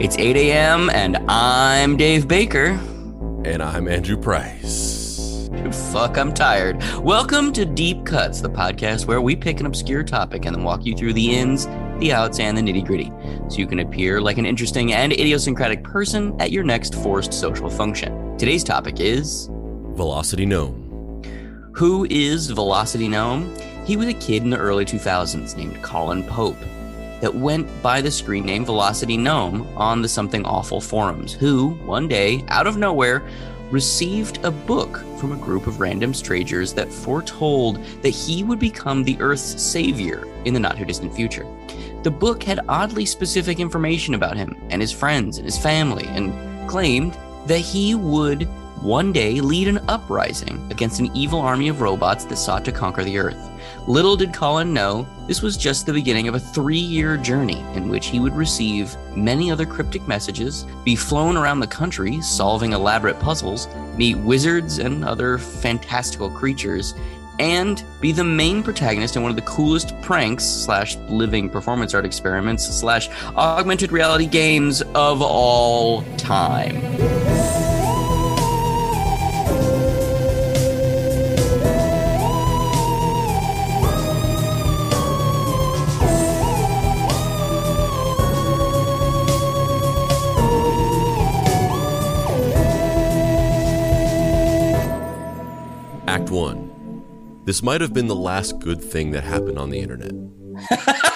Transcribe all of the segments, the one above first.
It's 8 a.m., and I'm Dave Baker. And I'm Andrew Price. Fuck, I'm tired. Welcome to Deep Cuts, the podcast where we pick an obscure topic and then walk you through the ins, the outs, and the nitty gritty so you can appear like an interesting and idiosyncratic person at your next forced social function. Today's topic is Velocity Gnome. Who is Velocity Gnome? He was a kid in the early 2000s named Kolin Pope that went by the screen name Velocity Gnome on the Something Awful forums, who, one day, out of nowhere, received a book from a group of random strangers that foretold that he would become the Earth's savior in the not too distant future. The book had oddly specific information about him and his friends and his family, and claimed that he would one day lead an uprising against an evil army of robots that sought to conquer the Earth. Little did Kolin know, this was just the beginning of a three year journey in which he would receive many other cryptic messages, be flown around the country solving elaborate puzzles, meet wizards and other fantastical creatures, and be the main protagonist in one of the coolest pranks slash living performance art experiments slash augmented reality games of all time. Act 1. This might have been the last good thing that happened on the internet.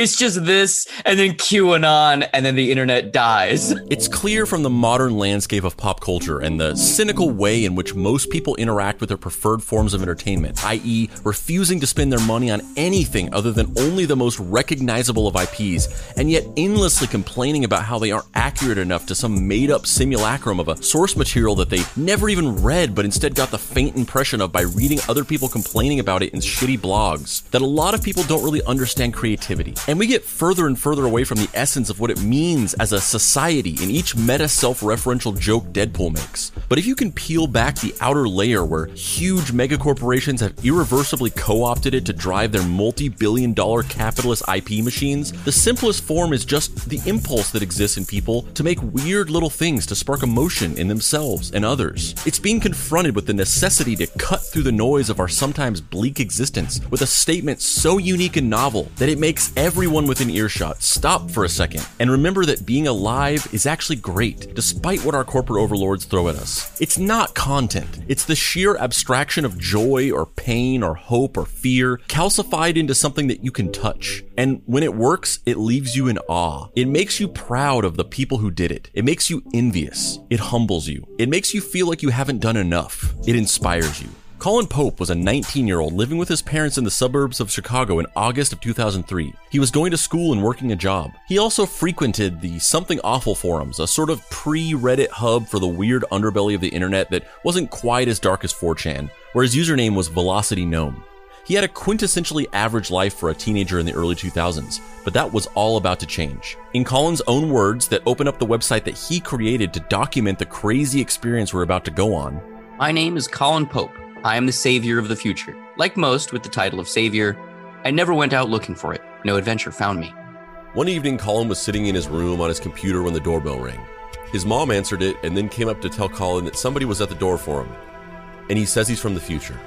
it's just this and then QAnon and then the internet dies. It's clear from the modern landscape of pop culture and the cynical way in which most people interact with their preferred forms of entertainment, i.e., refusing to spend their money on anything other than only the most recognizable of IPs, and yet endlessly complaining about how they aren't accurate enough to some made up simulacrum of a source material that they never even read but instead got the faint impression of by reading other people complaining about it in shitty blogs. That a lot of people don't really understand creativity. And we get further and further away from the essence of what it means as a society in each meta self referential joke Deadpool makes. But if you can peel back the outer layer where huge megacorporations have irreversibly co opted it to drive their multi billion dollar capitalist IP machines, the simplest form is just the impulse that exists in people to make weird little things to spark emotion in themselves and others. It's being confronted with the necessity to cut through the noise of our sometimes bleak existence with a statement so unique and novel that it makes everyone within earshot stop for a second and remember that being alive is actually great, despite what our corporate overlords throw at us. It's not content, it's the sheer abstraction of joy or pain or hope or fear calcified into something that you can touch. And when it works, it leaves you in awe. It makes you proud of the people who did it. It makes you envious. It humbles you. It makes you feel like you haven't done enough. It inspires you. Kolin Pope was a 19 year old living with his parents in the suburbs of Chicago in August of 2003. He was going to school and working a job. He also frequented the Something Awful forums, a sort of pre Reddit hub for the weird underbelly of the internet that wasn't quite as dark as 4chan, where his username was Velocity Gnome. He had a quintessentially average life for a teenager in the early 2000s, but that was all about to change. In Kolin's own words, that open up the website that he created to document the crazy experience we're about to go on. My name is Kolin Pope. I am the savior of the future. Like most with the title of savior, I never went out looking for it. No adventure found me. One evening, Kolin was sitting in his room on his computer when the doorbell rang. His mom answered it and then came up to tell Kolin that somebody was at the door for him. And he says he's from the future.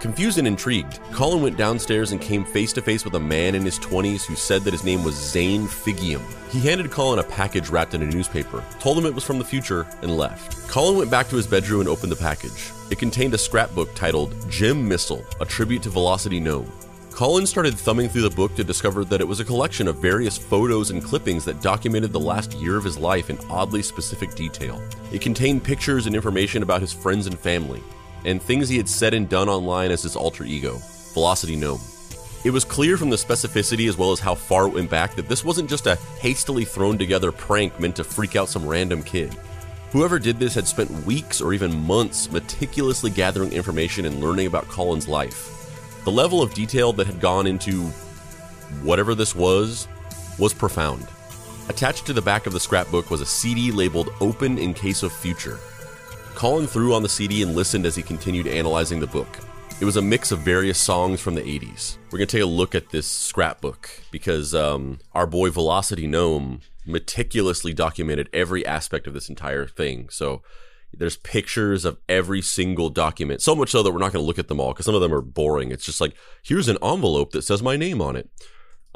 Confused and intrigued, Kolin went downstairs and came face to face with a man in his 20s who said that his name was Zane Figiam. He handed Kolin a package wrapped in a newspaper, told him it was from the future, and left. Colin went back to his bedroom and opened the package. It contained a scrapbook titled Gem Missile, a tribute to Velocity Gnome. Kolin started thumbing through the book to discover that it was a collection of various photos and clippings that documented the last year of his life in oddly specific detail. It contained pictures and information about his friends and family, and things he had said and done online as his alter ego, Velocity Gnome. It was clear from the specificity as well as how far it went back that this wasn't just a hastily thrown together prank meant to freak out some random kid. Whoever did this had spent weeks or even months meticulously gathering information and learning about Kolin's life. The level of detail that had gone into whatever this was was profound. Attached to the back of the scrapbook was a CD labeled Open in Case of Future. Kolin threw on the CD and listened as he continued analyzing the book. It was a mix of various songs from the 80s. We're going to take a look at this scrapbook because um, our boy Velocity Gnome meticulously documented every aspect of this entire thing. So there's pictures of every single document, so much so that we're not going to look at them all because some of them are boring. It's just like, here's an envelope that says my name on it.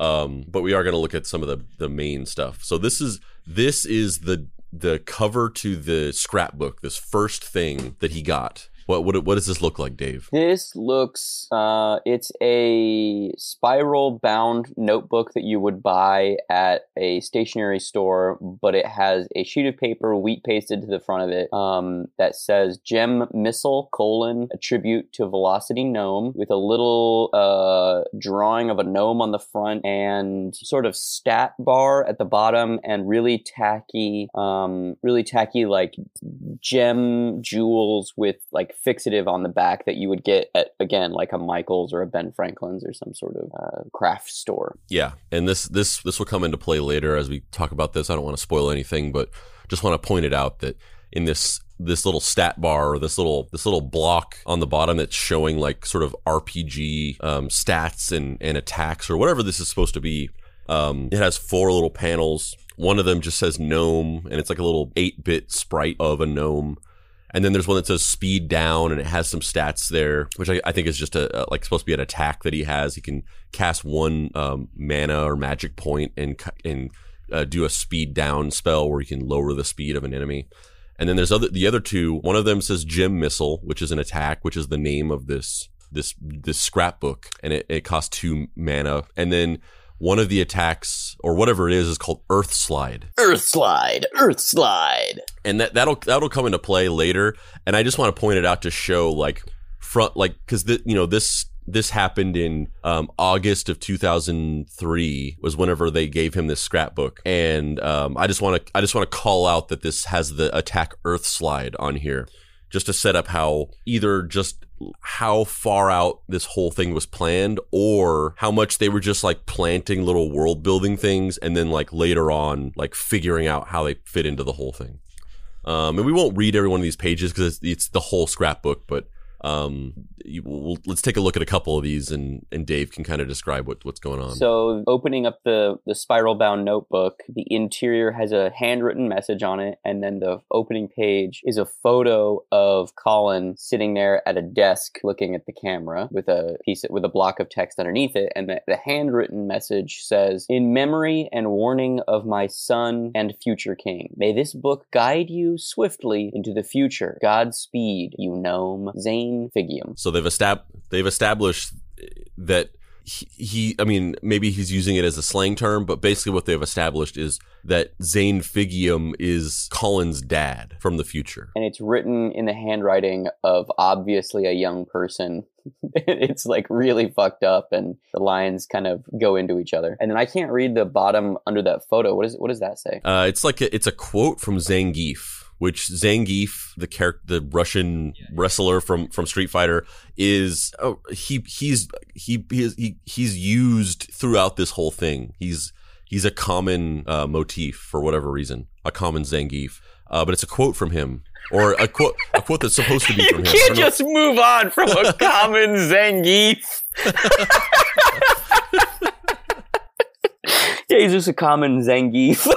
Um, but we are going to look at some of the, the main stuff. So this is this is the the cover to the scrapbook, this first thing that he got. What what what does this look like, Dave? This looks uh it's a spiral bound notebook that you would buy at a stationery store, but it has a sheet of paper wheat pasted to the front of it um that says gem missile colon a tribute to velocity gnome with a little uh drawing of a gnome on the front and sort of stat bar at the bottom and really tacky um really tacky like gem jewels with like fixative on the back that you would get at again like a Michaels or a Ben Franklin's or some sort of uh, craft store. Yeah, and this this this will come into play later as we talk about this. I don't want to spoil anything, but just want to point it out that in this this little stat bar or this little this little block on the bottom that's showing like sort of RPG um, stats and and attacks or whatever this is supposed to be. Um, it has four little panels. One of them just says gnome, and it's like a little eight bit sprite of a gnome. And then there's one that says speed down, and it has some stats there, which I, I think is just a, a, like supposed to be an attack that he has. He can cast one um, mana or magic point and and uh, do a speed down spell where you can lower the speed of an enemy. And then there's other the other two. One of them says Gem Missile, which is an attack, which is the name of this this this scrapbook, and it, it costs two mana. And then one of the attacks or whatever it is is called Earth Slide. Earth Slide, Earth Slide, and that that'll that'll come into play later. And I just want to point it out to show like front like because you know this this happened in um, August of 2003 was whenever they gave him this scrapbook, and um, I just want to I just want to call out that this has the attack Earth Slide on here, just to set up how either just how far out this whole thing was planned or how much they were just like planting little world building things and then like later on like figuring out how they fit into the whole thing. Um, and we won't read every one of these pages because it's, it's the whole scrapbook, but um, you, we'll, let's take a look at a couple of these, and, and Dave can kind of describe what, what's going on. So, opening up the the spiral bound notebook, the interior has a handwritten message on it, and then the opening page is a photo of Kolin sitting there at a desk looking at the camera with a piece with a block of text underneath it, and the, the handwritten message says, "In memory and warning of my son and future king, may this book guide you swiftly into the future. Godspeed, you gnome, Zane." Figiam. So they've estab- they've established that he, he, I mean, maybe he's using it as a slang term, but basically what they've established is that Zane Figiam is Kolin's dad from the future. And it's written in the handwriting of obviously a young person. it's like really fucked up and the lines kind of go into each other. And then I can't read the bottom under that photo. What is what does that say? Uh, it's like a, it's a quote from Zangief which Zangief, the character, the Russian wrestler from from Street Fighter, is oh, he he's he he he's used throughout this whole thing. He's he's a common uh, motif for whatever reason, a common Zangief. Uh, but it's a quote from him, or a quote a quote that's supposed to be from him. You can't just move on from a common Zangief. yeah, he's just a common Zangief.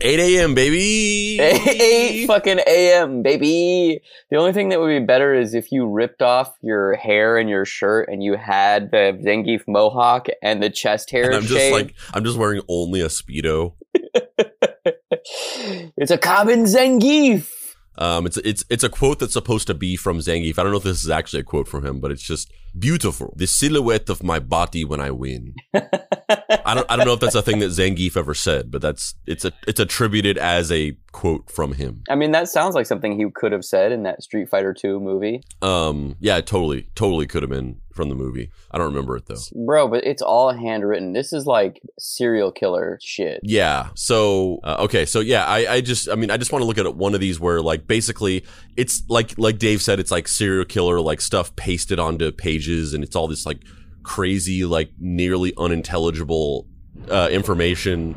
8 a.m. baby. 8 fucking a.m. baby. The only thing that would be better is if you ripped off your hair and your shirt and you had the Zangief mohawk and the chest hair. And I'm just like I'm just wearing only a speedo. it's a common Zangief. Um, it's it's it's a quote that's supposed to be from Zangief. I don't know if this is actually a quote from him, but it's just beautiful. The silhouette of my body when I win. I don't I don't know if that's a thing that Zangief ever said, but that's it's a it's attributed as a quote from him. I mean, that sounds like something he could have said in that Street Fighter 2 movie. Um, yeah, totally, totally could have been from the movie. I don't remember it though. Bro, but it's all handwritten. This is like serial killer shit. Yeah. So uh, okay. So yeah, I I just I mean I just want to look at one of these where like basically it's like like Dave said it's like serial killer like stuff pasted onto pages and it's all this like crazy like nearly unintelligible uh, information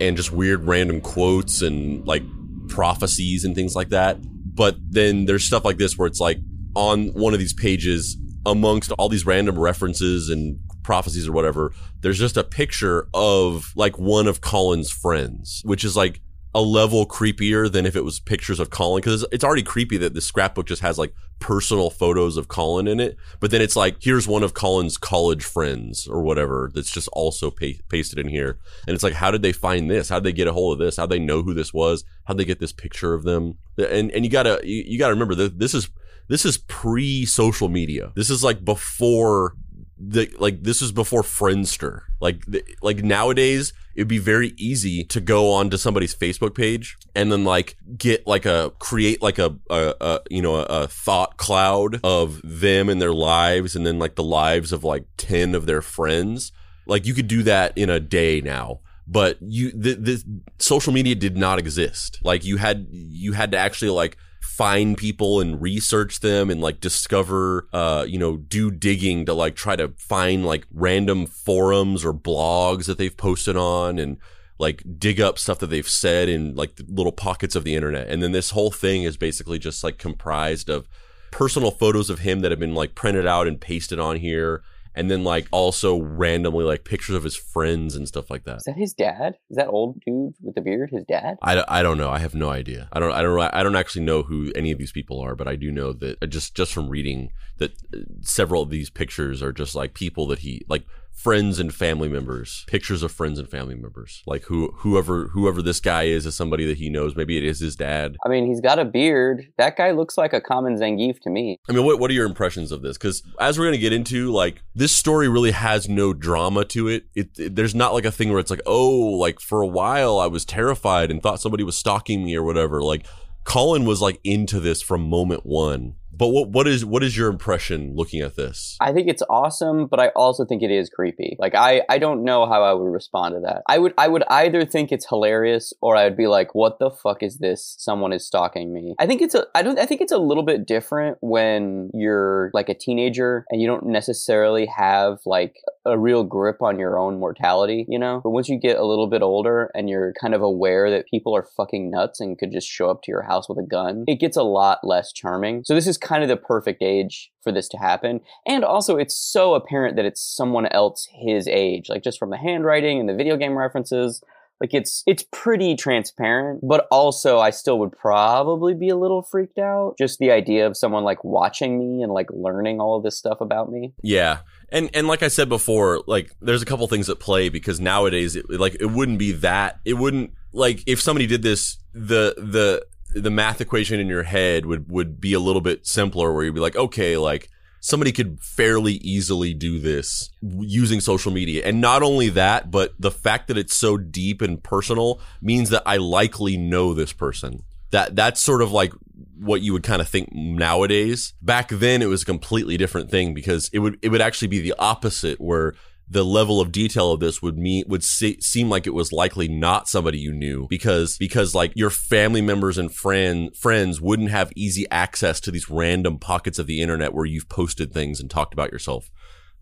and just weird random quotes and like prophecies and things like that. but then there's stuff like this where it's like on one of these pages amongst all these random references and prophecies or whatever, there's just a picture of like one of Kolin's friends, which is like a level creepier than if it was pictures of Kolin because it's already creepy that the scrapbook just has like personal photos of Kolin in it. But then it's like, here's one of Kolin's college friends or whatever that's just also pa- pasted in here. And it's like, how did they find this? How did they get a hold of this? How they know who this was? How they get this picture of them? And, and you gotta, you, you gotta remember that this is, this is pre social media. This is like before the like this was before Friendster. Like the, like nowadays it'd be very easy to go onto somebody's Facebook page and then like get like a create like a, a, a you know a, a, thought cloud of them and their lives and then like the lives of like 10 of their friends. Like you could do that in a day now but you the, the social media did not exist like you had you had to actually like find people and research them and like discover uh you know do digging to like try to find like random forums or blogs that they've posted on and like dig up stuff that they've said in like little pockets of the internet. And then this whole thing is basically just like comprised of personal photos of him that have been like printed out and pasted on here and then like also randomly like pictures of his friends and stuff like that. Is that his dad? Is that old dude with the beard his dad? I, I don't know. I have no idea. I don't I don't I don't actually know who any of these people are, but I do know that uh, just just from reading that uh, several of these pictures are just like people that he like friends and family members, pictures of friends and family members. Like who whoever whoever this guy is is somebody that he knows. Maybe it is his dad. I mean, he's got a beard. That guy looks like a common Zangief to me. I mean, what what are your impressions of this? Because as we're gonna get into, like this story really has no drama to it. It, it. There's not like a thing where it's like, oh, like for a while I was terrified and thought somebody was stalking me or whatever. Like Kolin was like into this from moment one. But what what is what is your impression looking at this? I think it's awesome, but I also think it is creepy. Like I I don't know how I would respond to that. I would I would either think it's hilarious or I would be like, what the fuck is this? Someone is stalking me. I think it's a I don't I think it's a little bit different when you're like a teenager and you don't necessarily have like a real grip on your own mortality, you know? But once you get a little bit older and you're kind of aware that people are fucking nuts and could just show up to your house with a gun, it gets a lot less charming. So this is kind of the perfect age for this to happen. And also, it's so apparent that it's someone else his age, like just from the handwriting and the video game references. Like it's it's pretty transparent, but also I still would probably be a little freaked out. Just the idea of someone like watching me and like learning all of this stuff about me. Yeah. And and like I said before, like there's a couple things at play because nowadays it, like it wouldn't be that it wouldn't like if somebody did this the the the math equation in your head would would be a little bit simpler where you'd be like okay like somebody could fairly easily do this using social media. And not only that but the fact that it's so deep and personal means that I likely know this person. That that's sort of like what you would kind of think nowadays. Back then it was a completely different thing because it would it would actually be the opposite where the level of detail of this would mean would se- seem like it was likely not somebody you knew because because like your family members and friend friends wouldn't have easy access to these random pockets of the internet where you've posted things and talked about yourself.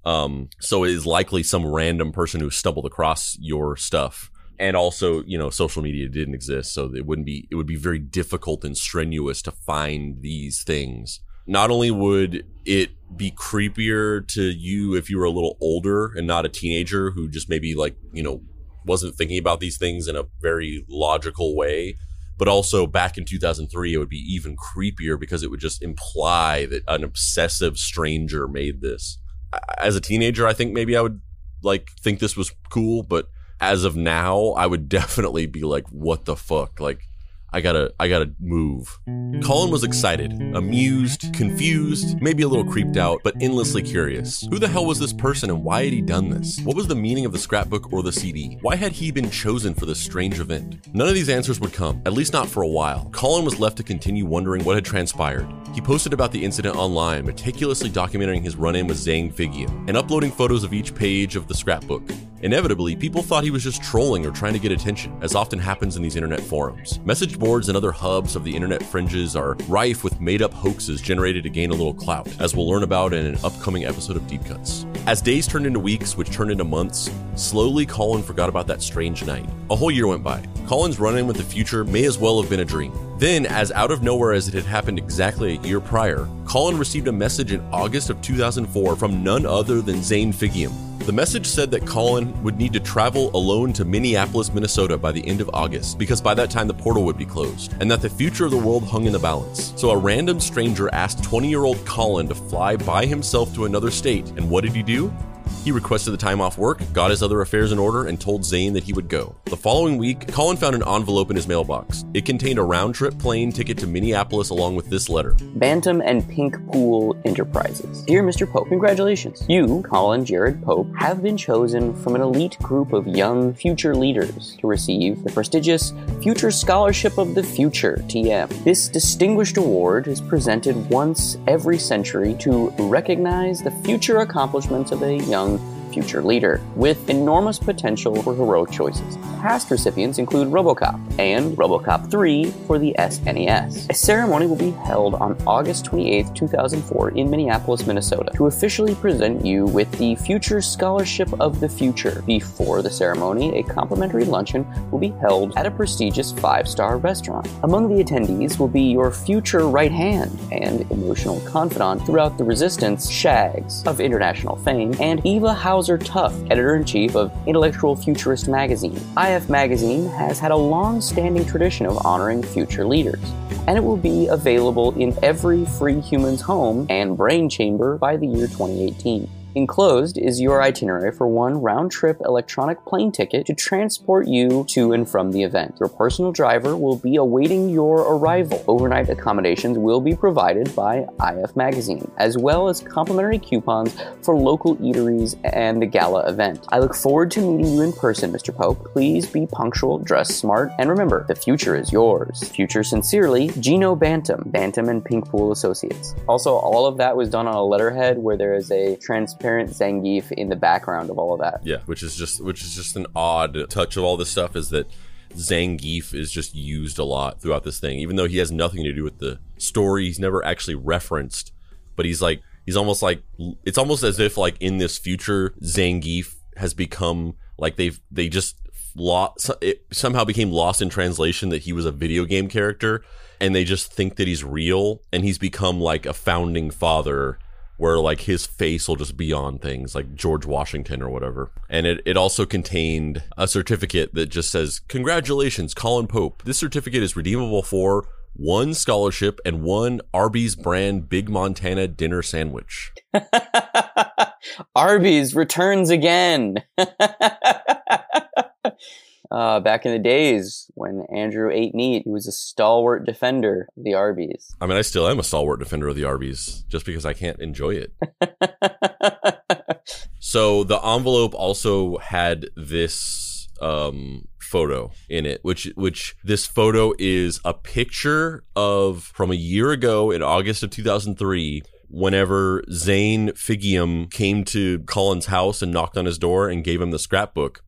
Um, so it is likely some random person who stumbled across your stuff. And also, you know, social media didn't exist, so it wouldn't be it would be very difficult and strenuous to find these things not only would it be creepier to you if you were a little older and not a teenager who just maybe like, you know, wasn't thinking about these things in a very logical way, but also back in 2003, it would be even creepier because it would just imply that an obsessive stranger made this. As a teenager, I think maybe I would like think this was cool, but as of now, I would definitely be like, what the fuck? Like, I gotta, I gotta move. Kolin was excited, amused, confused, maybe a little creeped out, but endlessly curious. Who the hell was this person and why had he done this? What was the meaning of the scrapbook or the CD? Why had he been chosen for this strange event? None of these answers would come, at least not for a while. Kolin was left to continue wondering what had transpired. He posted about the incident online, meticulously documenting his run in with Zane Figiam and uploading photos of each page of the scrapbook. Inevitably, people thought he was just trolling or trying to get attention, as often happens in these internet forums. Message boards and other hubs of the internet fringes are rife with made up hoaxes generated to gain a little clout, as we'll learn about in an upcoming episode of Deep Cuts. As days turned into weeks, which turned into months, slowly Kolin forgot about that strange night. A whole year went by. Kolin's run in with the future may as well have been a dream. Then, as out of nowhere as it had happened exactly a year prior, Kolin received a message in August of 2004 from none other than Zane Figiam. The message said that Kolin would need to travel alone to Minneapolis, Minnesota by the end of August, because by that time the portal would be closed, and that the future of the world hung in the balance. So a random stranger asked 20 year old Colin to fly by himself to another state, and what did he do? He requested the time off work, got his other affairs in order, and told Zane that he would go. The following week, Kolin found an envelope in his mailbox. It contained a round trip plane ticket to Minneapolis along with this letter Bantam and Pink Pool Enterprises. Dear Mr. Pope, congratulations. You, Kolin Jared Pope, have been chosen from an elite group of young future leaders to receive the prestigious Future Scholarship of the Future, TM. This distinguished award is presented once every century to recognize the future accomplishments of a young down future leader with enormous potential for heroic choices. Past recipients include Robocop and Robocop 3 for the SNES. A ceremony will be held on August 28, 2004 in Minneapolis, Minnesota to officially present you with the Future Scholarship of the Future. Before the ceremony, a complimentary luncheon will be held at a prestigious five-star restaurant. Among the attendees will be your future right hand and emotional confidant throughout the resistance, Shags of international fame, and Eva Hauser Tuff, editor in chief of Intellectual Futurist magazine. IF Magazine has had a long standing tradition of honoring future leaders, and it will be available in every free human's home and brain chamber by the year 2018. Enclosed is your hmm. itinerary for one round trip electronic plane ticket to transport you to and from the event. Your personal driver will be awaiting your arrival. Overnight accommodations will be provided by IF Magazine, as well as complimentary coupons for local eateries and the gala event. I look forward to meeting you in person, Mr. Pope. Please be punctual, dress smart, and remember, the future is yours. Future sincerely, Gino Bantam, Bantam and Pink Pool Associates. Also, all of that was done on a letterhead where there is a transparent Zangief in the background of all of that. Yeah, which is just which is just an odd touch of all this stuff is that Zangief is just used a lot throughout this thing, even though he has nothing to do with the story. He's never actually referenced, but he's like he's almost like it's almost as if like in this future Zangief has become like they've they just lost it somehow became lost in translation that he was a video game character and they just think that he's real and he's become like a founding father where like his face will just be on things like George Washington or whatever. And it, it also contained a certificate that just says, Congratulations, Kolin Pope. This certificate is redeemable for one scholarship and one Arby's brand Big Montana dinner sandwich. Arby's returns again. Uh, back in the days when Andrew ate meat, he was a stalwart defender of the Arby's. I mean, I still am a stalwart defender of the Arby's just because I can't enjoy it. so the envelope also had this um, photo in it, which which this photo is a picture of from a year ago in August of 2003 whenever Zane Figiam came to Kolin's house and knocked on his door and gave him the scrapbook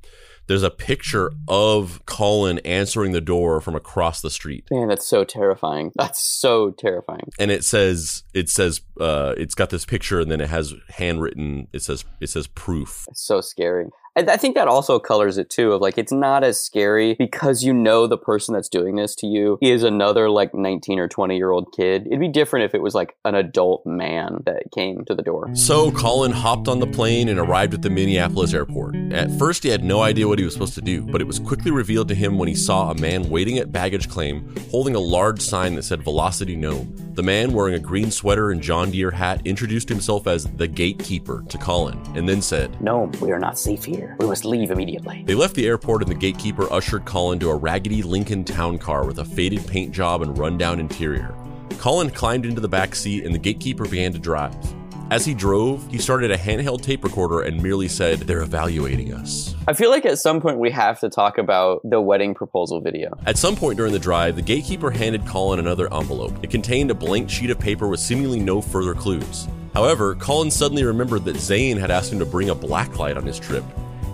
there's a picture of Kolin answering the door from across the street. Man, that's so terrifying. That's so terrifying. And it says it says uh it's got this picture and then it has handwritten it says it says proof. It's so scary. I think that also colors it too of like it's not as scary because you know the person that's doing this to you is another like 19 or 20 year old kid. It'd be different if it was like an adult man that came to the door. So Kolin hopped on the plane and arrived at the Minneapolis airport. At first he had no idea what he was supposed to do, but it was quickly revealed to him when he saw a man waiting at baggage claim holding a large sign that said Velocity Gnome. The man wearing a green sweater and John Deere hat introduced himself as the gatekeeper to Kolin and then said, "Gnome, we are not safe here." We must leave immediately. They left the airport and the gatekeeper ushered Kolin to a raggedy Lincoln town car with a faded paint job and rundown interior. Kolin climbed into the back seat and the gatekeeper began to drive. As he drove, he started a handheld tape recorder and merely said, They're evaluating us. I feel like at some point we have to talk about the wedding proposal video. At some point during the drive, the gatekeeper handed Kolin another envelope. It contained a blank sheet of paper with seemingly no further clues. However, Kolin suddenly remembered that Zane had asked him to bring a blacklight on his trip,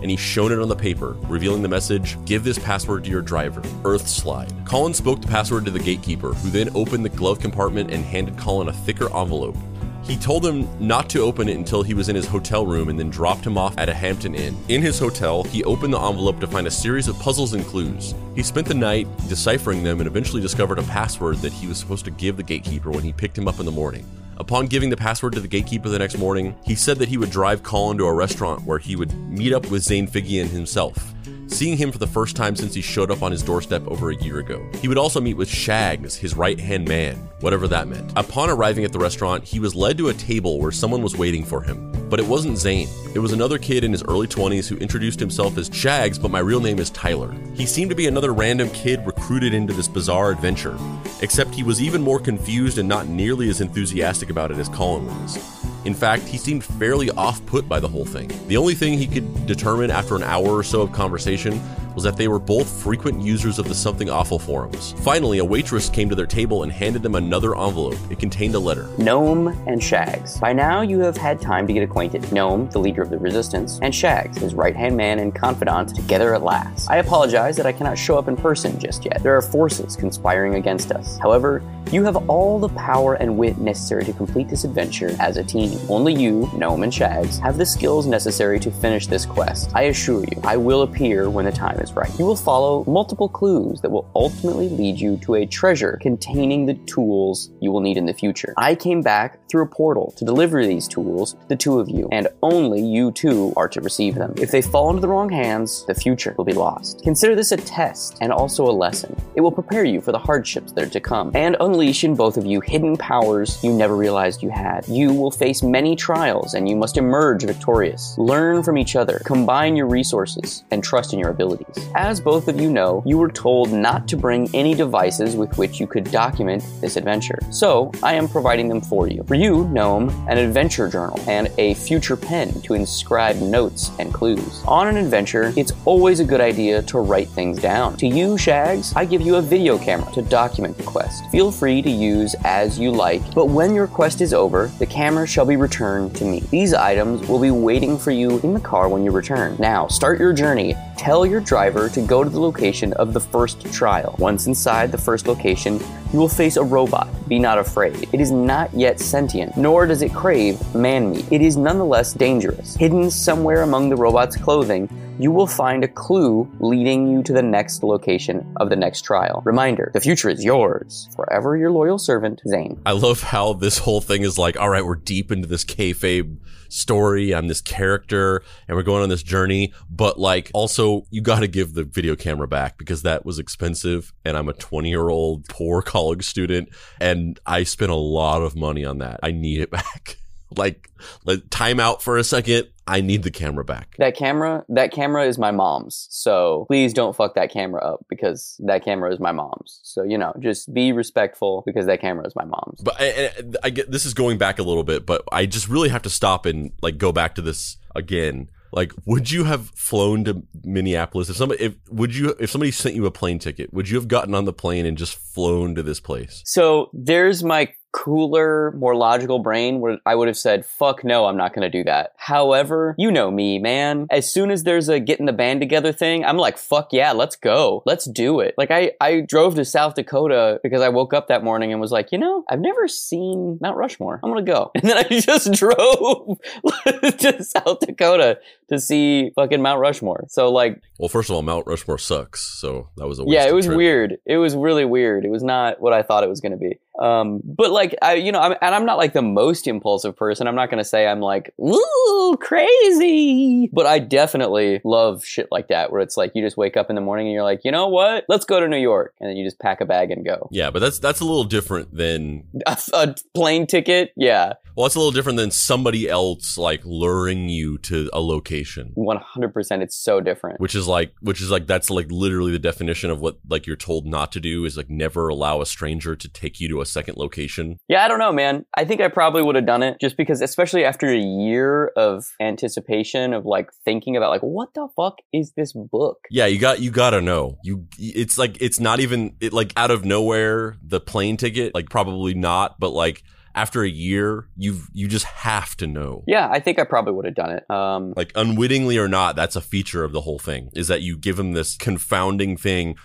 and he shone it on the paper, revealing the message Give this password to your driver, Earth Slide. Kolin spoke the password to the gatekeeper, who then opened the glove compartment and handed Kolin a thicker envelope. He told him not to open it until he was in his hotel room and then dropped him off at a Hampton Inn. In his hotel, he opened the envelope to find a series of puzzles and clues. He spent the night deciphering them and eventually discovered a password that he was supposed to give the gatekeeper when he picked him up in the morning. Upon giving the password to the gatekeeper the next morning, he said that he would drive Kolin to a restaurant where he would meet up with Zane Figiam himself seeing him for the first time since he showed up on his doorstep over a year ago. He would also meet with Shags, his right hand man, whatever that meant. Upon arriving at the restaurant, he was led to a table where someone was waiting for him. But it wasn't Zane. It was another kid in his early 20s who introduced himself as Shags, but my real name is Tyler. He seemed to be another random kid recruited into this bizarre adventure, except he was even more confused and not nearly as enthusiastic about it as Kolin was. In fact, he seemed fairly off put by the whole thing. The only thing he could determine after an hour or so of conversation was that they were both frequent users of the Something Awful forums. Finally, a waitress came to their table and handed them another envelope. It contained a letter. Gnome and Shags. By now, you have had time to get acquainted. Gnome, the leader of the resistance, and Shags, his right hand man and confidant, together at last. I apologize that I cannot show up in person just yet. There are forces conspiring against us. However, you have all the power and wit necessary to complete this adventure as a team. Only you, Gnome and Shags, have the skills necessary to finish this quest. I assure you, I will appear when the time is right. You will follow multiple clues that will ultimately lead you to a treasure containing the tools you will need in the future. I came back through a portal to deliver these tools to the two of you, and only you two are to receive them. If they fall into the wrong hands, the future will be lost. Consider this a test and also a lesson. It will prepare you for the hardships that are to come and unleash in both of you hidden powers you never realized you had. You will face many trials and you must emerge victorious. Learn from each other, combine your resources, and trust in your abilities. As both of you know, you were told not to bring any devices with which you could document this adventure. So, I am providing them for you. For you, Gnome, an adventure journal and a future pen to inscribe notes and clues. On an adventure, it's always a good idea to write things down. To you, Shags, I give you a video camera to document the quest. Feel free to use as you like, but when your quest is over, the camera shall be returned to me. These items will be waiting for you in the car when you return. Now, start your journey. Tell your driver to go to the location of the first trial. Once inside the first location, you will face a robot. Be not afraid. It is not yet sentient, nor does it crave man meat. It is nonetheless dangerous. Hidden somewhere among the robot's clothing, you will find a clue leading you to the next location of the next trial. Reminder the future is yours. Forever your loyal servant, Zane. I love how this whole thing is like, all right, we're deep into this kayfabe story. I'm this character and we're going on this journey. But like, also, you got to give the video camera back because that was expensive. And I'm a 20 year old poor college student and I spent a lot of money on that. I need it back. like, like time out for a second. I need the camera back. That camera, that camera is my mom's. So please don't fuck that camera up because that camera is my mom's. So you know, just be respectful because that camera is my mom's. But I, I get this is going back a little bit, but I just really have to stop and like go back to this again. Like, would you have flown to Minneapolis if somebody, if would you, if somebody sent you a plane ticket, would you have gotten on the plane and just flown to this place? So there's my cooler, more logical brain where I would have said, fuck no, I'm not going to do that. However, you know me, man. As soon as there's a getting the band together thing, I'm like, fuck yeah, let's go. Let's do it. Like I, I drove to South Dakota because I woke up that morning and was like, you know, I've never seen Mount Rushmore. I'm going to go. And then I just drove to South Dakota to see fucking Mount Rushmore. So like, well, first of all, Mount Rushmore sucks. So that was a yeah, it was trip. weird. It was really weird. It was not what I thought it was going to be. Um, but like, I, you know, I'm, and I'm not like the most impulsive person. I'm not going to say I'm like, ooh, crazy. But I definitely love shit like that, where it's like you just wake up in the morning and you're like, you know what? Let's go to New York, and then you just pack a bag and go. Yeah, but that's that's a little different than a, a plane ticket. Yeah. Well, it's a little different than somebody else like luring you to a location. One hundred percent. It's so different. Which is like, which is like, that's like literally the definition of what like you're told not to do is like never allow a stranger to take you to a second location. Yeah, I don't know, man. I think I probably would have done it just because, especially after a year of anticipation of like thinking about like what the fuck is this book? Yeah, you got you gotta know. You, it's like it's not even it like out of nowhere the plane ticket. Like probably not, but like after a year, you've you just have to know. Yeah, I think I probably would have done it. Um, like unwittingly or not, that's a feature of the whole thing. Is that you give them this confounding thing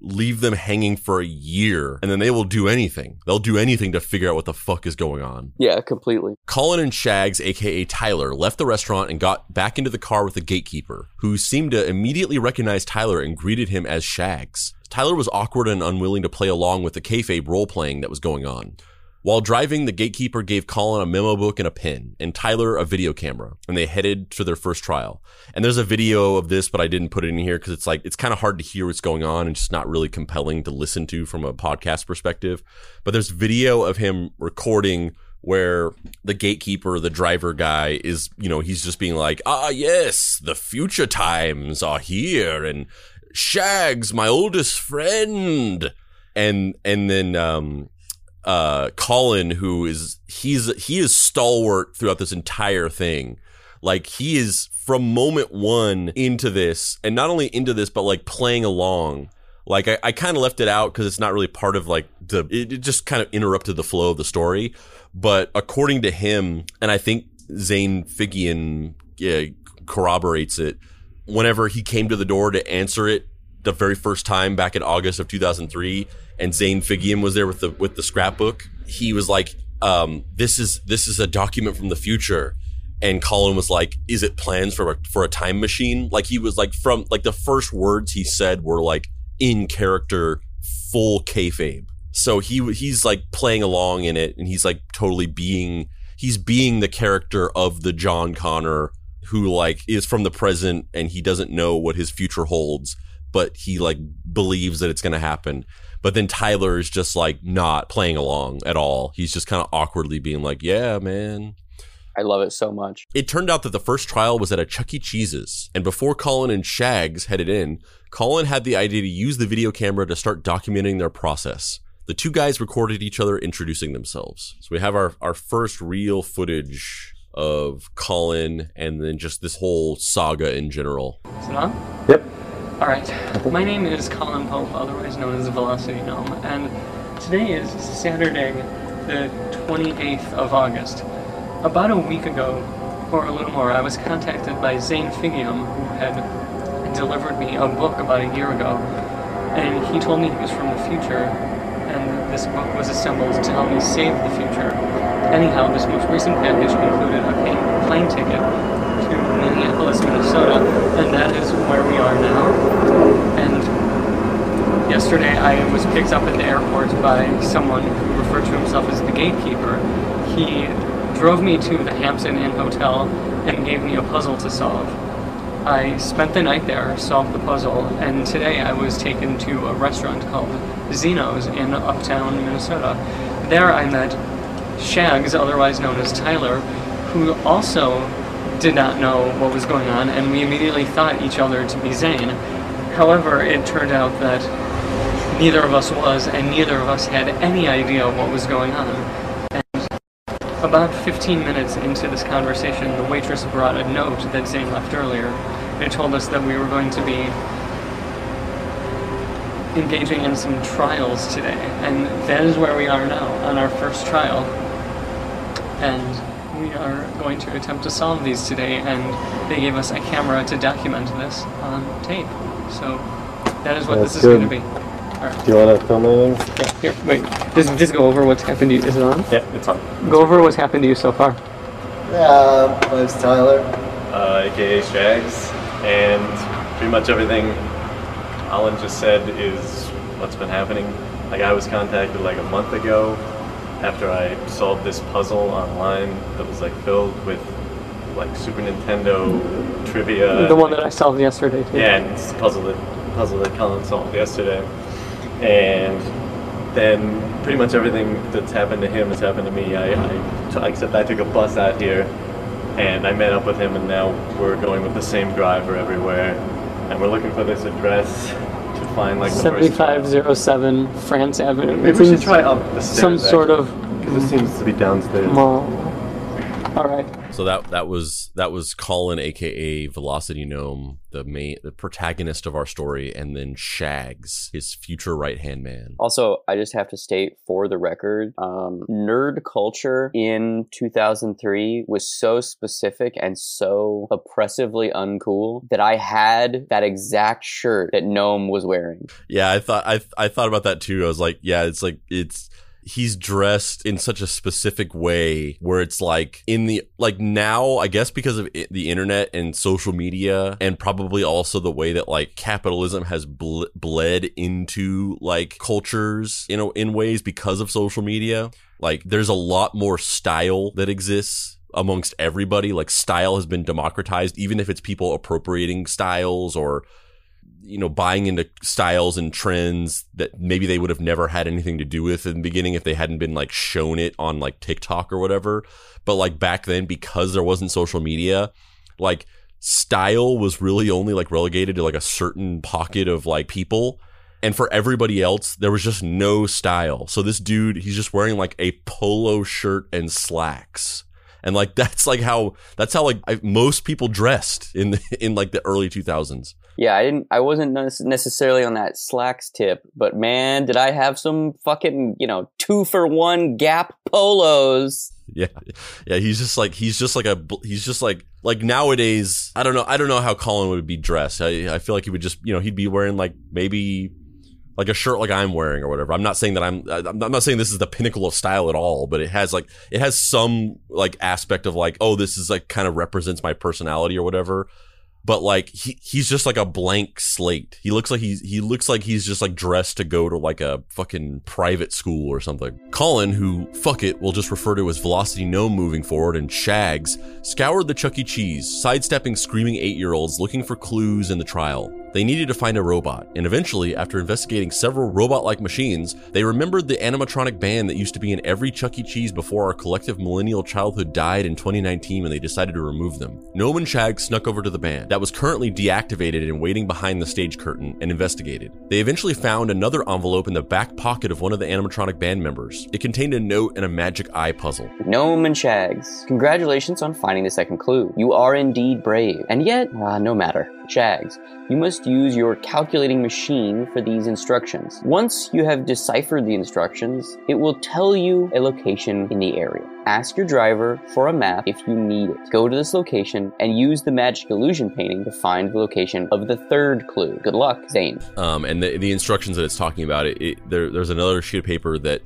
leave them hanging for a year, and then they will do anything. They'll do anything to figure out what the fuck is going on. Yeah, completely. Kolin and Shags, aka Tyler, left the restaurant and got back into the car with the gatekeeper, who seemed to immediately recognize Tyler and greeted him as Shags. Tyler was awkward and unwilling to play along with the kayfabe role playing that was going on. While driving, the gatekeeper gave Kolin a memo book and a pen, and Tyler a video camera, and they headed to their first trial. And there's a video of this, but I didn't put it in here because it's like it's kind of hard to hear what's going on and just not really compelling to listen to from a podcast perspective. But there's video of him recording where the gatekeeper, the driver guy, is you know he's just being like, ah yes, the future times are here, and Shags, my oldest friend, and and then um uh Kolin who is he's he is stalwart throughout this entire thing. Like he is from moment 1 into this and not only into this but like playing along. Like I, I kind of left it out because it's not really part of like the it, it just kind of interrupted the flow of the story. But according to him, and I think Zane Figiam yeah, corroborates it, whenever he came to the door to answer it the very first time back in August of 2003 and Zane Figiam was there with the with the scrapbook he was like um, this is this is a document from the future. And Kolin was like is it plans for a, for a time machine? Like he was like from like the first words he said were like in character full kayfabe. So he he's like playing along in it and he's like totally being he's being the character of the John Connor who like is from the present and he doesn't know what his future holds but he like believes that it's going to happen. But then Tyler is just like not playing along at all. He's just kind of awkwardly being like, "Yeah, man." I love it so much. It turned out that the first trial was at a Chuck E. Cheese's, and before Kolin and Shags headed in, Kolin had the idea to use the video camera to start documenting their process. The two guys recorded each other introducing themselves. So we have our, our first real footage of Kolin and then just this whole saga in general. Is it on? Yep. Alright, my name is Kolin Pope, otherwise known as Velocity Gnome, and today is Saturday, the 28th of August. About a week ago, or a little more, I was contacted by Zane Figiam, who had delivered me a book about a year ago, and he told me he was from the future, and this book was assembled to help me save the future. Anyhow, this most recent package included a plane ticket Minneapolis, Minnesota, and that is where we are now. And yesterday I was picked up at the airport by someone who referred to himself as the gatekeeper. He drove me to the Hampton Inn Hotel and gave me a puzzle to solve. I spent the night there, solved the puzzle, and today I was taken to a restaurant called Zeno's in uptown Minnesota. There I met Shags, otherwise known as Tyler, who also did not know what was going on, and we immediately thought each other to be Zane. However, it turned out that neither of us was, and neither of us had any idea what was going on. And about 15 minutes into this conversation, the waitress brought a note that Zane left earlier. It told us that we were going to be engaging in some trials today, and that is where we are now, on our first trial. And we are going to attempt to solve these today, and they gave us a camera to document this on tape. So that is what That's this is going to be. Alright. Do you want to film anything? Yeah, here, wait. Just, just go over what's happened to you. Is it on? Yeah, it's on. Go over what's happened to you so far. Yeah, my name's Tyler. Uh, AKA Shags, and pretty much everything Alan just said is what's been happening. Like I was contacted like a month ago after I solved this puzzle online that was like filled with like Super Nintendo trivia. the one that I solved yesterday, too. Yeah, and it's the puzzle that puzzle that Kolin solved yesterday. And then pretty much everything that's happened to him has happened to me. I, except I took a bus out here, and I met up with him, and now we're going with the same driver everywhere, and we're looking for this address to find like the first. 7507 France Avenue. Maybe we should try up the stairs. some sort of because it seems to be downstairs. mall. All right. So that that was that was Kolin, aka Velocity Gnome, the main the protagonist of our story, and then Shags, his future right hand man. Also, I just have to state for the record, um, nerd culture in 2003 was so specific and so oppressively uncool that I had that exact shirt that Gnome was wearing. Yeah, I thought I I thought about that too. I was like, yeah, it's like it's he's dressed in such a specific way where it's like in the like now i guess because of it, the internet and social media and probably also the way that like capitalism has ble- bled into like cultures you know in ways because of social media like there's a lot more style that exists amongst everybody. Like style has been democratized even if it's people appropriating styles or you know, buying into styles and trends that maybe they would have never had anything to do with in the beginning if they hadn't been like shown it on like TikTok or whatever. But like back then, because there wasn't social media, like style was really only like relegated to like a certain pocket of like people. And for everybody else, there was just no style. So this dude, he's just wearing like a polo shirt and slacks. And like that's like how that's how like I, most people dressed in the, in like the early 2000s. Yeah, I didn't. I wasn't necessarily on that slacks tip, but man, did I have some fucking you know two for one Gap polos. Yeah, yeah. He's just like he's just like a he's just like like nowadays. I don't know. I don't know how Kolin would be dressed. I I feel like he would just you know he'd be wearing like maybe like a shirt like I'm wearing or whatever. I'm not saying that I'm I'm not saying this is the pinnacle of style at all, but it has like it has some like aspect of like oh this is like kind of represents my personality or whatever but like he he's just like a blank slate. He looks like he's he looks like he's just like dressed to go to like a fucking private school or something. Kolin, who fuck it, we'll just refer to as Velocity Gnome moving forward, and Shags scoured the Chuck E. Cheese, sidestepping screaming eight year olds looking for clues in the trial. They needed to find a robot, and eventually, after investigating several robot like machines, they remembered the animatronic band that used to be in every Chuck E. Cheese before our collective millennial childhood died in 2019 when they decided to remove them. Gnome and Shag snuck over to the band that was currently deactivated and waiting behind the stage curtain and investigated. They eventually found another envelope in the back pocket of one of the animatronic band members. It contained a note and a magic eye puzzle. Gnome and Shags, congratulations on finding the second clue. You are indeed brave. And yet, uh, no matter. Shags, you must use your calculating machine for these instructions. Once you have deciphered the instructions, it will tell you a location in the area. Ask your driver for a map if you need it. Go to this location and use the magic illusion painting to find the location of the third clue. Good luck, Zane. Um, and the, the instructions that it's talking about, it, it there, there's another sheet of paper that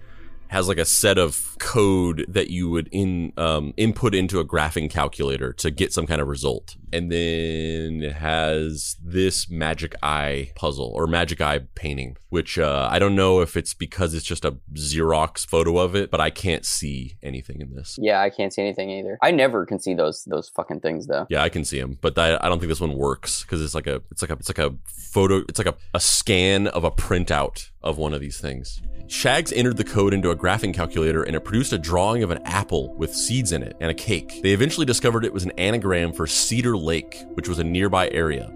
has like a set of code that you would in um, input into a graphing calculator to get some kind of result. And then it has this magic eye puzzle or magic eye painting which uh, i don't know if it's because it's just a xerox photo of it but i can't see anything in this. Yeah i can't see anything either. I never can see those those fucking things though. Yeah i can see them but i, I don't think this one works because it's like a it's like a it's like a photo it's like a, a scan of a printout of one of these things Shags entered the code into a graphing calculator and it produced a drawing of an apple with seeds in it and a cake. They eventually discovered it was an anagram for Cedar Lake, which was a nearby area.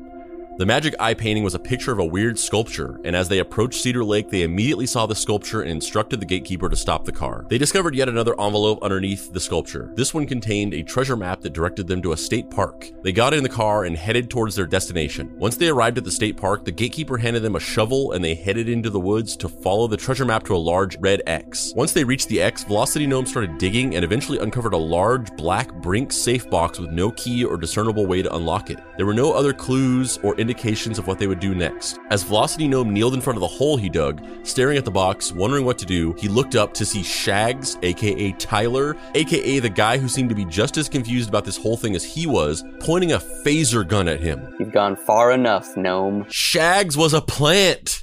The magic eye painting was a picture of a weird sculpture, and as they approached Cedar Lake, they immediately saw the sculpture and instructed the gatekeeper to stop the car. They discovered yet another envelope underneath the sculpture. This one contained a treasure map that directed them to a state park. They got in the car and headed towards their destination. Once they arrived at the state park, the gatekeeper handed them a shovel and they headed into the woods to follow the treasure map to a large red X. Once they reached the X, Velocity Gnome started digging and eventually uncovered a large black Brink safe box with no key or discernible way to unlock it. There were no other clues or indications of what they would do next. As Velocity Gnome kneeled in front of the hole he dug, staring at the box, wondering what to do, he looked up to see Shags, aka Tyler, aka the guy who seemed to be just as confused about this whole thing as he was, pointing a phaser gun at him. You've gone far enough, Gnome. Shags was a plant!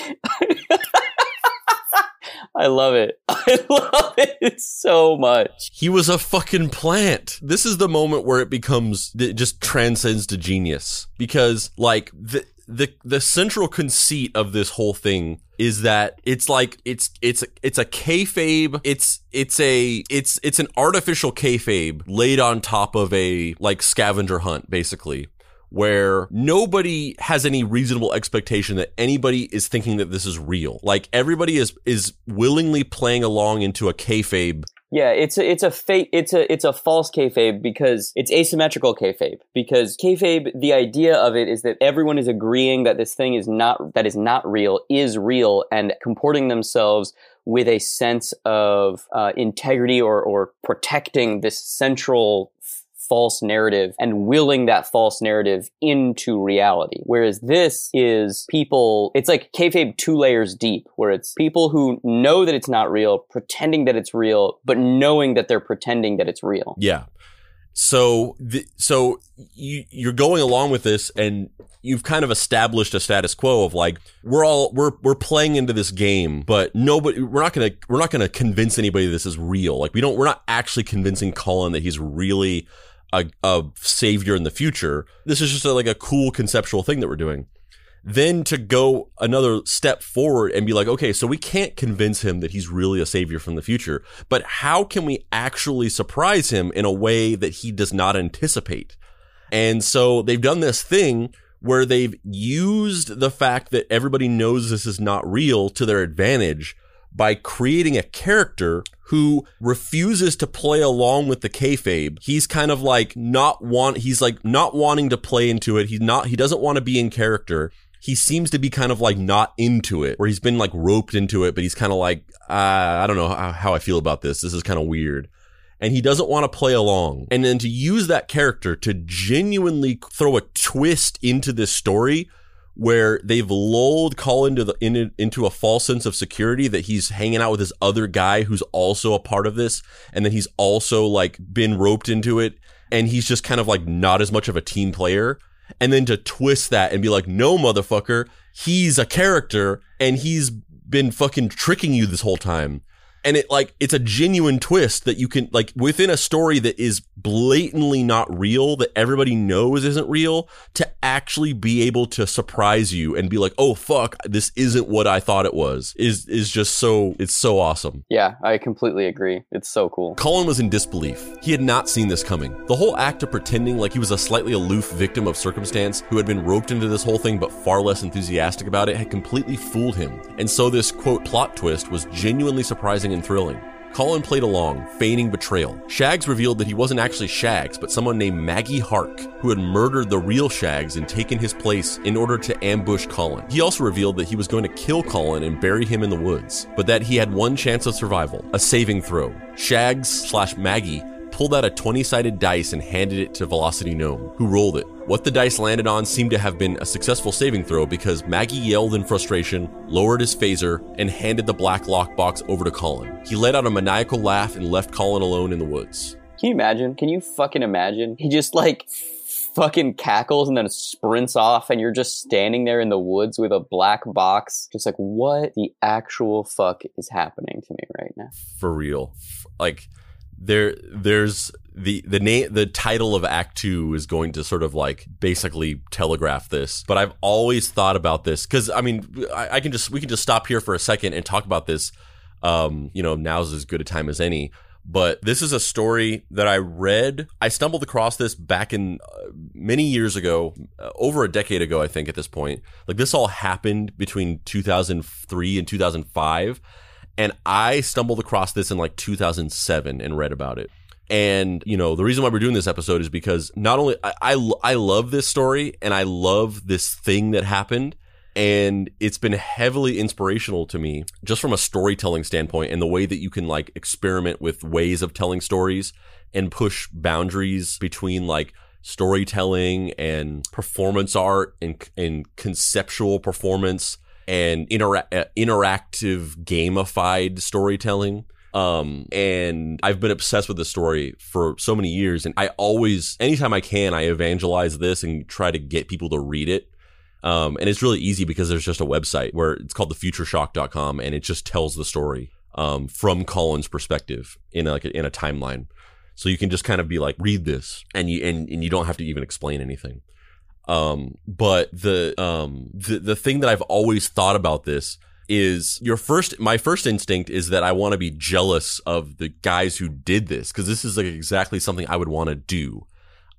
I love it. I love it so much. He was a fucking plant. This is the moment where it becomes it just transcends to genius because like the the the central conceit of this whole thing is that it's like it's it's it's a kayfabe. It's it's a it's it's an artificial kayfabe laid on top of a like scavenger hunt, basically. Where nobody has any reasonable expectation that anybody is thinking that this is real. Like everybody is is willingly playing along into a kayfabe Yeah, it's a, it's a fake it's a it's a false kayfabe because it's asymmetrical kayfabe because kayfabe the idea of it is that everyone is agreeing that this thing is not that is not real is real and comporting themselves with a sense of uh, integrity or or protecting this central false narrative and willing that false narrative into reality. Whereas this is people, it's like kayfabe two layers deep, where it's people who know that it's not real, pretending that it's real, but knowing that they're pretending that it's real. Yeah. So, the, so you you're going along with this, and you've kind of established a status quo of like we're all we're we're playing into this game, but nobody we're not gonna we're not gonna convince anybody this is real. Like we don't we're not actually convincing Kolin that he's really a, a savior in the future. This is just a, like a cool conceptual thing that we're doing. Then to go another step forward and be like, okay, so we can't convince him that he's really a savior from the future, but how can we actually surprise him in a way that he does not anticipate? And so they've done this thing where they've used the fact that everybody knows this is not real to their advantage by creating a character who refuses to play along with the kayfabe. He's kind of like not want, he's like not wanting to play into it. He's not, he doesn't want to be in character. He seems to be kind of like not into it, where he's been like roped into it, but he's kind of like, uh, I don't know how, how I feel about this. This is kind of weird and he doesn't want to play along. And then to use that character to genuinely throw a twist into this story where they've lulled Kolin into, the, in, into a false sense of security that he's hanging out with this other guy who's also a part of this. And then he's also like been roped into it. And he's just kind of like not as much of a team player. And then to twist that and be like, no, motherfucker, he's a character and he's been fucking tricking you this whole time and it like it's a genuine twist that you can like within a story that is blatantly not real that everybody knows isn't real to actually be able to surprise you and be like oh fuck this isn't what i thought it was is is just so it's so awesome Yeah, I completely agree. It's so cool. Kolin was in disbelief. He had not seen this coming. The whole act of pretending like he was a slightly aloof victim of circumstance who had been roped into this whole thing but far less enthusiastic about it had completely fooled him. And so this quote plot twist was genuinely surprising and thrilling. Kolin played along, feigning betrayal. Shags revealed that he wasn't actually Shags, but someone named Maggie Hark, who had murdered the real Shags and taken his place in order to ambush Kolin. He also revealed that he was going to kill Kolin and bury him in the woods, but that he had one chance of survival, a saving throw. Shags slash Maggie pulled out a 20 sided dice and handed it to Velocity Gnome, who rolled it. What the dice landed on seemed to have been a successful saving throw because Maggie yelled in frustration, lowered his phaser, and handed the black lockbox over to Kolin. He let out a maniacal laugh and left Kolin alone in the woods. Can you imagine? Can you fucking imagine? He just like fucking cackles and then sprints off and you're just standing there in the woods with a black box just like what the actual fuck is happening to me right now For real. Like, there, there's the the name the title of act two is going to sort of like basically telegraph this but i've always thought about this because i mean I, I can just we can just stop here for a second and talk about this um you know now's as good a time as any but this is a story that i read. I stumbled across this back in uh, many years ago uh, over a decade ago i think at this point. Like this all happened between 2003 and 2005 and i stumbled across this in like 2007 and read about it and you know the reason why we're doing this episode is because not only I, I I love this story and I love this thing that happened, and it's been heavily inspirational to me just from a storytelling standpoint and the way that you can like experiment with ways of telling stories and push boundaries between like storytelling and performance art and and conceptual performance and intera- uh, interactive gamified storytelling um, and I've been obsessed with this story for so many years. And I always, anytime I can, I evangelize this and try to get people to read it. Um, and it's really easy because there's just a website where it's called thefutureshock.com and it just tells the story. um, from Kolin's perspective in a, like a, in a timeline. So you can just kind of be like, read this, and you and, and you don't have to even explain anything. Um, but the um the the thing that I've always thought about this is your first my first instinct is that I want to be jealous of the guys who did this because this is like exactly something I would want to do.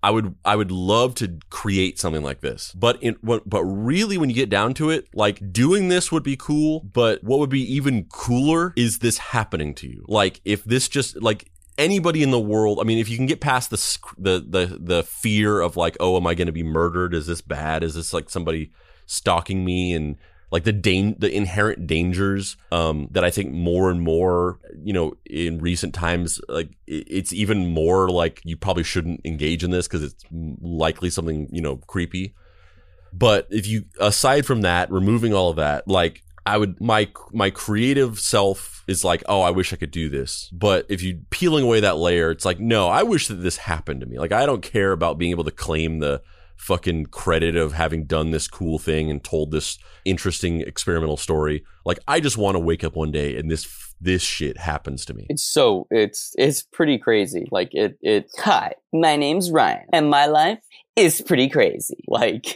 I would I would love to create something like this. But in what but really when you get down to it, like doing this would be cool, but what would be even cooler is this happening to you. Like if this just like anybody in the world, I mean if you can get past the the the the fear of like, oh, am I going to be murdered? Is this bad? Is this like somebody stalking me and like the dan- the inherent dangers um, that I think more and more, you know, in recent times, like it's even more like you probably shouldn't engage in this because it's likely something you know creepy. But if you aside from that, removing all of that, like I would my my creative self is like, oh, I wish I could do this. But if you peeling away that layer, it's like, no, I wish that this happened to me. Like I don't care about being able to claim the fucking credit of having done this cool thing and told this interesting experimental story. Like I just want to wake up one day and this this shit happens to me. It's so it's it's pretty crazy. Like it it Hi, my name's Ryan and my life is pretty crazy. Like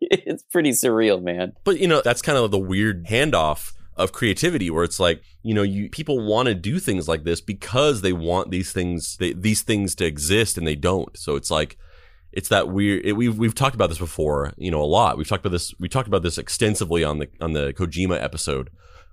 it's pretty surreal, man. But you know, that's kind of the weird handoff of creativity where it's like, you know, you people want to do things like this because they want these things they, these things to exist and they don't. So it's like it's that weird it, we've we've talked about this before, you know, a lot. We've talked about this we talked about this extensively on the on the Kojima episode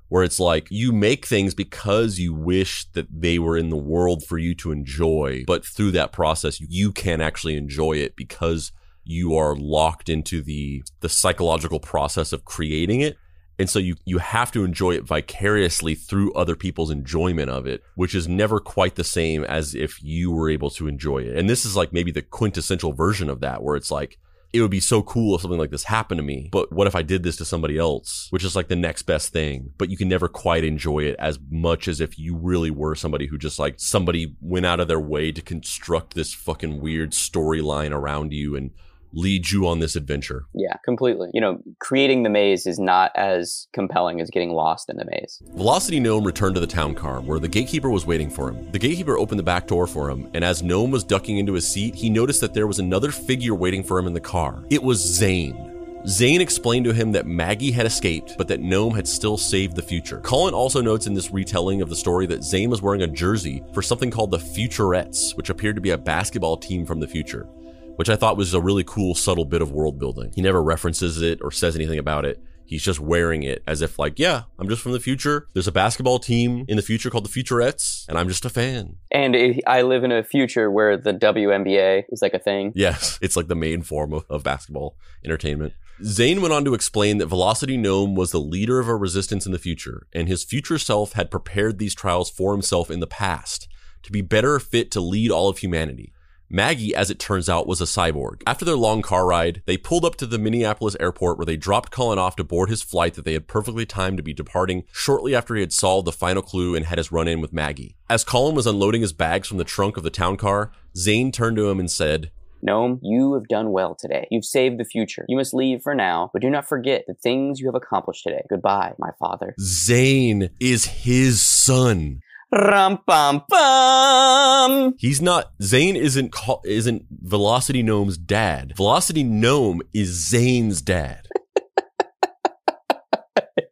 where it's like you make things because you wish that they were in the world for you to enjoy, but through that process you can actually enjoy it because you are locked into the the psychological process of creating it and so you you have to enjoy it vicariously through other people's enjoyment of it which is never quite the same as if you were able to enjoy it. And this is like maybe the quintessential version of that where it's like it would be so cool if something like this happened to me but what if i did this to somebody else? Which is like the next best thing. But you can never quite enjoy it as much as if you really were somebody who just like somebody went out of their way to construct this fucking weird storyline around you and lead you on this adventure. Yeah, completely. You know, creating the maze is not as compelling as getting lost in the maze. Velocity Gnome returned to the town car where the gatekeeper was waiting for him. The gatekeeper opened the back door for him, and as Gnome was ducking into his seat, he noticed that there was another figure waiting for him in the car. It was Zane. Zane explained to him that Maggie had escaped, but that Gnome had still saved the future. Kolin also notes in this retelling of the story that Zane was wearing a jersey for something called the Futurettes, which appeared to be a basketball team from the future which I thought was a really cool, subtle bit of world building. He never references it or says anything about it. He's just wearing it as if, like, yeah, I'm just from the future. There's a basketball team in the future called the Futurettes, and I'm just a fan. And it, I live in a future where the WNBA is like a thing. Yes, it's like the main form of, of basketball entertainment. Zane went on to explain that Velocity Gnome was the leader of a resistance in the future, and his future self had prepared these trials for himself in the past to be better fit to lead all of humanity. Maggie, as it turns out, was a cyborg. After their long car ride, they pulled up to the Minneapolis airport where they dropped Kolin off to board his flight that they had perfectly timed to be departing shortly after he had solved the final clue and had his run in with Maggie. As Kolin was unloading his bags from the trunk of the town car, Zane turned to him and said, Gnome, you have done well today. You've saved the future. You must leave for now, but do not forget the things you have accomplished today. Goodbye, my father. Zane is his son. Rum pum pum. He's not Zane isn't call, isn't Velocity Gnome's dad. Velocity Gnome is Zane's dad.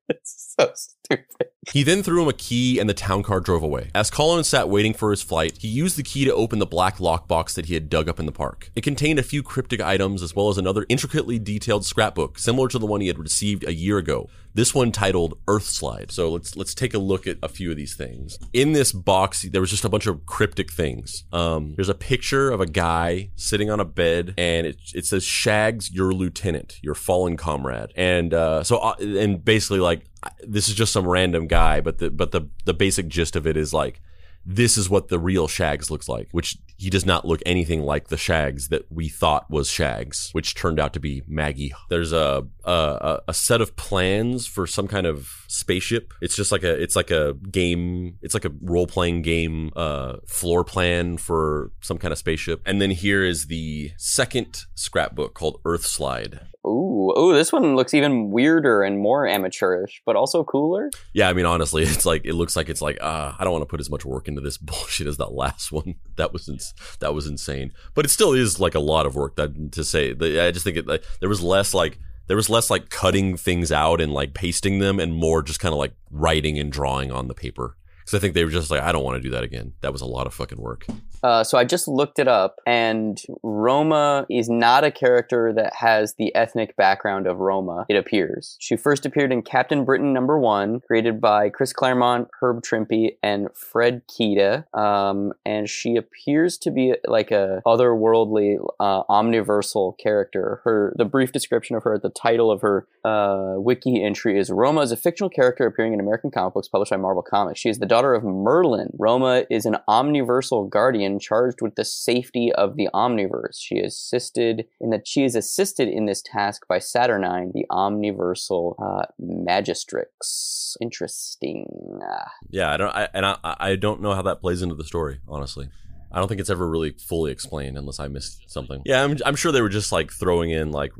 It's so stupid. He then threw him a key and the town car drove away. As Kolin sat waiting for his flight, he used the key to open the black lockbox that he had dug up in the park. It contained a few cryptic items as well as another intricately detailed scrapbook similar to the one he had received a year ago. This one titled Earthslide. So let's let's take a look at a few of these things. In this box, there was just a bunch of cryptic things. Um, there's a picture of a guy sitting on a bed, and it, it says "Shags, your lieutenant, your fallen comrade." And uh, so, uh, and basically, like this is just some random guy, but the but the the basic gist of it is like this is what the real Shags looks like, which he does not look anything like the Shags that we thought was Shags, which turned out to be Maggie. There's a a, a set of plans for some kind of spaceship. It's just like a it's like a game. It's like a role playing game uh, floor plan for some kind of spaceship. And then here is the second scrapbook called Earth Slide. Ooh, ooh, this one looks even weirder and more amateurish, but also cooler. Yeah, I mean, honestly, it's like it looks like it's like uh, I don't want to put as much work into this bullshit as that last one. That was ins- that was insane, but it still is like a lot of work. That to say, I just think it like there was less like there was less like cutting things out and like pasting them, and more just kind of like writing and drawing on the paper. Because I think they were just like, I don't want to do that again. That was a lot of fucking work. Uh, so I just looked it up, and Roma is not a character that has the ethnic background of Roma. It appears she first appeared in Captain Britain number one, created by Chris Claremont, Herb Trimpe, and Fred Kida. Um, and she appears to be like a otherworldly, uh, omniversal character. Her the brief description of her, the title of her uh, wiki entry is Roma is a fictional character appearing in American comic books published by Marvel Comics. She is the daughter of Merlin. Roma is an omniversal guardian charged with the safety of the Omniverse. She assisted in that she is assisted in this task by Saturnine, the Omniversal uh, Magistrix. Interesting. Yeah, I don't, I, and I, I don't know how that plays into the story. Honestly, I don't think it's ever really fully explained unless I missed something. Yeah, I'm, I'm sure they were just like throwing in like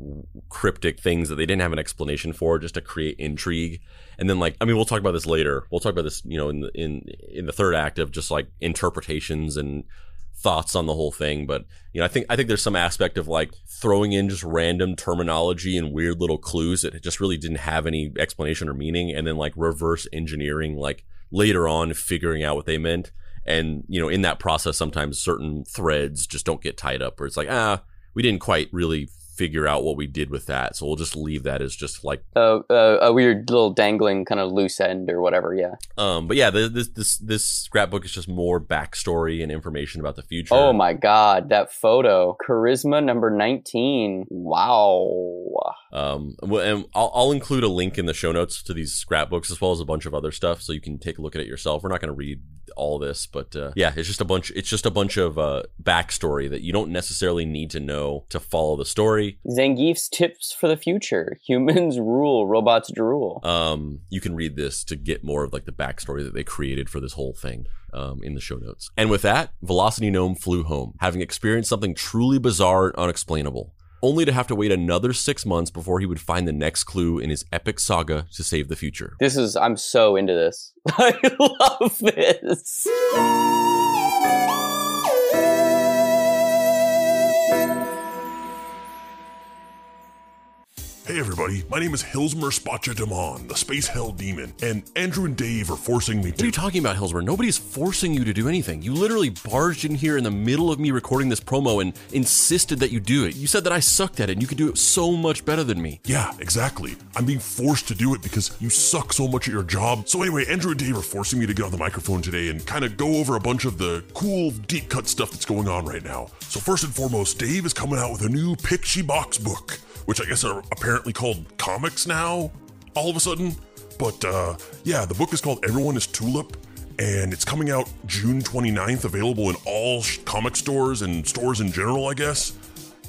cryptic things that they didn't have an explanation for just to create intrigue. And then like, I mean, we'll talk about this later. We'll talk about this, you know, in the, in, in the third act of just like interpretations and thoughts on the whole thing. But, you know, I think, I think there's some aspect of like throwing in just random terminology and weird little clues that just really didn't have any explanation or meaning. And then like reverse engineering, like later on figuring out what they meant and you know in that process sometimes certain threads just don't get tied up or it's like ah we didn't quite really figure out what we did with that. So we'll just leave that as just like uh, uh, a weird little dangling kind of loose end or whatever yeah. Um but yeah this this this scrapbook is just more backstory and information about the future. Oh my god that photo. Charisma number 19 wow. Um and I'll, I'll include a link in the show notes to these scrapbooks as well as a bunch of other stuff so you can take a look at it yourself. We're not going to read all this but uh, yeah it's just a bunch it's just a bunch of uh, backstory that you don't necessarily need to know to follow the story zangief's tips for the future humans rule robots drool um you can read this to get more of like the backstory that they created for this whole thing um, in the show notes and with that velocity gnome flew home having experienced something truly bizarre and unexplainable only to have to wait another six months before he would find the next clue in his epic saga to save the future. This is, I'm so into this. I love this. Hey everybody, my name is Hilsmer Spotcha Demon, the Space Hell Demon, and Andrew and Dave are forcing me to. What are you talking about, Hilsmer? Nobody's forcing you to do anything. You literally barged in here in the middle of me recording this promo and insisted that you do it. You said that I sucked at it and you could do it so much better than me. Yeah, exactly. I'm being forced to do it because you suck so much at your job. So anyway, Andrew and Dave are forcing me to get on the microphone today and kind of go over a bunch of the cool deep cut stuff that's going on right now. So first and foremost, Dave is coming out with a new Picture Box book, which I guess are apparently called comics now, all of a sudden. But uh, yeah, the book is called Everyone is Tulip, and it's coming out June 29th, available in all sh- comic stores and stores in general, I guess.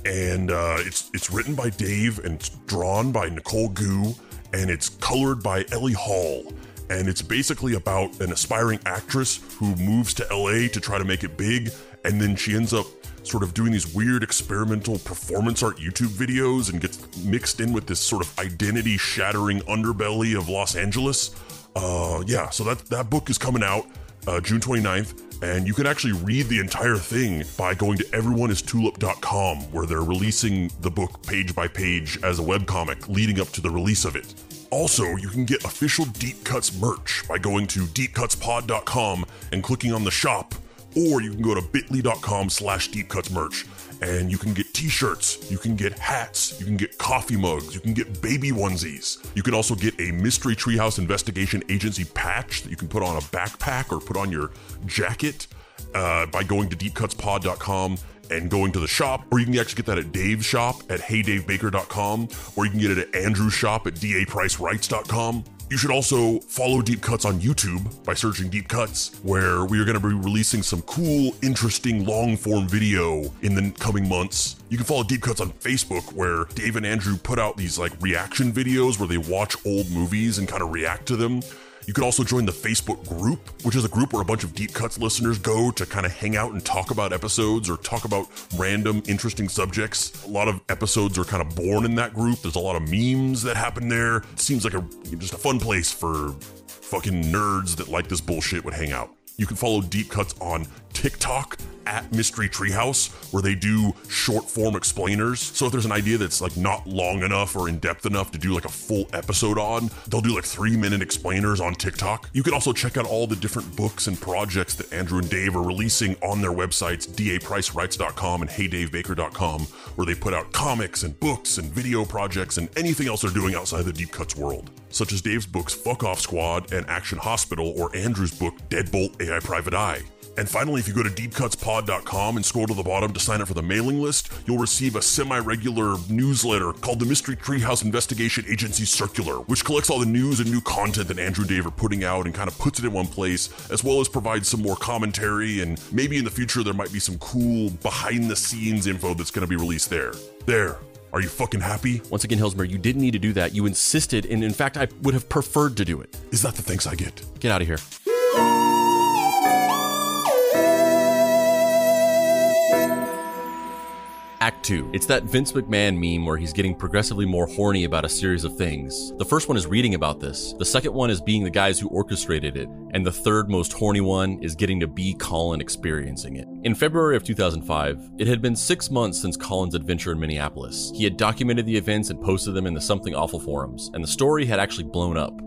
And uh, it's it's written by Dave and it's drawn by Nicole Goux, and it's colored by Ellie Hall. And it's basically about an aspiring actress who moves to LA to try to make it big, and then she ends up sort of doing these weird experimental performance art YouTube videos and gets mixed in with this sort of identity shattering underbelly of Los Angeles. Uh, yeah, so that, that book is coming out uh, June 29th, and you can actually read the entire thing by going to everyoneistulip.com, where they're releasing the book page by page as a webcomic leading up to the release of it. Also, you can get official Deep Cuts merch by going to deepcutspod.com and clicking on the shop, or you can go to bit.ly.com slash deepcutsmerch and you can get t-shirts, you can get hats, you can get coffee mugs, you can get baby onesies. You can also get a Mystery Treehouse Investigation Agency patch that you can put on a backpack or put on your jacket uh, by going to deepcutspod.com and going to the shop, or you can actually get that at Dave's shop at heydavebaker.com, or you can get it at Andrew's shop at dapricewrites.com. You should also follow Deep Cuts on YouTube by searching Deep Cuts, where we are going to be releasing some cool, interesting long form video in the coming months. You can follow Deep Cuts on Facebook, where Dave and Andrew put out these like reaction videos where they watch old movies and kind of react to them. You can also join the Facebook group, which is a group where a bunch of Deep Cuts listeners go to kind of hang out and talk about episodes or talk about random, interesting subjects. A lot of episodes are kind of born in that group. There's a lot of memes that happen there. It seems like a just a fun place for fucking nerds that like this bullshit would hang out. You can follow Deep Cuts on TikTok at Mystery Treehouse, where they do short form explainers. So if there's an idea that's like not long enough or in depth enough to do like a full episode on, they'll do like three minute explainers on TikTok. You can also check out all the different books and projects that Andrew and Dave are releasing on their websites, dapricewrites.com and heydavebaker.com, where they put out comics and books and video projects and anything else they're doing outside the Deep Cuts world, such as Dave's books Fuck Off Squad and Action Hospital, or Andrew's book Deadbolt AI Private Eye. And finally, if you go to deepcutspod.com and scroll to the bottom to sign up for the mailing list, you'll receive a semi regular newsletter called the Mystery Treehouse Investigation Agency Circular, which collects all the news and new content that Andrew and Dave are putting out and kind of puts it in one place, as well as provides some more commentary. And maybe in the future, there might be some cool behind the scenes info that's going to be released there. There. Are you fucking happy? Once again, Hillsmer, you didn't need to do that. You insisted, and in fact, I would have preferred to do it. Is that the thanks I get? Get out of here. Act 2. It's that Vince McMahon meme where he's getting progressively more horny about a series of things. The first one is reading about this, the second one is being the guys who orchestrated it, and the third most horny one is getting to be Kolin experiencing it. In February of 2005, it had been six months since Kolin's adventure in Minneapolis. He had documented the events and posted them in the Something Awful forums, and the story had actually blown up.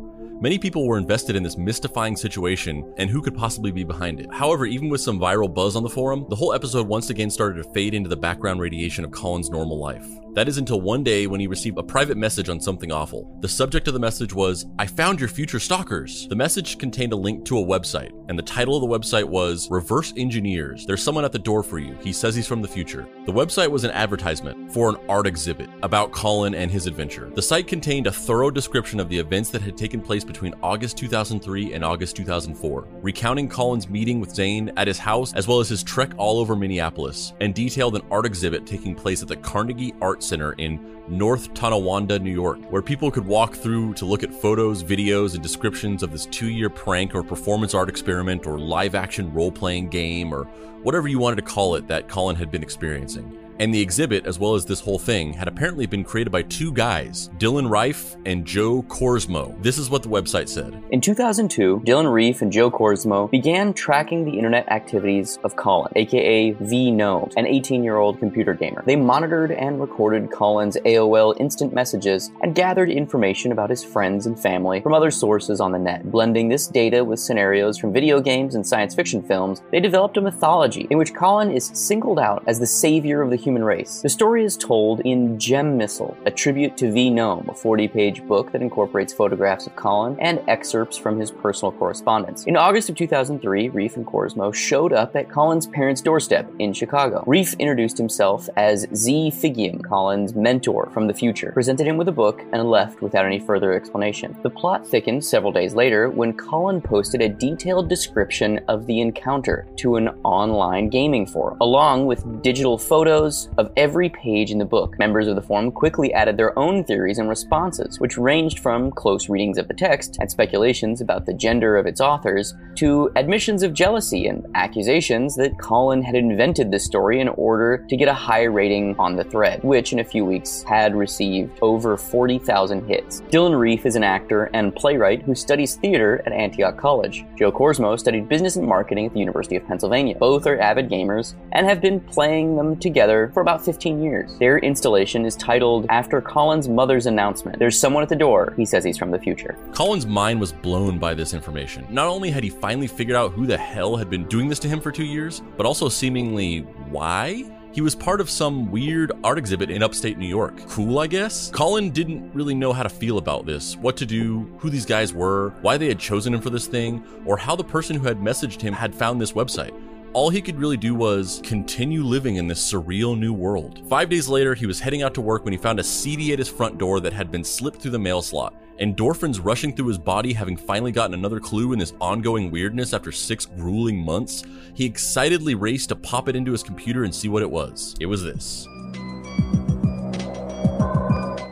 Many people were invested in this mystifying situation and who could possibly be behind it. However, even with some viral buzz on the forum, the whole episode once again started to fade into the background radiation of Kolin's normal life. That is until one day when he received a private message on something awful. The subject of the message was, I found your future stalkers. The message contained a link to a website, and the title of the website was Reverse Engineers. There's someone at the door for you. He says he's from the future. The website was an advertisement for an art exhibit about Kolin and his adventure. The site contained a thorough description of the events that had taken place between August 2003 and August 2004, recounting Kolin's meeting with Zane at his house as well as his trek all over Minneapolis, and detailed an art exhibit taking place at the Carnegie Art Center in North Tonawanda, New York, where people could walk through to look at photos, videos, and descriptions of this two year prank or performance art experiment or live action role playing game or whatever you wanted to call it that Kolin had been experiencing. And the exhibit, as well as this whole thing, had apparently been created by two guys, Dylan Reif and Joe Korsmo. This is what the website said. In 2002, Dylan Reef and Joe Korsmo began tracking the internet activities of Kolin, aka V Gnome, an 18 year old computer gamer. They monitored and recorded Kolin's AOL instant messages and gathered information about his friends and family from other sources on the net. Blending this data with scenarios from video games and science fiction films, they developed a mythology in which Kolin is singled out as the savior of the human race. The story is told in Gem Missile, a tribute to V Gnome, a 40 page book that incorporates photographs of Kolin and excerpts from his personal correspondence. In August of 2003, Reef and Korsmo showed up at Kolin's parents' doorstep in Chicago. Reef introduced himself as Z Figiam, Kolin's mentor from the future, presented him with a book, and left without any further explanation. The plot thickened several days later when Kolin posted a detailed description of the encounter to an online gaming forum, along with digital photos of every page in the book. Members of the forum quickly added their own theories and responses, which ranged from close readings of the text and speculations about the gender of its authors to admissions of jealousy and accusations that Kolin had invented the story in order to get a high rating on the thread, which in a few weeks had received over 40,000 hits. Dylan Reef is an actor and playwright who studies theater at Antioch College. Joe Korsmo studied business and marketing at the University of Pennsylvania. Both are avid gamers and have been playing them together for about 15 years. Their installation is titled After Kolin's Mother's Announcement. There's someone at the door. He says he's from the future. Kolin's mind was blown by this information. Not only had he finally figured out who the hell had been doing this to him for two years, but also seemingly why? He was part of some weird art exhibit in upstate New York. Cool, I guess? Kolin didn't really know how to feel about this, what to do, who these guys were, why they had chosen him for this thing, or how the person who had messaged him had found this website. All he could really do was continue living in this surreal new world. Five days later, he was heading out to work when he found a CD at his front door that had been slipped through the mail slot. Endorphins rushing through his body, having finally gotten another clue in this ongoing weirdness after six grueling months, he excitedly raced to pop it into his computer and see what it was. It was this.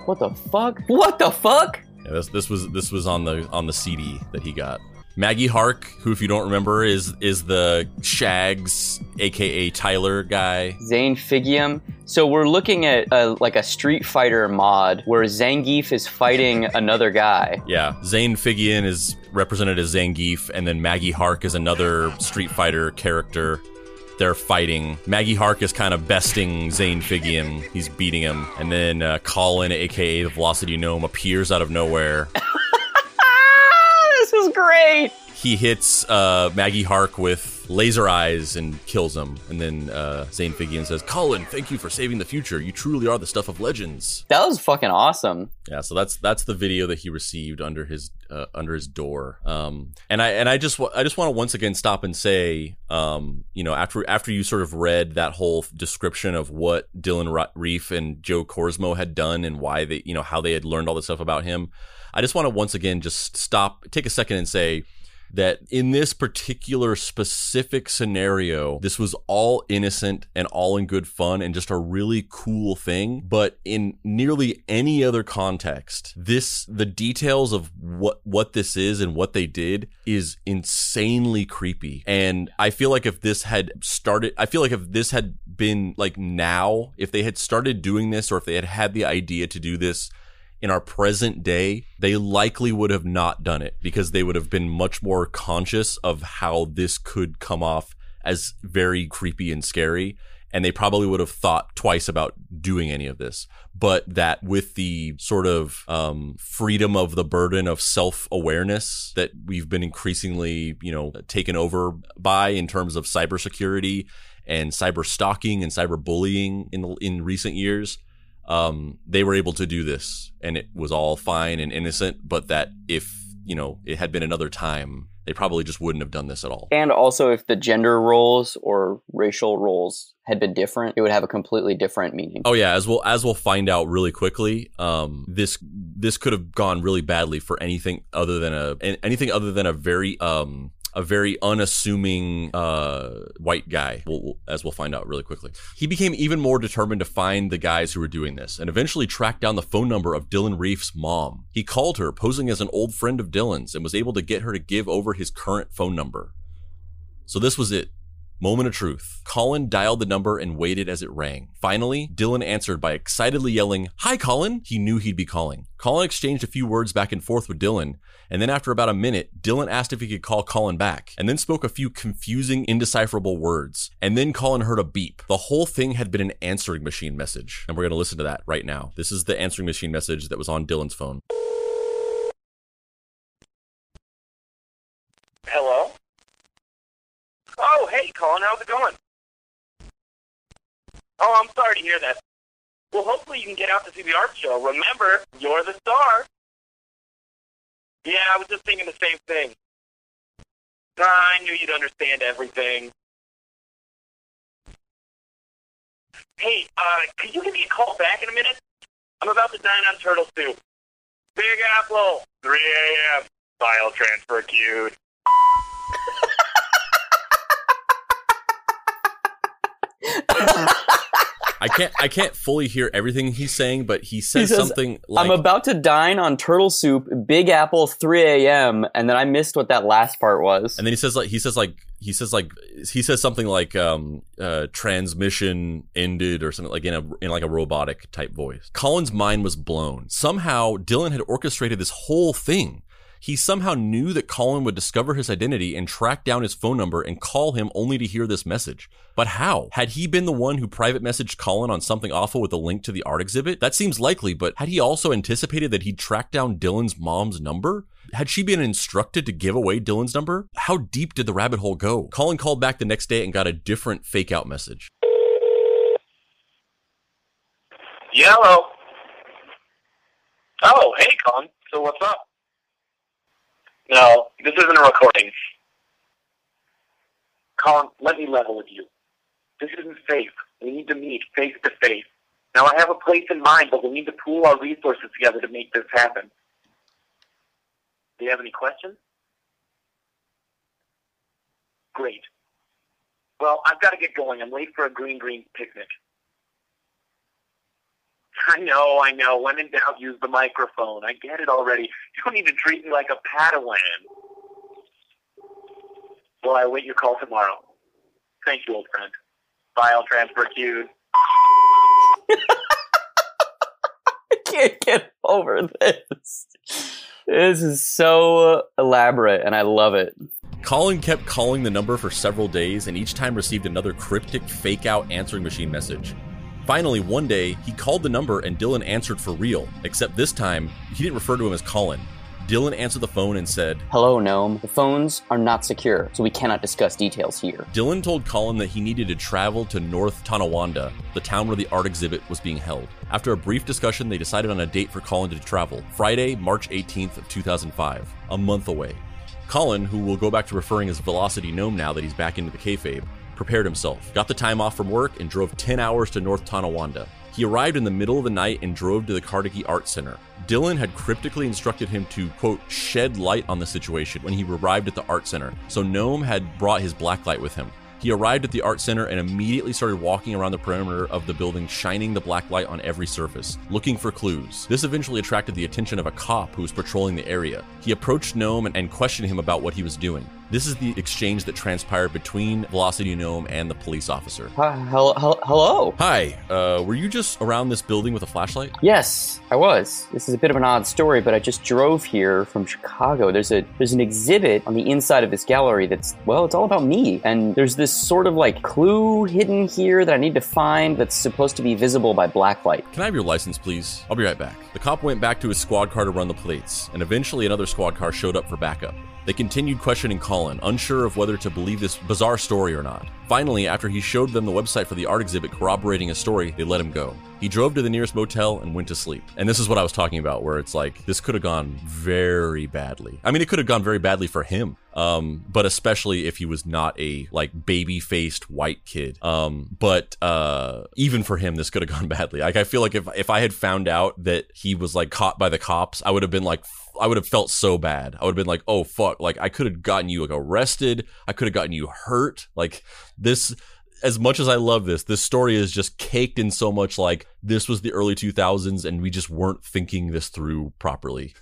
What the fuck? What the fuck? Yeah, this this was this was on the on the CD that he got. Maggie Hark, who if you don't remember is is the Shags, aka Tyler guy. Zane Figiam. So we're looking at a, like a Street Fighter mod where Zangief is fighting another guy. Yeah, Zane Figiam is represented as Zangief, and then Maggie Hark is another Street Fighter character. They're fighting. Maggie Hark is kind of besting Zane Figiam. He's beating him, and then uh, Kolin, aka the Velocity Gnome, appears out of nowhere. this is great. he hits uh, Maggie Hark with laser eyes and kills him. And then uh, Zane Figiam says, Kolin, thank you for saving the future. You truly are the stuff of legends. That was fucking awesome. Yeah, so that's that's the video that he received under his uh, under his door. Um, and I and I just wa- I just want to once again stop and say, um, you know, after after you sort of read that whole description of what Dylan Ra- Reef and Joe Korsmo had done and why they, you know, how they had learned all this stuff about him, I just want to once again just stop, take a second, and say that in this particular specific scenario, this was all innocent and all in good fun and just a really cool thing. But in nearly any other context, this, the details of what, what this is and what they did is insanely creepy. And I feel like if this had started, I feel like if this had been like now, if they had started doing this or if they had had the idea to do this in our present day, they likely would have not done it because they would have been much more conscious of how this could come off as very creepy and scary. And they probably would have thought twice about doing any of this. But that with the sort of um, freedom of the burden of self awareness that we've been increasingly, you know, taken over by in terms of cybersecurity and cyber stalking and cyber bullying in in recent years, um, they were able to do this and it was all fine and innocent, but that if, you know, it had been another time, they probably just wouldn't have done this at all. And also, if the gender roles or racial roles had been different, it would have a completely different meaning. Oh yeah, as we'll as we'll find out really quickly, um, this this could have gone really badly for anything other than a anything other than a very um a very unassuming uh, white guy, as we'll find out really quickly. He became even more determined to find the guys who were doing this and eventually tracked down the phone number of Dylan Reef's mom. He called her, posing as an old friend of Dylan's, and was able to get her to give over his current phone number. So this was it. Moment of truth. Kolin dialed the number and waited as it rang. Finally, Dylan answered by excitedly yelling, Hi, Kolin! He knew he'd be calling. Kolin exchanged a few words back and forth with Dylan, and then after about a minute, Dylan asked if he could call Kolin back, and then spoke a few confusing, indecipherable words. And then Kolin heard a beep. The whole thing had been an answering machine message, and we're gonna listen to that right now. This is the answering machine message that was on Dylan's phone. Hello? Oh, hey, Kolin, how's it going? Oh, I'm sorry to hear that. Well, hopefully you can get out to see the art show. Remember, you're the star. Yeah, I was just thinking the same thing. I knew you'd understand everything. Hey, uh, could you give me a call back in a minute? I'm about to dine on turtle soup. Big Apple, 3 a.m. File transfer queued. I can't I can't fully hear everything he's saying, but he He says, says, something like I'm about to dine on turtle soup, Big Apple, 3 a.m., and then I missed what that last part was. And then he says like he says like he says like he says something like um uh transmission ended or something like in a in like a robotic type voice. Kolin's mind was blown. Somehow Dylan had orchestrated this whole thing. He somehow knew that Kolin would discover his identity and track down his phone number and call him only to hear this message. But how? Had he been the one who private messaged Kolin on something awful with a link to the art exhibit? That seems likely, but had he also anticipated that he'd track down Dylan's mom's number? Had she been instructed to give away Dylan's number? How deep did the rabbit hole go? Kolin called back the next day and got a different fake out message. Yellow. Oh, hey, Kolin. So what's up? No, this isn't a recording. Kolin, let me level with you. This isn't safe. We need to meet face to face. Now, I have a place in mind, but we need to pool our resources together to make this happen. Do you have any questions? Great. Well, I've got to get going. I'm late for a green green picnic. I know, I know. When in doubt, use the microphone. I get it already. You don't need to treat me like a Padawan. Well, I await your call tomorrow. Thank you, old friend. File transfer queued. I can't get over this. This is so elaborate, and I love it. Kolin kept calling the number for several days and each time received another cryptic fake out answering machine message. Finally, one day, he called the number and Dylan answered for real, except this time, he didn't refer to him as Kolin. Dylan answered the phone and said, Hello, Gnome. The phones are not secure, so we cannot discuss details here. Dylan told Kolin that he needed to travel to North Tonawanda, the town where the art exhibit was being held. After a brief discussion, they decided on a date for Kolin to travel, Friday, March 18th of 2005, a month away. Kolin, who will go back to referring as Velocity Gnome now that he's back into the kayfabe, prepared himself, got the time off from work, and drove 10 hours to North Tonawanda. He arrived in the middle of the night and drove to the Carnegie Art Center. Dylan had cryptically instructed him to, quote, shed light on the situation when he arrived at the art center, so Gnome had brought his blacklight with him. He arrived at the art center and immediately started walking around the perimeter of the building, shining the black light on every surface, looking for clues. This eventually attracted the attention of a cop who was patrolling the area. He approached Gnome and questioned him about what he was doing. This is the exchange that transpired between Velocity Gnome and the police officer. Uh, hel- hel- hello? Hi, uh, were you just around this building with a flashlight? Yes, I was. This is a bit of an odd story, but I just drove here from Chicago. There's a there's an exhibit on the inside of this gallery that's well, it's all about me. And there's this sort of like clue hidden here that I need to find that's supposed to be visible by blacklight. Can I have your license, please? I'll be right back. The cop went back to his squad car to run the plates, and eventually another squad car showed up for backup. They continued questioning Kolin, unsure of whether to believe this bizarre story or not. Finally, after he showed them the website for the art exhibit corroborating his story, they let him go. He drove to the nearest motel and went to sleep. And this is what I was talking about, where it's like, this could have gone very badly. I mean, it could have gone very badly for him. Um, but especially if he was not a like baby faced white kid. Um, but uh, even for him, this could have gone badly. Like I feel like if if I had found out that he was like caught by the cops, I would have been like, I would have felt so bad. I would have been like, oh fuck, like I could have gotten you like arrested. I could have gotten you hurt. Like this as much as I love this, this story is just caked in so much like this was the early 2000s and we just weren't thinking this through properly.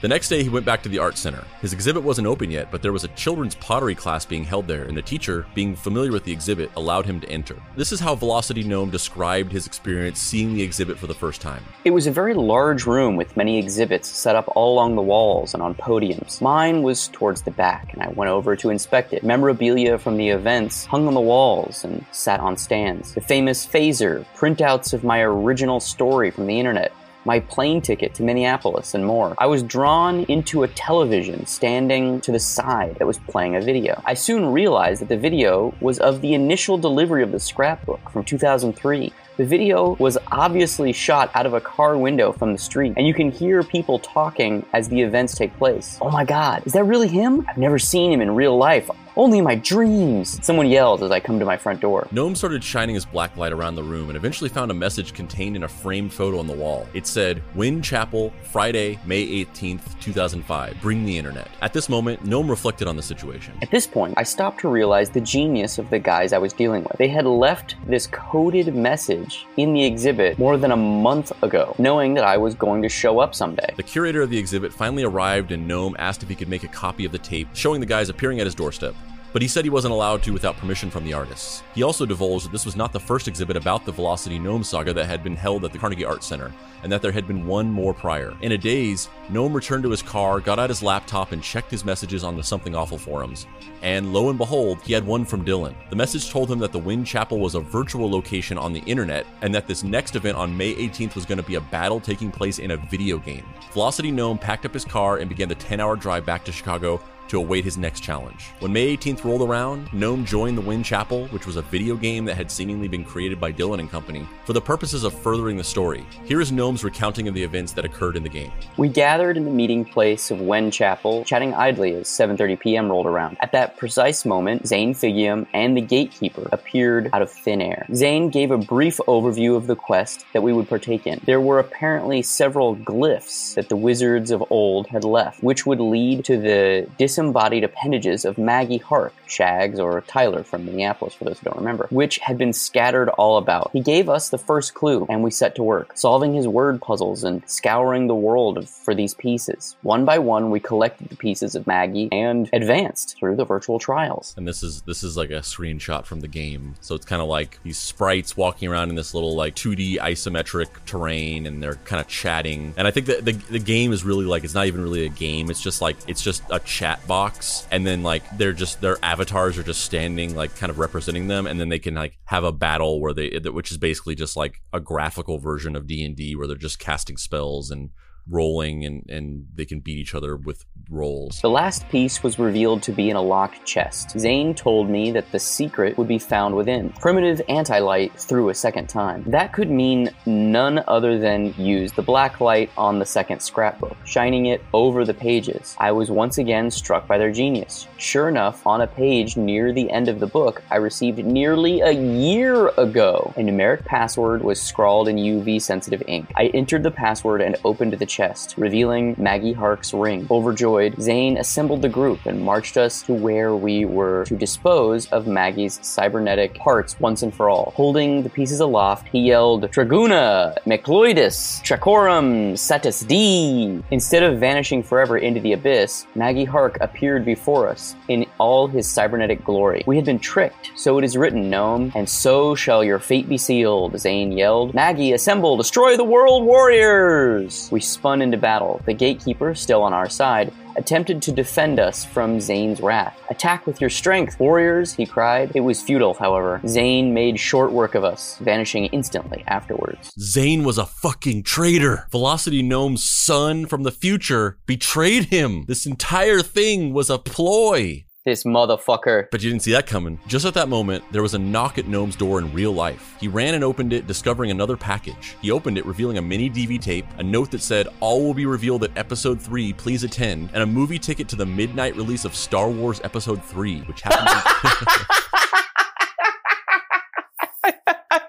The next day, he went back to the art center. His exhibit wasn't open yet, but there was a children's pottery class being held there, and the teacher, being familiar with the exhibit, allowed him to enter. This is how Velocity Gnome described his experience seeing the exhibit for the first time. It was a very large room with many exhibits set up all along the walls and on podiums. Mine was towards the back, and I went over to inspect it. Memorabilia from the events hung on the walls and sat on stands. The famous phaser, printouts of my original story from the internet, my plane ticket to Minneapolis, and more. I was drawn into a television standing to the side that was playing a video. I soon realized that the video was of the initial delivery of the scrapbook from 2003. The video was obviously shot out of a car window from the street, and you can hear people talking as the events take place. Oh my god, is that really him? I've never seen him in real life. Only in my dreams. Someone yells as I come to my front door. Gnome started shining his black light around the room and eventually found a message contained in a framed photo on the wall. It said, Wind Chapel, Friday, May 18th, 2005. Bring the internet. At this moment, Gnome reflected on the situation. At this point, I stopped to realize the genius of the guys I was dealing with. They had left this coded message in the exhibit more than a month ago, knowing that I was going to show up someday. The curator of the exhibit finally arrived and Gnome asked if he could make a copy of the tape showing the guys appearing at his doorstep but he said he wasn't allowed to without permission from the artists. He also divulged that this was not the first exhibit about the Velocity Gnome saga that had been held at the Carnegie Art Center, and that there had been one more prior. In a daze, Gnome returned to his car, got out his laptop, and checked his messages on the Something Awful forums. And lo and behold, he had one from Dylan. The message told him that the Wind Chapel was a virtual location on the internet, and that this next event on May 18th was going to be a battle taking place in a video game. Velocity Gnome packed up his car and began the 10 hour drive back to Chicago, to await his next challenge. When May 18th rolled around, Gnome joined the Wind Chapel, which was a video game that had seemingly been created by Dylan and company, for the purposes of furthering the story. Here is Gnome's recounting of the events that occurred in the game. We gathered in the meeting place of Wind Chapel, chatting idly as 7:30 p.m. rolled around. At that precise moment, Zane Figiam and the gatekeeper appeared out of thin air. Zane gave a brief overview of the quest that we would partake in. There were apparently several glyphs that the wizards of old had left, which would lead to the disembodied appendages of Maggie Hark, Shags, or Tyler from Minneapolis, for those who don't remember, which had been scattered all about. He gave us the first clue, and we set to work, solving his word puzzles and scouring the world for these pieces. One by one, we collected the pieces of Maggie and advanced through the virtual trials. And this is this is like a screenshot from the game. So it's kind of like these sprites walking around in this little like 2D isometric terrain and they're kind of chatting. And I think that the, the game is really like it's not even really a game. It's just like it's just a chat box and then like they're just their avatars are just standing like kind of representing them and then they can like have a battle where they which is basically just like a graphical version of D&D where they're just casting spells and rolling and and they can beat each other with rolls. The last piece was revealed to be in a locked chest. Zane told me that the secret would be found within. Primitive anti-light through a second time. That could mean none other than use the black light on the second scrapbook, shining it over the pages. I was once again struck by their genius. Sure enough, on a page near the end of the book, I received nearly a year ago. A numeric password was scrawled in UV sensitive ink. I entered the password and opened the chest, revealing Maggie Hark's ring. Overjoyed, Zane assembled the group and marched us to where we were to dispose of Maggie's cybernetic parts once and for all. Holding the pieces aloft, he yelled, Draguna, Mecloidus, Tracorum, Satis D. Instead of vanishing forever into the abyss, Maggie Hark appeared before us in all his cybernetic glory. We had been tricked, so it is written, Gnome, and so shall your fate be sealed, Zane yelled. Maggie, assemble, destroy the world warriors! We spun into battle. The gatekeeper, still on our side, attempted to defend us from Zane's wrath. Attack with your strength, warriors, he cried. It was futile, however. Zane made short work of us, vanishing instantly afterwards. Zane was a fucking traitor. Velocity Gnome's son from the future betrayed him. This entire thing was a ploy. This motherfucker. But you didn't see that coming. Just at that moment, there was a knock at Gnome's door in real life. He ran and opened it, discovering another package. He opened it, revealing a mini DV tape, a note that said, All will be revealed at episode 3, please attend, and a movie ticket to the midnight release of Star Wars episode 3, which happened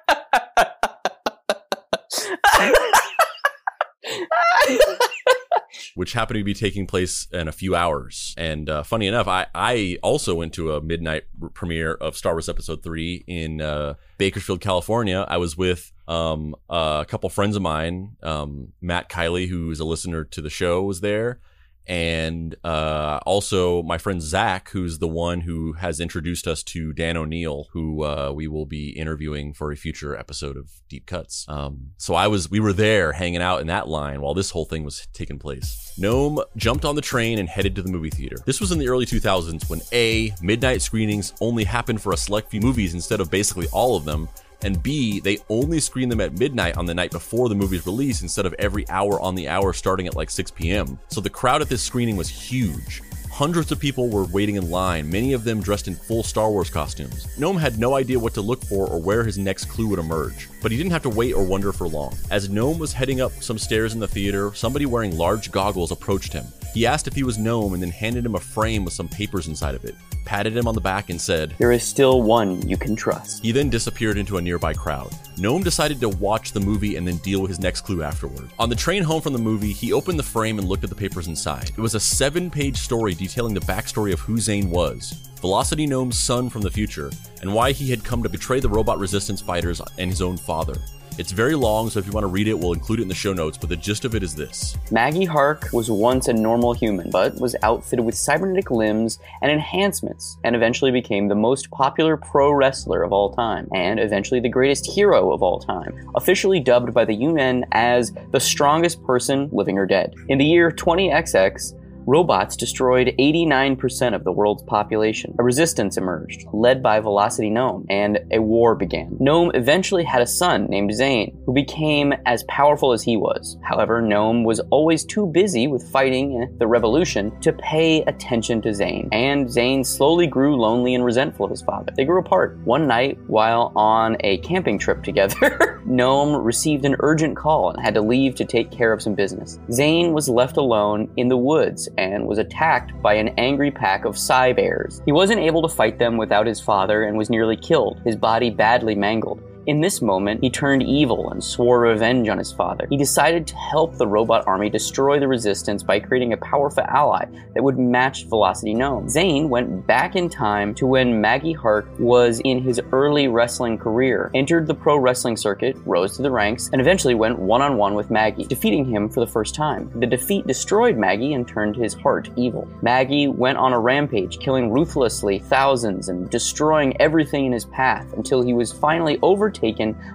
which happened to be taking place in a few hours. And uh, funny enough, I, I also went to a midnight premiere of Star Wars Episode 3 in uh, Bakersfield, California. I was with um, a couple friends of mine. Um, Matt Kiley, who is a listener to the show, was there. And uh, also my friend Zach, who's the one who has introduced us to Dan O'Neill, who uh, we will be interviewing for a future episode of Deep Cuts. Um, so I was, we were there hanging out in that line while this whole thing was taking place. Gnome jumped on the train and headed to the movie theater. This was in the early 2000s when A, midnight screenings only happened for a select few movies instead of basically all of them, and B, they only screen them at midnight on the night before the movie's release instead of every hour on the hour starting at like 6 p.m. So the crowd at this screening was huge. Hundreds of people were waiting in line, many of them dressed in full Star Wars costumes. Gnome had no idea what to look for or where his next clue would emerge, but he didn't have to wait or wonder for long. As Gnome was heading up some stairs in the theater, somebody wearing large goggles approached him. He asked if he was Gnome and then handed him a frame with some papers inside of it, patted him on the back, and said, There is still one you can trust. He then disappeared into a nearby crowd. Gnome decided to watch the movie and then deal with his next clue afterward. On the train home from the movie, he opened the frame and looked at the papers inside. It was a seven page story detailing the backstory of who Zane was. Velocity Gnome's son from the future, and why he had come to betray the robot resistance fighters and his own father. It's very long, so if you want to read it, we'll include it in the show notes, but the gist of it is this. Maggie Hark was once a normal human, but was outfitted with cybernetic limbs and enhancements, and eventually became the most popular pro wrestler of all time, and eventually the greatest hero of all time, officially dubbed by the UN as the strongest person living or dead. In the year 20XX, robots destroyed 89% of the world's population. A resistance emerged, led by Velocity Gnome, and a war began. Gnome eventually had a son named Zane, who became as powerful as he was. However, Gnome was always too busy with fighting eh, the revolution to pay attention to Zane, and Zane slowly grew lonely and resentful of his father. They grew apart. One night, while on a camping trip together, Gnome received an urgent call and had to leave to take care of some business. Zane was left alone in the woods and was attacked by an angry pack of Psy Bears. He wasn't able to fight them without his father and was nearly killed, his body badly mangled. In this moment, he turned evil and swore revenge on his father. He decided to help the robot army destroy the resistance by creating a powerful ally that would match Velocity Gnome. Zane went back in time to when Maggie Hart was in his early wrestling career, entered the pro wrestling circuit, rose to the ranks, and eventually went one on one with Maggie, defeating him for the first time. The defeat destroyed Maggie and turned his heart evil. Maggie went on a rampage, killing ruthlessly thousands and destroying everything in his path until he was finally overtaken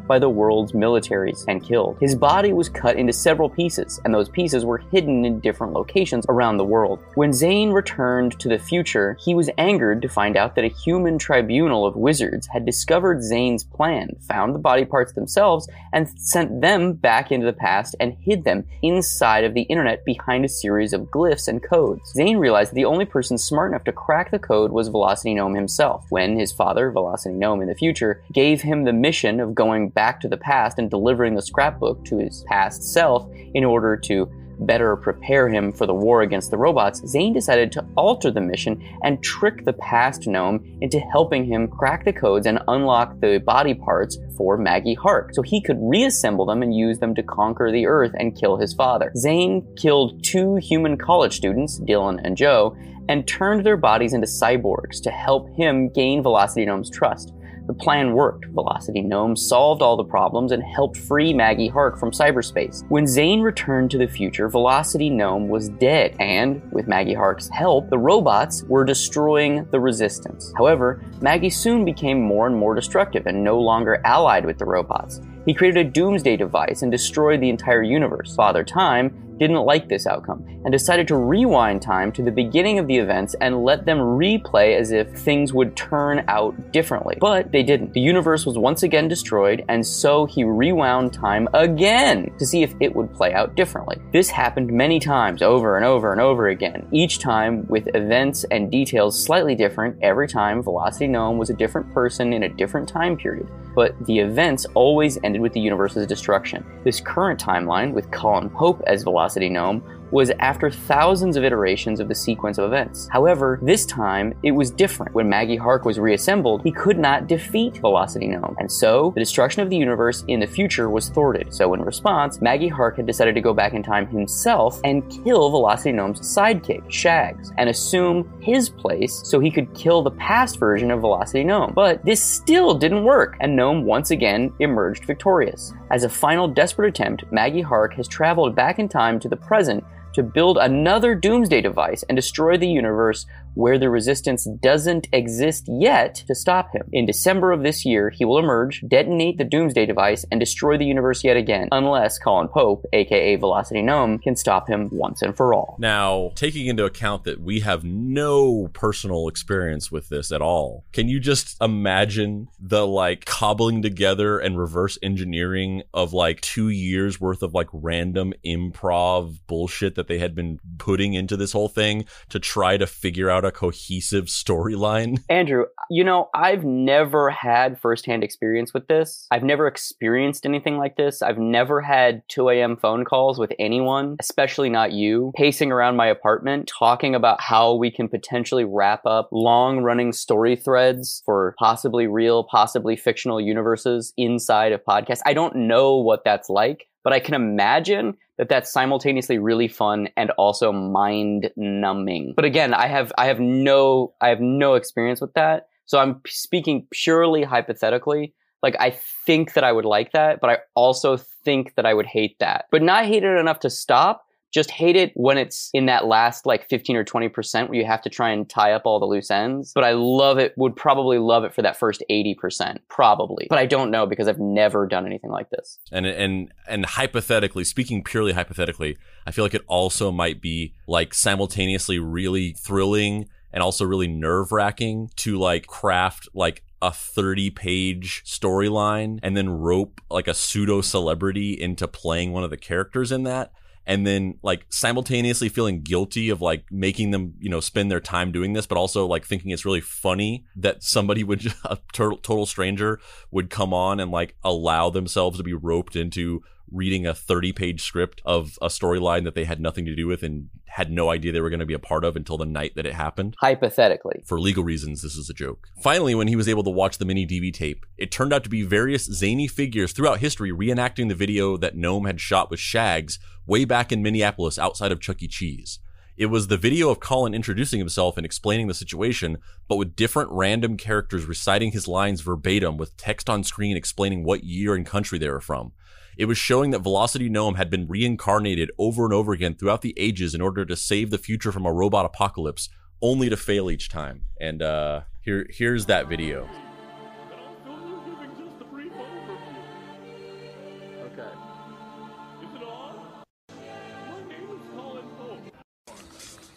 by the world's militaries and killed. His body was cut into several pieces, and those pieces were hidden in different locations around the world. When Zane returned to the future, he was angered to find out that a human tribunal of wizards had discovered Zane's plan, found the body parts themselves, and sent them back into the past and hid them inside of the internet behind a series of glyphs and codes. Zane realized that the only person smart enough to crack the code was Velocity Gnome himself. When his father, Velocity Gnome in the future, gave him the mission of going back to the past and delivering the scrapbook to his past self in order to better prepare him for the war against the robots, Zane decided to alter the mission and trick the past gnome into helping him crack the codes and unlock the body parts for Maggie Hart so he could reassemble them and use them to conquer the Earth and kill his father. Zane killed two human college students, Dylan and Joe, and turned their bodies into cyborgs to help him gain Velocity Gnome's trust. The plan worked. Velocity Gnome solved all the problems and helped free Maggie Hart from cyberspace. When Zane returned to the future, Velocity Gnome was dead, and with Maggie Hart's help, the robots were destroying the resistance. However, Maggie soon became more and more destructive and no longer allied with the robots. He created a doomsday device and destroyed the entire universe. Father Time didn't like this outcome and decided to rewind time to the beginning of the events and let them replay as if things would turn out differently. But they didn't. The universe was once again destroyed, and so he rewound time again to see if it would play out differently. This happened many times over and over and over again, each time with events and details slightly different. Every time, Velocity Gnome was a different person in a different time period, but the events always ended with the universe's destruction. This current timeline, with Kolin Pope as Velocity Gnome, was after thousands of iterations of the sequence of events. However, this time it was different. When Maggie Hark was reassembled, he could not defeat Velocity Gnome, and so the destruction of the universe in the future was thwarted. So in response, Maggie Hark had decided to go back in time himself and kill Velocity Gnome's sidekick, Shags, and assume his place so he could kill the past version of Velocity Gnome. But this still didn't work, and Gnome once again emerged victorious. As a final desperate attempt, Maggie Hark has traveled back in time to the present to build another doomsday device and destroy the universe where the resistance doesn't exist yet to stop him. In December of this year, he will emerge, detonate the doomsday device, and destroy the universe yet again, unless Kolin Pope, aka Velocity Gnome, can stop him once and for all. Now, taking into account that we have no personal experience with this at all, can you just imagine the like cobbling together and reverse engineering of like two years worth of like random improv bullshit that they had been putting into this whole thing to try to figure out a cohesive storyline? Andrew, you know, I've never had firsthand experience with this. I've never experienced anything like this. I've never had 2 a.m. phone calls with anyone, especially not you, pacing around my apartment talking about how we can potentially wrap up long running story threads for possibly real, possibly fictional universes inside of podcasts. I don't know what that's like, but I can imagine that that's simultaneously really fun and also mind numbing. But again, I have I have no I have no experience with that. So I'm speaking purely hypothetically. Like I think that I would like that, but I also think that I would hate that. But not hate it enough to stop, just hate it when it's in that last like 15 or 20% where you have to try and tie up all the loose ends. But I love it, would probably love it for that first 80%, probably. But I don't know because I've never done anything like this. And and and hypothetically, speaking purely hypothetically, I feel like it also might be like simultaneously really thrilling and also really nerve wracking to like craft like a 30 page storyline and then rope like a pseudo celebrity into playing one of the characters in that and then like simultaneously feeling guilty of like making them you know spend their time doing this but also like thinking it's really funny that somebody would a total, total stranger would come on and like allow themselves to be roped into reading a 30 page script of a storyline that they had nothing to do with and had no idea they were going to be a part of until the night that it happened. Hypothetically. For legal reasons, this is a joke. Finally, when he was able to watch the mini DV tape, it turned out to be various zany figures throughout history reenacting the video that Gnome had shot with Shags way back in Minneapolis outside of Chuck E. Cheese. It was the video of Kolin introducing himself and explaining the situation, but with different random characters reciting his lines verbatim with text on screen explaining what year and country they were from. It was showing that Velocity Gnome had been reincarnated over and over again throughout the ages in order to save the future from a robot apocalypse, only to fail each time. And uh, here, here's that video.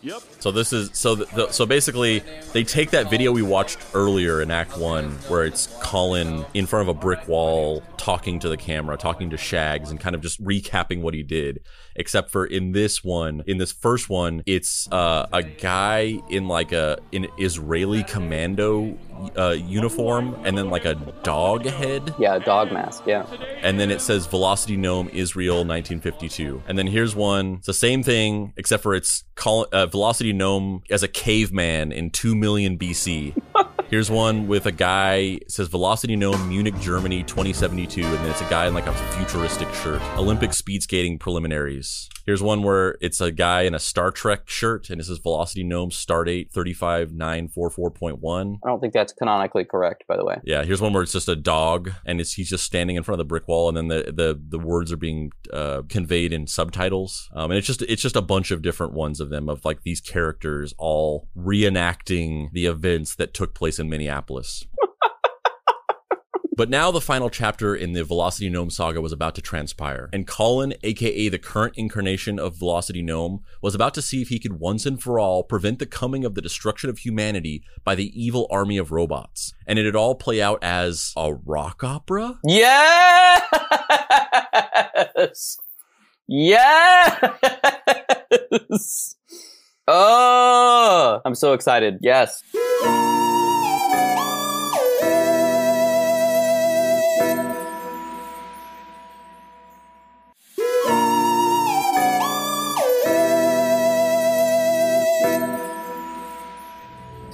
Yep. So this is so the, so basically they take that video we watched earlier in Act One, where it's Kolin in front of a brick wall talking to the camera, talking to Shags, and kind of just recapping what he did. Except for in this one, in this first one, it's uh, a guy in like a an Israeli commando uh, uniform, and then like a dog head. Yeah, a dog mask. Yeah. And then it says Velocity Gnome Israel 1952. And then here's one. It's the same thing, except for it's call, uh, Velocity Gnome as a caveman in 2 million BC. Here's one with a guy it says Velocity Gnome Munich Germany 2072 and then it's a guy in like a futuristic shirt. Olympic speed skating preliminaries. Here's one where it's a guy in a Star Trek shirt and it says Velocity Gnome Stardate 35944.1. I don't think that's canonically correct, by the way. Yeah, here's one where it's just a dog and it's he's just standing in front of the brick wall and then the the, the words are being uh, conveyed in subtitles. Um, and it's just it's just a bunch of different ones of them of like these characters all reenacting the events that took place in Minneapolis. But now the final chapter in the Velocity Gnome saga was about to transpire, and Kolin, aka the current incarnation of Velocity Gnome, was about to see if he could once and for all prevent the coming of the destruction of humanity by the evil army of robots. And it'd all play out as a rock opera? Yes! Yes! Oh, I'm so excited. Yes.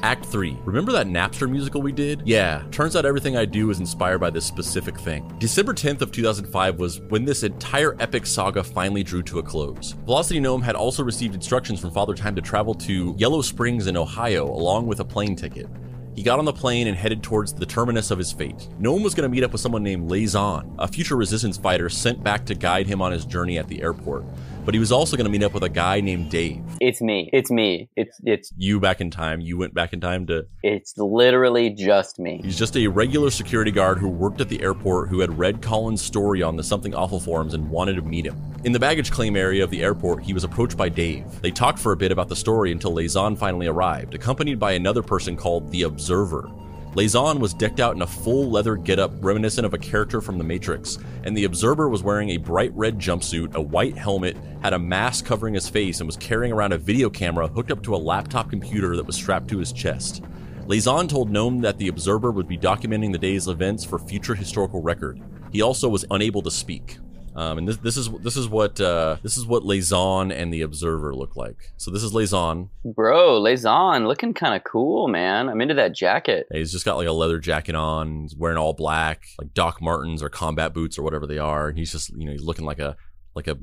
Act 3. Remember that Napster musical we did? Yeah, turns out everything I do is inspired by this specific thing. December 10th of 2005 was when this entire epic saga finally drew to a close. Velocity Gnome had also received instructions from Father Time to travel to Yellow Springs in Ohio along with a plane ticket. He got on the plane and headed towards the terminus of his fate. Gnome was going to meet up with someone named Lazon, a future resistance fighter sent back to guide him on his journey at the airport. But he was also going to meet up with a guy named Dave. It's me. It's me. It's it's You back in time. You went back in time to. it's literally just me. He's just a regular security guard who worked at the airport who had read Kolin's story on the Something Awful forums and wanted to meet him. In the baggage claim area of the airport, he was approached by Dave. They talked for a bit about the story until Lazon finally arrived, accompanied by another person called the Observer. Lazon was decked out in a full leather getup reminiscent of a character from The Matrix, and the Observer was wearing a bright red jumpsuit, a white helmet, had a mask covering his face, and was carrying around a video camera hooked up to a laptop computer that was strapped to his chest. Lazon told Gnome that the Observer would be documenting the day's events for future historical record. He also was unable to speak. Um, and this, this is this is what uh, this is what Lazon and the Observer look like. So this is Lazon. Bro, Lazon, looking kind of cool, man. I'm into that jacket. He's just got like a leather jacket on. He's wearing all black, like Doc Martens or combat boots or whatever they are. And he's just you know he's looking like a like a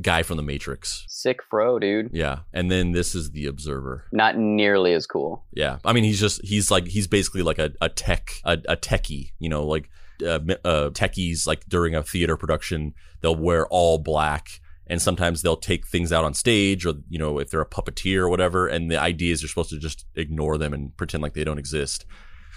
guy from the Matrix. Sick fro, dude. Yeah. And then this is the Observer. Not nearly as cool. Yeah. I mean, he's just he's like he's basically like a, a tech a, a techie. You know, like uh, uh, techies like during a theater production they'll wear all black and sometimes they'll take things out on stage or you know if they're a puppeteer or whatever and the idea is you're supposed to just ignore them and pretend like they don't exist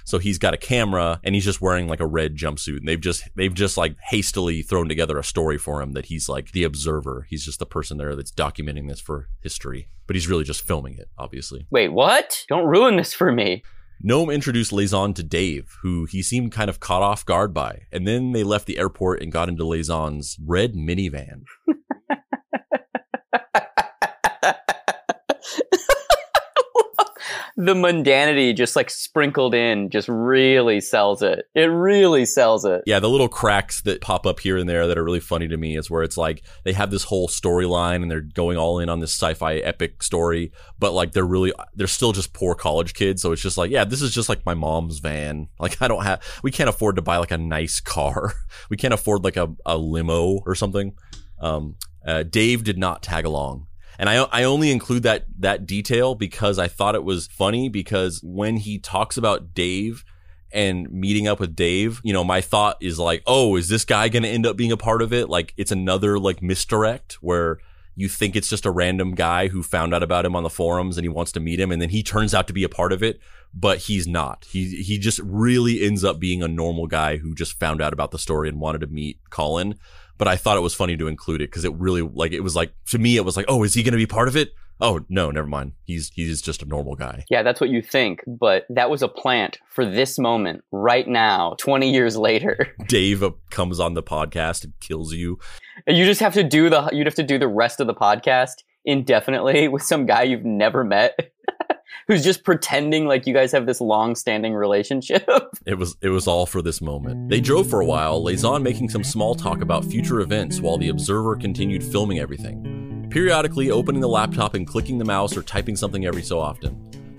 so he's got a camera and he's just wearing like a red jumpsuit and they've just they've just like hastily thrown together a story for him that he's like the observer he's just the person there that's documenting this for history but he's really just filming it obviously Wait, what? Don't ruin this for me. Gnome introduced Lazon to Dave, who he seemed kind of caught off guard by, and then they left the airport and got into Lazon's red minivan. the mundanity just like sprinkled in just really sells it. It really sells it. Yeah, the little cracks that pop up here and there that are really funny to me is where it's like they have this whole storyline and they're going all in on this sci-fi epic story, but like they're really they're still just poor college kids, so it's just like, yeah, this is just like my mom's van. Like I don't have we can't afford to buy like a nice car. We can't afford like a, a limo or something. Um, uh, Dave did not tag along. And I, I only include that, that detail because I thought it was funny because when he talks about Dave and meeting up with Dave, you know, my thought is like, oh, is this guy going to end up being a part of it? Like it's another like misdirect where you think it's just a random guy who found out about him on the forums and he wants to meet him and then he turns out to be a part of it, but he's not. He he just really ends up being a normal guy who just found out about the story and wanted to meet Kolin. But I thought it was funny to include it because it really like it was like to me it was like, oh, is he going to be part of it? Oh no, never mind. He's he's just a normal guy. Yeah, that's what you think, but that was a plant for this moment right now, 20 years later. Dave comes on the podcast and kills you. You just have to do the you'd have to do the rest of the podcast indefinitely with some guy you've never met who's just pretending like you guys have this long-standing relationship. It was it was all for this moment. They drove for a while, Lazon making some small talk about future events while the observer continued filming everything, periodically opening the laptop and clicking the mouse or typing something every so often.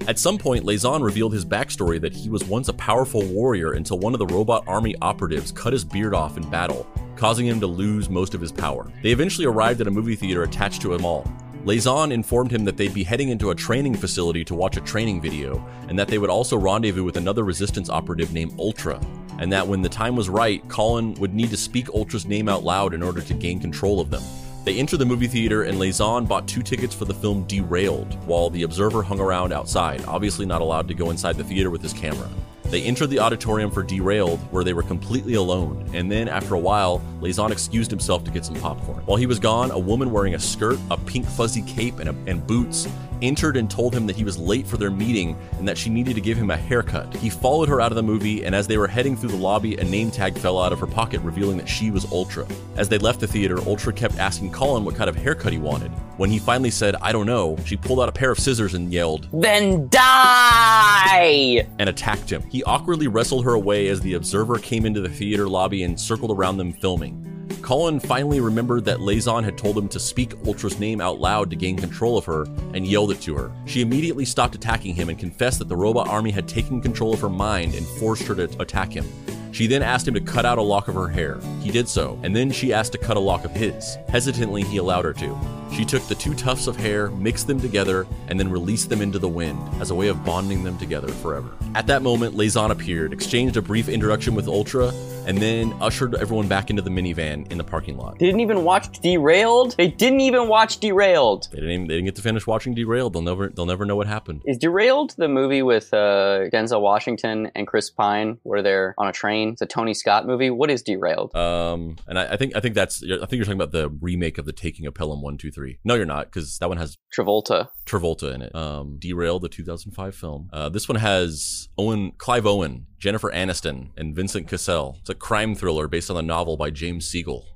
At some point, Lazon revealed his backstory that he was once a powerful warrior until one of the robot army operatives cut his beard off in battle, causing him to lose most of his power. They eventually arrived at a movie theater attached to a mall. Lazon informed him that they'd be heading into a training facility to watch a training video, and that they would also rendezvous with another resistance operative named Ultra, and that when the time was right, Kolin would need to speak Ultra's name out loud in order to gain control of them. They entered the movie theater, and Lazon bought two tickets for the film Derailed, while the observer hung around outside, obviously not allowed to go inside the theater with his camera. They entered the auditorium for Derailed, where they were completely alone, and then, after a while, Lazon excused himself to get some popcorn. While he was gone, a woman wearing a skirt, a pink fuzzy cape, and, a, and boots entered and told him that he was late for their meeting and that she needed to give him a haircut. He followed her out of the movie, and as they were heading through the lobby, a name tag fell out of her pocket, revealing that she was Ultra. As they left the theater, Ultra kept asking Kolin what kind of haircut he wanted. When he finally said, I don't know, she pulled out a pair of scissors and yelled, then die! and attacked him. He awkwardly wrestled her away as the observer came into the theater lobby and circled around them filming. Kolin finally remembered that Lazon had told him to speak Ultra's name out loud to gain control of her and yelled it to her. She immediately stopped attacking him and confessed that the robot army had taken control of her mind and forced her to attack him. She then asked him to cut out a lock of her hair. He did so, and then she asked to cut a lock of his. Hesitantly, he allowed her to. She took the two tufts of hair, mixed them together, and then released them into the wind as a way of bonding them together forever. At that moment, Lazon appeared, exchanged a brief introduction with Ultra, and then ushered everyone back into the minivan in the parking lot. They didn't even watch Derailed. They didn't even watch Derailed. They didn't, even, they didn't get to finish watching Derailed. They'll never they'll never know what happened. Is Derailed the movie with uh, Denzel Washington and Chris Pine where they're on a train? It's a Tony Scott movie. What is Derailed? Um, and I, I think I think that's I think you're talking about the remake of the Taking of Pelham One Two Three. No, you're not because that one has Travolta. Travolta in it. Um, Derailed, the 2005 film. Uh, this one has Owen, Clive Owen, Jennifer Aniston, and Vincent Cassel. It's a crime thriller based on a novel by James Siegel.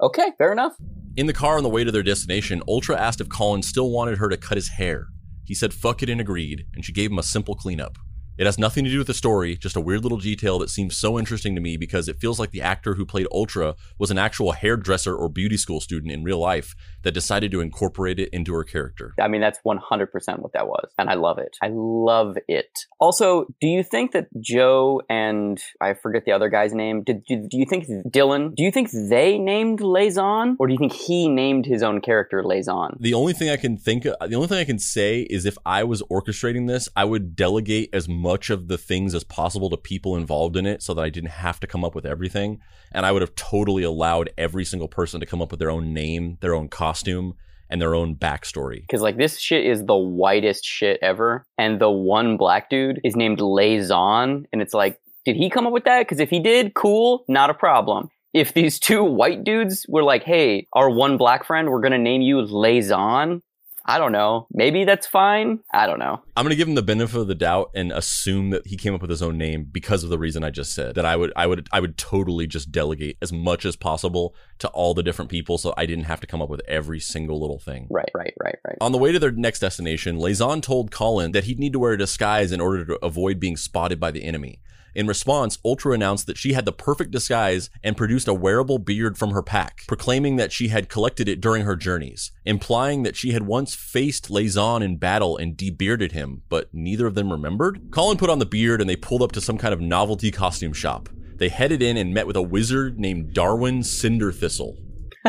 Okay, fair enough. In the car on the way to their destination, Ultra asked if Kolin still wanted her to cut his hair. He said fuck it and agreed, and she gave him a simple cleanup. It has nothing to do with the story, just a weird little detail that seems so interesting to me because it feels like the actor who played Ultra was an actual hairdresser or beauty school student in real life, that decided to incorporate it into her character. I mean, that's 100% what that was. And I love it. I love it. Also, do you think that Joe and I forget the other guy's name, did, do, do you think Dylan, do you think they named Lazon? Or do you think he named his own character Lazon? The only thing I can think of, the only thing I can say is if I was orchestrating this, I would delegate as much of the things as possible to people involved in it so that I didn't have to come up with everything. And I would have totally allowed every single person to come up with their own name, their own costume, and their own backstory. Because like this shit is the whitest shit ever, and the one black dude is named Lazon, and it's like, did he come up with that? Because if he did, cool, not a problem. If these two white dudes were like, hey, our one black friend, we're gonna name you Lazon, I don't know. Maybe that's fine. I don't know. I'm gonna give him the benefit of the doubt and assume that he came up with his own name because of the reason I just said. That I would, I would, I would totally just delegate as much as possible to all the different people, so I didn't have to come up with every single little thing. Right, right, right, right. On the way to their next destination, Lazon told Kolin that he'd need to wear a disguise in order to avoid being spotted by the enemy. In response, Ultra announced that she had the perfect disguise and produced a wearable beard from her pack, proclaiming that she had collected it during her journeys, implying that she had once faced Lazon in battle and debearded him, but neither of them remembered. Kolin put on the beard and they pulled up to some kind of novelty costume shop. They headed in and met with a wizard named Darwin Cinder Thistle.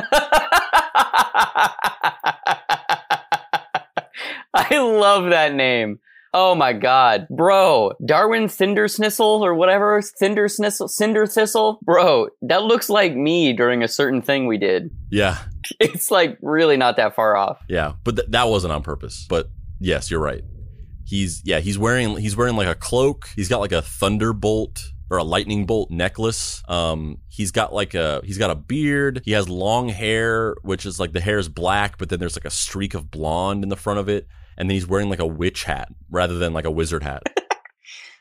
I love that name. Oh my god. Bro, Darwin Cinder Snissel or whatever, Cinder Snissel, Cinder Thistle. Bro, that looks like me during a certain thing we did. Yeah, It's like really not that far off. yeah, but th- that wasn't on purpose. But yes, you're right. He's yeah, he's wearing he's wearing like a cloak. He's got like a thunderbolt or a lightning bolt necklace. Um, he's got like a he's got a beard. He has long hair, which is like the hair is black, but then there's like a streak of blonde in the front of it. And then he's wearing like a witch hat rather than like a wizard hat.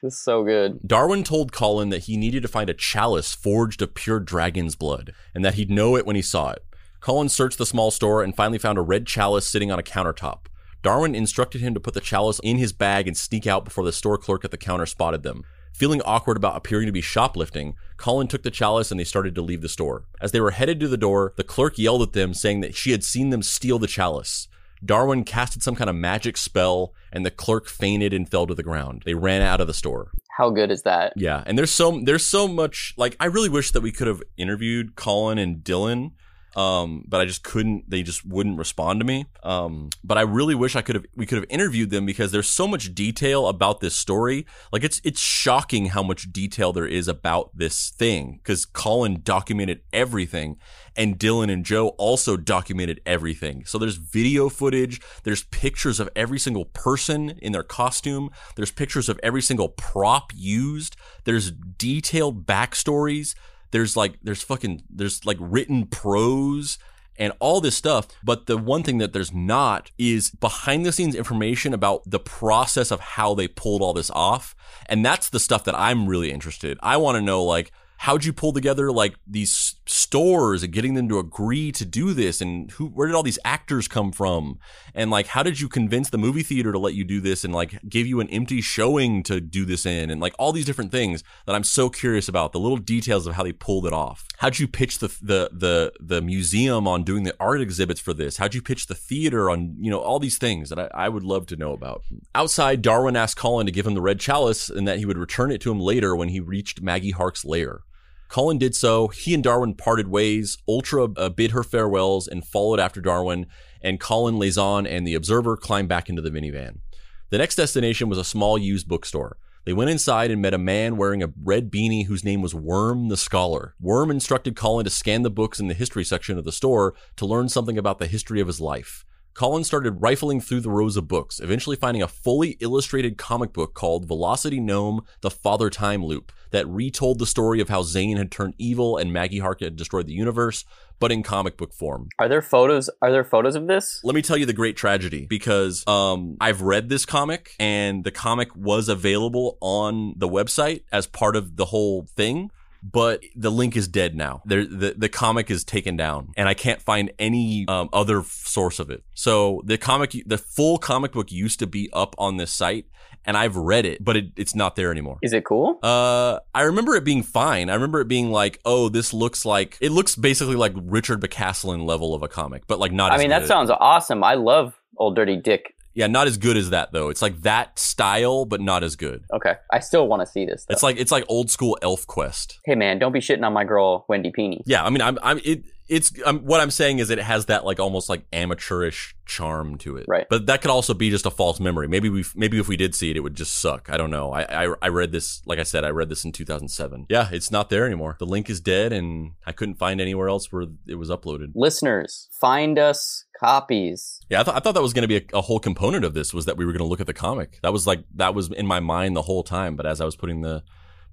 This is so good. Darwin told Kolin that he needed to find a chalice forged of pure dragon's blood, and that he'd know it when he saw it. Kolin searched the small store and finally found a red chalice sitting on a countertop. Darwin instructed him to put the chalice in his bag and sneak out before the store clerk at the counter spotted them. Feeling awkward about appearing to be shoplifting, Kolin took the chalice and they started to leave the store. As they were headed to the door, the clerk yelled at them, saying that she had seen them steal the chalice. Darwin casted some kind of magic spell, and the clerk fainted and fell to the ground. They ran out of the store. How good is that? Yeah, and there's so there's so much like I really wish that we could have interviewed Kolin and Dylan, um, but I just couldn't. They just wouldn't respond to me. Um, but I really wish I could have we could have interviewed them because there's so much detail about this story. Like it's it's shocking how much detail there is about this thing because Kolin documented everything, and Dylan and Joe also documented everything. So there's video footage, there's pictures of every single person in their costume, there's pictures of every single prop used, there's detailed backstories, there's like there's fucking there's like written prose and all this stuff. But the one thing that there's not is behind the scenes information about the process of how they pulled all this off. And that's the stuff that I'm really interested. I want to know like how'd you pull together like these stores and getting them to agree to do this? And who where did all these actors come from? And like how did you convince the movie theater to let you do this and like give you an empty showing to do this in? And like all these different things that I'm so curious about the little details of how they pulled it off. How'd you pitch the the the the museum on doing the art exhibits for this? How'd you pitch the theater on you know all these things that I, I would love to know about? Outside Darwin asked Kolin to give him the red chalice and that he would return it to him later when he reached Maggie Hark's lair Kolin did so. He and Darwin parted ways. Ultra uh, bid her farewells and followed after Darwin, and Kolin, Lazon, and the Observer climbed back into the minivan. The next destination was a small used bookstore. They went inside and met a man wearing a red beanie whose name was Worm the Scholar. Worm instructed Kolin to scan the books in the history section of the store to learn something about the history of his life. Kolin started rifling through the rows of books, eventually finding a fully illustrated comic book called Velocity Gnome The Father Time Loop that retold the story of how Zane had turned evil and Maggie Hark had destroyed the universe, but in comic book form. Are there photos? Are there photos of this? Let me tell you the great tragedy because um, I've read this comic and the comic was available on the website as part of the whole thing. but the link is dead now. There, the the comic is taken down, and I can't find any um, other source of it. So the comic, the full comic book used to be up on this site, and I've read it, but it, it's not there anymore. Is it cool? Uh, I remember it being fine. I remember it being like, oh, this looks like it looks basically like Richard BeCaslin level of a comic, but like not. I mean, good. that sounds awesome. I love Old Dirty Dick. yeah, not as good as that though. It's like that style, but not as good. Okay, I still want to see this. though. It's like it's like old school Elf Quest. hey man, don't be shitting on my girl Wendy Pini. Yeah, I mean, I'm, I'm, it, it's, um, what I'm saying is it has that like almost like amateurish charm to it. Right. But that could also be just a false memory. Maybe we, maybe if we did see it, it would just suck. I don't know. I, I, I read this, like I said, I read this in 2007. Yeah, it's not there anymore. The link is dead, and I couldn't find anywhere else where it was uploaded. Listeners, find us copies. Yeah, I, th- I thought that was going to be a, a whole component of this was that we were going to look at the comic. That was like that was in my mind the whole time. But as I was putting the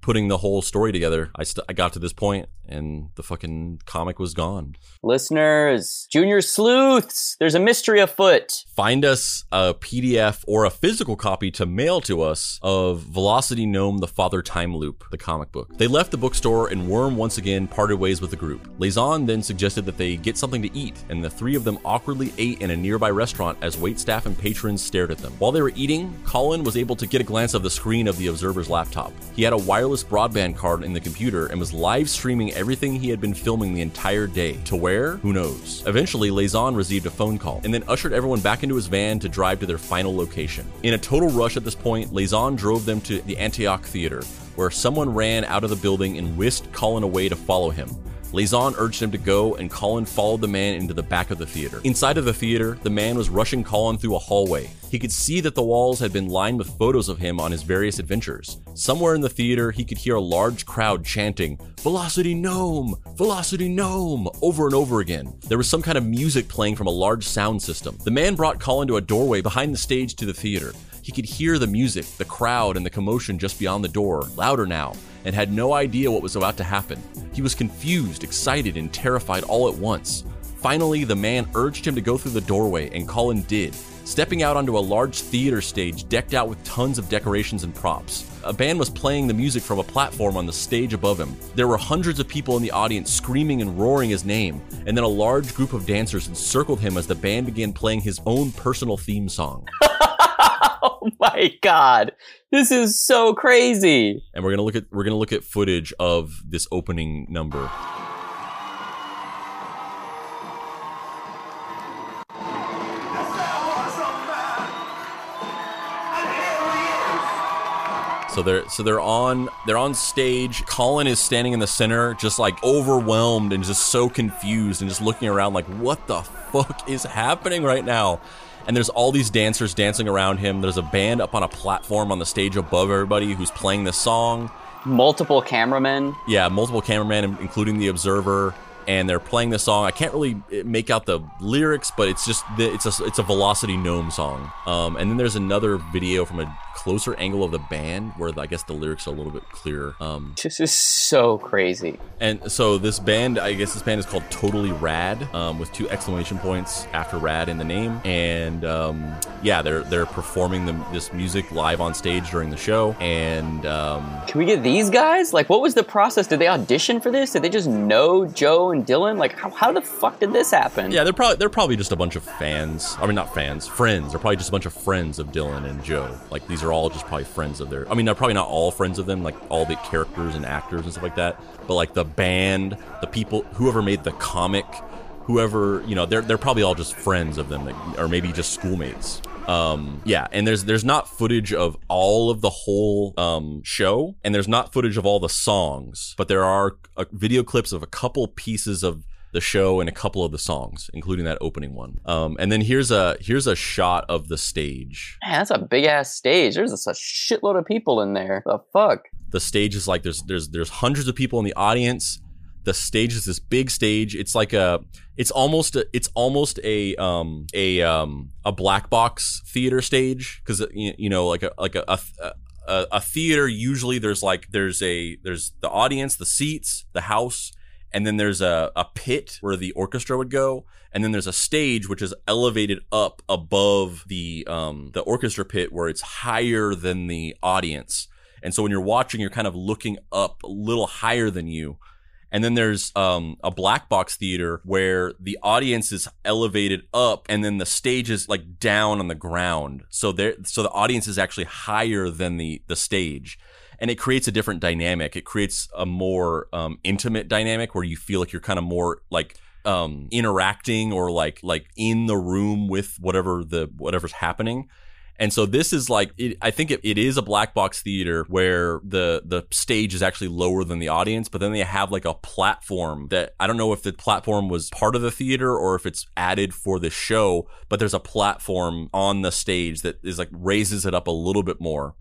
putting the whole story together, I st- I got to this point and the fucking comic was gone. Listeners, Junior Sleuths, there's a mystery afoot. Find us a PDF or a physical copy to mail to us of Velocity Gnome: The Father Time Loop, the comic book. They left the bookstore, and Worm once again parted ways with the group. Lazon then suggested that they get something to eat, and the three of them awkwardly ate in a nearby restaurant as waitstaff and patrons stared at them. While they were eating, Kolin was able to get a glance of the screen of the Observer's laptop. He had a wireless broadband card in the computer and was live streaming everything he had been filming the entire day. To where? Who knows? Eventually, Lazon received a phone call and then ushered everyone back into his van to drive to their final location. In a total rush at this point, Lazon drove them to the Antioch Theater, where someone ran out of the building and whisked Kolin away to follow him. Lazon urged him to go, and Kolin followed the man into the back of the theater. Inside of the theater, the man was rushing Kolin through a hallway. He could see that the walls had been lined with photos of him on his various adventures. Somewhere in the theater, he could hear a large crowd chanting, Velocity Gnome! Velocity Gnome! over and over again. There was some kind of music playing from a large sound system. The man brought Kolin to a doorway behind the stage to the theater. He could hear the music, the crowd, and the commotion just beyond the door, louder now, and had no idea what was about to happen. He was confused, excited, and terrified all at once. Finally, the man urged him to go through the doorway, and Kolin did, stepping out onto a large theater stage decked out with tons of decorations and props. A band was playing the music from a platform on the stage above him. There were hundreds of people in the audience screaming and roaring his name, and then a large group of dancers encircled him as the band began playing his own personal theme song. My god. This is so crazy. and we're gonna look at we're gonna look at footage of this opening number. So they're so they're on they're on stage. Kolin is standing in the center, just like overwhelmed and just so confused and just looking around like, what the fuck is happening right now? And there's all these dancers dancing around him. There's a band up on a platform on the stage above everybody who's playing this song. Multiple cameramen. Yeah, multiple cameramen, including the Observer, and they're playing the song. I can't really eh, make out the lyrics, but it's just it's a it's a Velocity Gnome song. Um, and then there's another video from a closer angle of the band where I guess the lyrics are a little bit clearer. Um, This is so crazy. and so this band, I guess this band is called Totally Rad, um, with two exclamation points after "rad" in the name. And um, yeah, they're they're performing the, this music live on stage during the show. And um, Can we get these guys? Like, what was the process? Did they audition for this? Did they just know Joe and Dylan? Like, how, how the fuck did this happen? yeah, they're probably they're probably just a bunch of fans. I mean, not fans, friends. They're probably just a bunch of friends of Dylan and Joe. Like these are all just probably friends of their. I mean, they're probably not all friends of them, like all the characters and actors and stuff like that. But like the band, the people, whoever made the comic, whoever you know, they're they're probably all just friends of them, or maybe just schoolmates. Um, yeah, and there's there's not footage of all of the whole um, show, and there's not footage of all the songs, but there are uh, video clips of a couple pieces of the show and a couple of the songs, including that opening one. Um, and then here's a here's a shot of the stage. Man, that's a big ass stage. There's a shitload of people in there. The fuck? The stage is like there's there's there's hundreds of people in the audience. The stage is this big stage. It's like a it's almost a, it's almost a um a um a black box theater stage because you know like a like a, a a, a theater usually there's like there's a there's the audience the seats the house and then there's a, a pit where the orchestra would go and then there's a stage which is elevated up above the um the orchestra pit where it's higher than the audience And so when you're watching, you're kind of looking up a little higher than you. And then there's um, a black box theater where the audience is elevated up, and then the stage is like down on the ground. So there, so the audience is actually higher than the the stage, and it creates a different dynamic. It creates a more um, intimate dynamic where you feel like you're kind of more like um, interacting or like like in the room with whatever the whatever's happening. And so this is like it, I think it, it is a black box theater where the the stage is actually lower than the audience, but then they have like a platform that I don't know if the platform was part of the theater or if it's added for the show, but there's a platform on the stage that is like raises it up a little bit more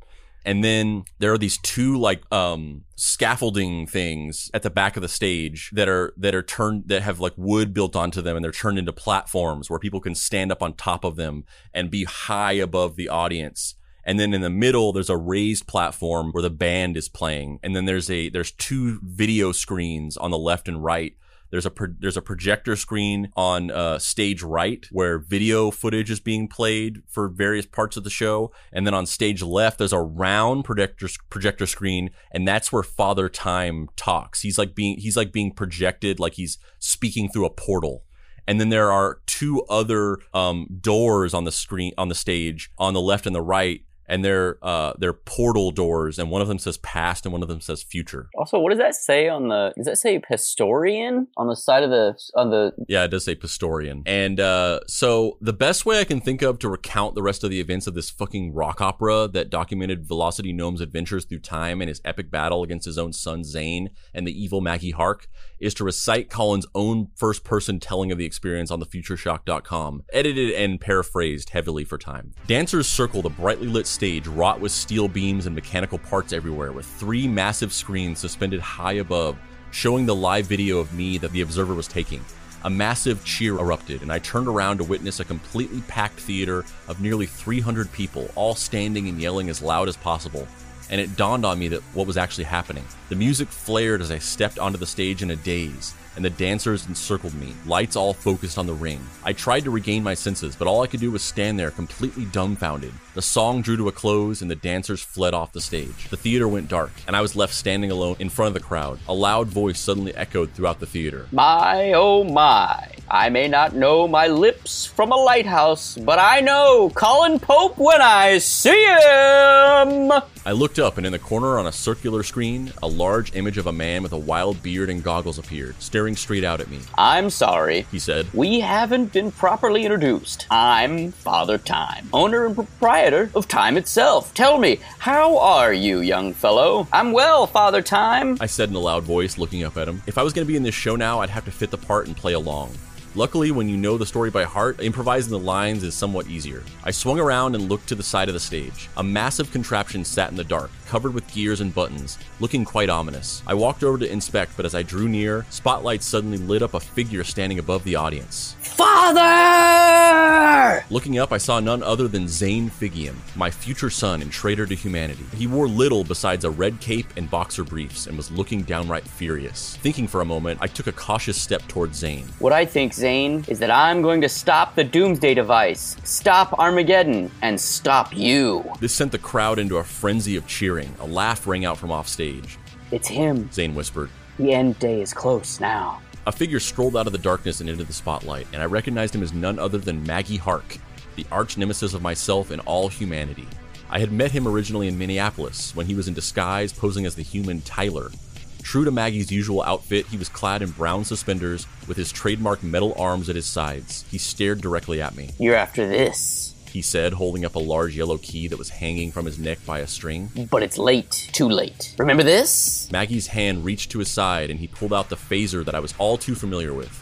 and then there are these two like um scaffolding things at the back of the stage that are that are turned that have like wood built onto them and they're turned into platforms where people can stand up on top of them and be high above the audience. And then in the middle there's a raised platform where the band is playing. And then there's a there's two video screens on the left and right there's a pro- there's a projector screen on uh, stage right where video footage is being played for various parts of the show, and then on stage left there's a round projector projector screen, and that's where Father Time talks. He's like being he's like being projected like he's speaking through a portal. And then there are two other um, doors on the screen on the stage on the left and the right and they're uh they're portal doors and one of them says past and one of them says future Also, what does that say on the? Does that say historian on the side of the on the? yeah it does say pastorian and uh so the best way i can think of to recount the rest of the events of this fucking rock opera that documented velocity gnome's adventures through time and his epic battle against his own son zane and the evil maggie hark is to recite kolin's own first person telling of the experience on thefutureshock.com edited and paraphrased heavily for time dancers circle the brightly lit stage wrought with steel beams and mechanical parts everywhere, with three massive screens suspended high above, showing the live video of me that the observer was taking. A massive cheer erupted, and I turned around to witness a completely packed theater of nearly 300 people, all standing and yelling as loud as possible. And it dawned on me that what was actually happening. The music flared as I stepped onto the stage in a daze, and the dancers encircled me, lights all focused on the ring. I tried to regain my senses, but all I could do was stand there completely dumbfounded. The song drew to a close and the dancers fled off the stage. The theater went dark, and I was left standing alone in front of the crowd. A loud voice suddenly echoed throughout the theater. My oh my! I may not know my lips from a lighthouse, but I know Kolin Pope when I see him. I looked up, and in the corner on a circular screen, a large image of a man with a wild beard and goggles appeared, staring straight out at me. I'm sorry. He said, We haven't been properly introduced. I'm Father Time, owner and proprietor of Time itself. Tell me, how are you, young fellow? I'm well, Father Time. I said in a loud voice, looking up at him. If I was going to be in this show now, I'd have to fit the part and play along. Luckily, when you know the story by heart, improvising the lines is somewhat easier. I swung around and looked to the side of the stage. A massive contraption sat in the dark, covered with gears and buttons, looking quite ominous. I walked over to inspect, but as I drew near, spotlights suddenly lit up a figure standing above the audience. Father! Looking up, I saw none other than Zane Figiam, my future son and traitor to humanity. He wore little besides a red cape and boxer briefs and was looking downright furious. Thinking for a moment, I took a cautious step towards Zane. What I think, Zane, is that I'm going to stop the Doomsday device, stop Armageddon, and stop you. This sent the crowd into a frenzy of cheering. A laugh rang out from offstage. It's him. Zane whispered. The end day is close now. A figure strolled out of the darkness and into the spotlight, and I recognized him as none other than Maggie Hark, the arch nemesis of myself and all humanity. I had met him originally in Minneapolis when he was in disguise posing as the human Tyler. True to Maggie's usual outfit, he was clad in brown suspenders with his trademark metal arms at his sides. He stared directly at me. You're after this. He said, holding up a large yellow key that was hanging from his neck by a string. But it's late. Too late. Remember this? Maggie's hand reached to his side and he pulled out the phaser that I was all too familiar with.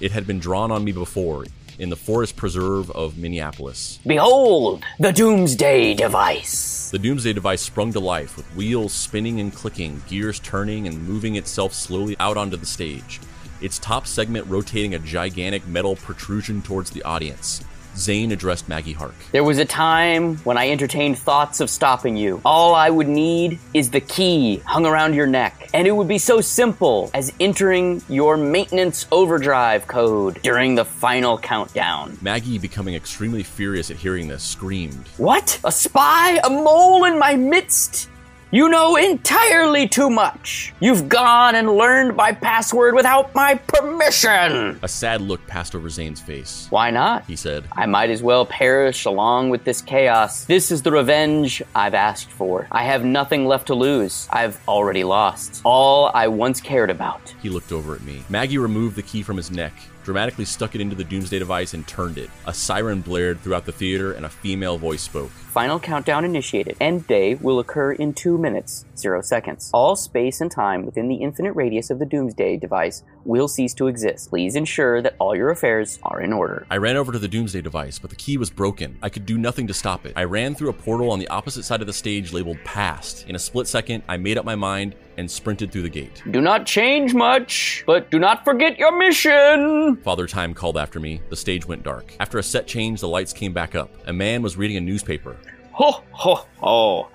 It had been drawn on me before in the forest preserve of Minneapolis. Behold, the Doomsday device. The Doomsday device sprung to life with wheels spinning and clicking, gears turning and moving itself slowly out onto the stage, its top segment rotating a gigantic metal protrusion towards the audience. Zane addressed Maggie Hark. There was a time when I entertained thoughts of stopping you. All I would need is the key hung around your neck. And it would be so simple as entering your maintenance overdrive code during the final countdown. Maggie, becoming extremely furious at hearing this, screamed. What? A spy? A mole in my midst? You know entirely too much. You've gone and learned my password without my permission. A sad look passed over Zane's face. Why not? He said, I might as well perish along with this chaos. This is the revenge I've asked for. I have nothing left to lose. I've already lost all I once cared about. He looked over at me. Maggie removed the key from his neck, dramatically stuck it into the Doomsday device, and turned it. A siren blared throughout the theater, and a female voice spoke. Final countdown initiated. End day will occur in two minutes, zero seconds. All space and time within the infinite radius of the Doomsday device will cease to exist. Please ensure that all your affairs are in order. I ran over to the Doomsday device, but the key was broken. I could do nothing to stop it. I ran through a portal on the opposite side of the stage labeled Past. In a split second, I made up my mind and sprinted through the gate. Do not change much, but do not forget your mission. Father Time called after me. The stage went dark. After a set change, the lights came back up. A man was reading a newspaper. Ho, ho, ho.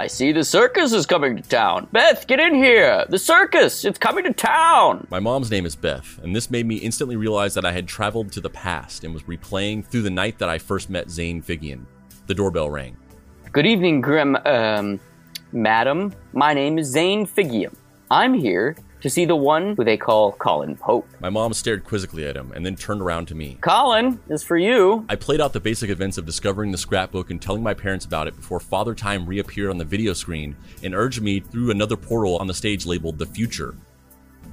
I see the circus is coming to town. Beth, get in here. The circus, it's coming to town. My mom's name is Beth, and this made me instantly realize that I had traveled to the past and was replaying through the night that I first met Zane Figiam. The doorbell rang. Good evening, Grim, um, madam. My name is Zane Figiam. I'm here to see the one who they call Kolin Pope. My mom stared quizzically at him and then turned around to me. Kolin is for you. I played out the basic events of discovering the scrapbook and telling my parents about it before Father Time reappeared on the video screen and urged me through another portal on the stage labeled The Future.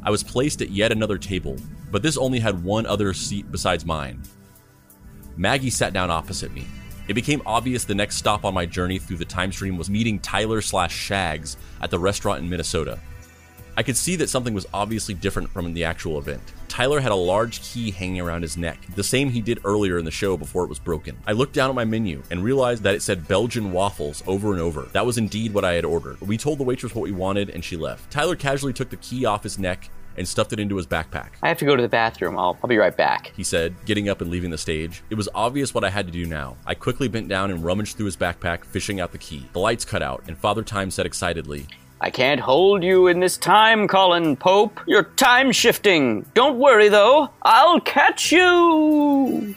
I was placed at yet another table, but this only had one other seat besides mine. Maggie sat down opposite me. It became obvious the next stop on my journey through the time stream was meeting Tyler slash Shags at the restaurant in Minnesota. I could see that something was obviously different from the actual event. Tyler had a large key hanging around his neck, the same he did earlier in the show before it was broken. I looked down at my menu and realized that it said Belgian waffles over and over. That was indeed what I had ordered. We told the waitress what we wanted and she left. Tyler casually took the key off his neck and stuffed it into his backpack. I have to go to the bathroom. I'll, I'll be right back. He said, getting up and leaving the stage. It was obvious what I had to do now. I quickly bent down and rummaged through his backpack, fishing out the key. The lights cut out, and Father Time said excitedly, I can't hold you in this time, Kolin Pope. You're time shifting. Don't worry, though. I'll catch you.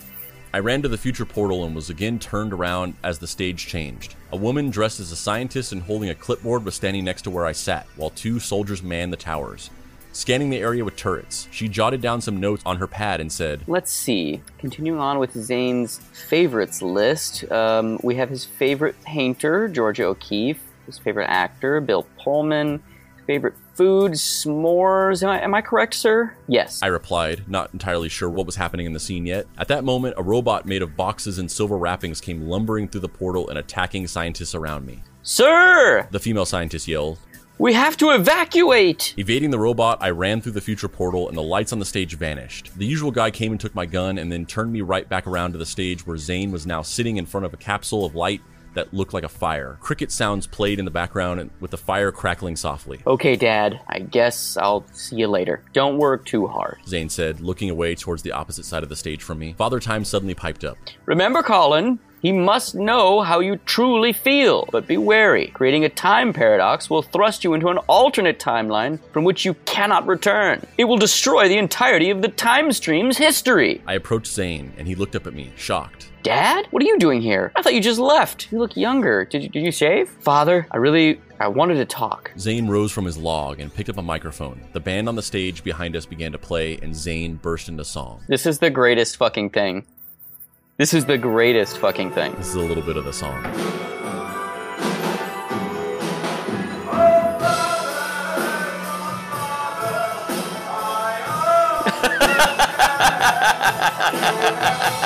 I ran to the future portal and was again turned around as the stage changed. A woman dressed as a scientist and holding a clipboard was standing next to where I sat, while two soldiers manned the towers. Scanning the area with turrets, she jotted down some notes on her pad and said, Let's see. Continuing on with Zane's favorites list, um, we have his favorite painter, Georgia O'Keeffe, his favorite actor, Bill Pullman, favorite food, s'mores. Am I, am I correct, sir? Yes. I replied, not entirely sure what was happening in the scene yet. At that moment, a robot made of boxes and silver wrappings came lumbering through the portal and attacking scientists around me. Sir! The female scientist yelled, We have to evacuate! Evading the robot, I ran through the future portal and the lights on the stage vanished. The usual guy came and took my gun and then turned me right back around to the stage where Zane was now sitting in front of a capsule of light that looked like a fire. Cricket sounds played in the background and with the fire crackling softly. Okay, Dad. I guess I'll see you later. Don't work too hard. Zane said, looking away towards the opposite side of the stage from me. Father Time suddenly piped up. Remember, Kolin, he must know how you truly feel, but be wary. Creating a time paradox will thrust you into an alternate timeline from which you cannot return. It will destroy the entirety of the time stream's history. I approached Zane and he looked up at me, shocked. Dad? What are you doing here? I thought you just left. You look younger. Did you, did you shave? Father, I really I wanted to talk. Zane rose from his log and picked up a microphone. The band on the stage behind us began to play and Zane burst into song. This is the greatest fucking thing. This is the greatest fucking thing. This is a little bit of the song.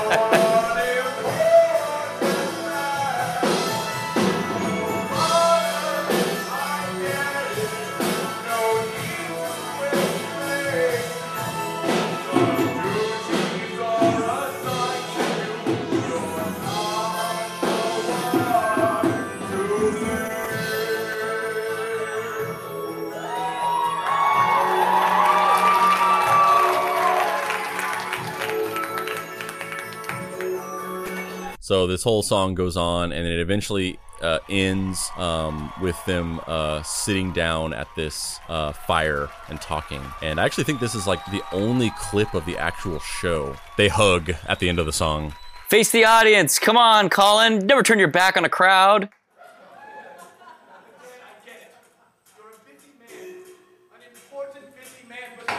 So this whole song goes on, and it eventually uh, ends um, with them uh, sitting down at this uh, fire and talking. And I actually think this is like the only clip of the actual show. They hug at the end of the song. Face the audience. Come on, Kolin. Never turn your back on a crowd. You're a busy man, an important busy man, but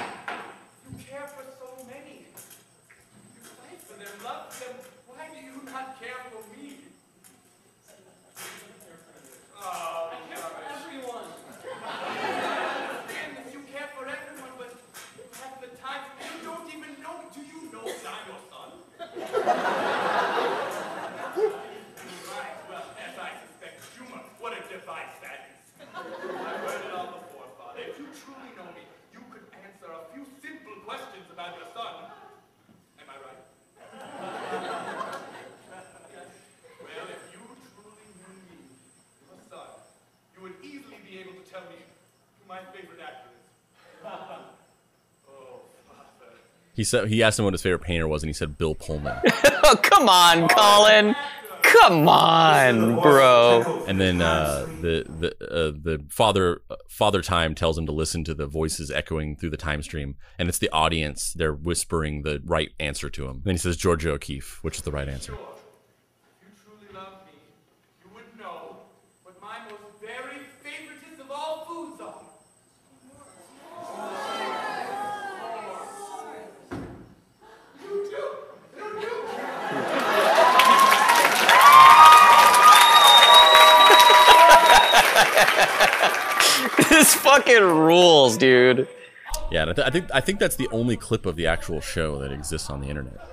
you care for so many. You fight for them, love them. Why do you not care for me? Oh, I care for everyone. I understand that you care for everyone, but half the time you don't even know. Do you know that I'm your son? Right, well, as I suspect, humor, what a device that is. I've heard it all before, Father. If you truly know me, you could answer a few simple questions about your son. Am I right? well, if you truly knew me, your son, you would easily be able to tell me who my favorite actor is. oh, Father. He said he asked him what his favorite painter was, and he said Bill Pullman. oh, come on, Kolin. Come on, bro. And then uh, the the uh, the father father time tells him to listen to the voices echoing through the time stream, and it's the audience. They're whispering the right answer to him. And Then he says Georgia O'Keeffe, which is the right answer. If you truly loved me, you would know what my most very favoriteest of all foods are. You do. You do. this fucking rules, dude. Yeah, I think I think that's the only clip of the actual show that exists on the internet.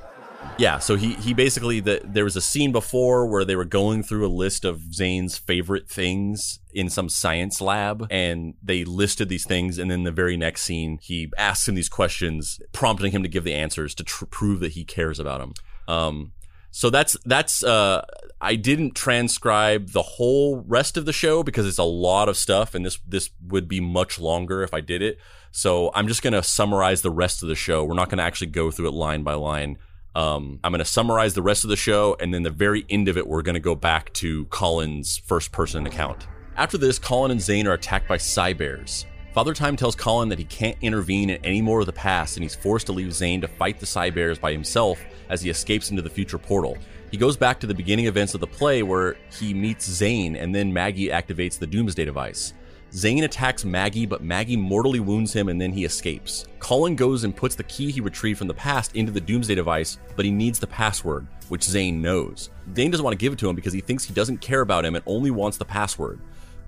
Yeah, so he he basically the, there was a scene before where they were going through a list of Zane's favorite things in some science lab, and they listed these things, and then the very next scene he asks him these questions, prompting him to give the answers to tr- prove that he cares about him. Um, so that's that's uh, I didn't transcribe the whole rest of the show because it's a lot of stuff, and this this would be much longer if I did it. So I'm just gonna summarize the rest of the show. We're not gonna actually go through it line by line. Um, I'm to summarize the rest of the show, and then the very end of it, we're to go back to Kolin's first person account. After this, Kolin and Zane are attacked by Cybears. Father Time tells Kolin that he can't intervene in any more of the past, and he's forced to leave Zane to fight the Cybears by himself as he escapes into the future portal. He goes back to the beginning events of the play where he meets Zane, and then Maggie activates the Doomsday device. Zane attacks Maggie, but Maggie mortally wounds him and then he escapes. Kolin goes and puts the key he retrieved from the past into the Doomsday device, but he needs the password, which Zane knows. Zane doesn't want to give it to him because he thinks he doesn't care about him and only wants the password.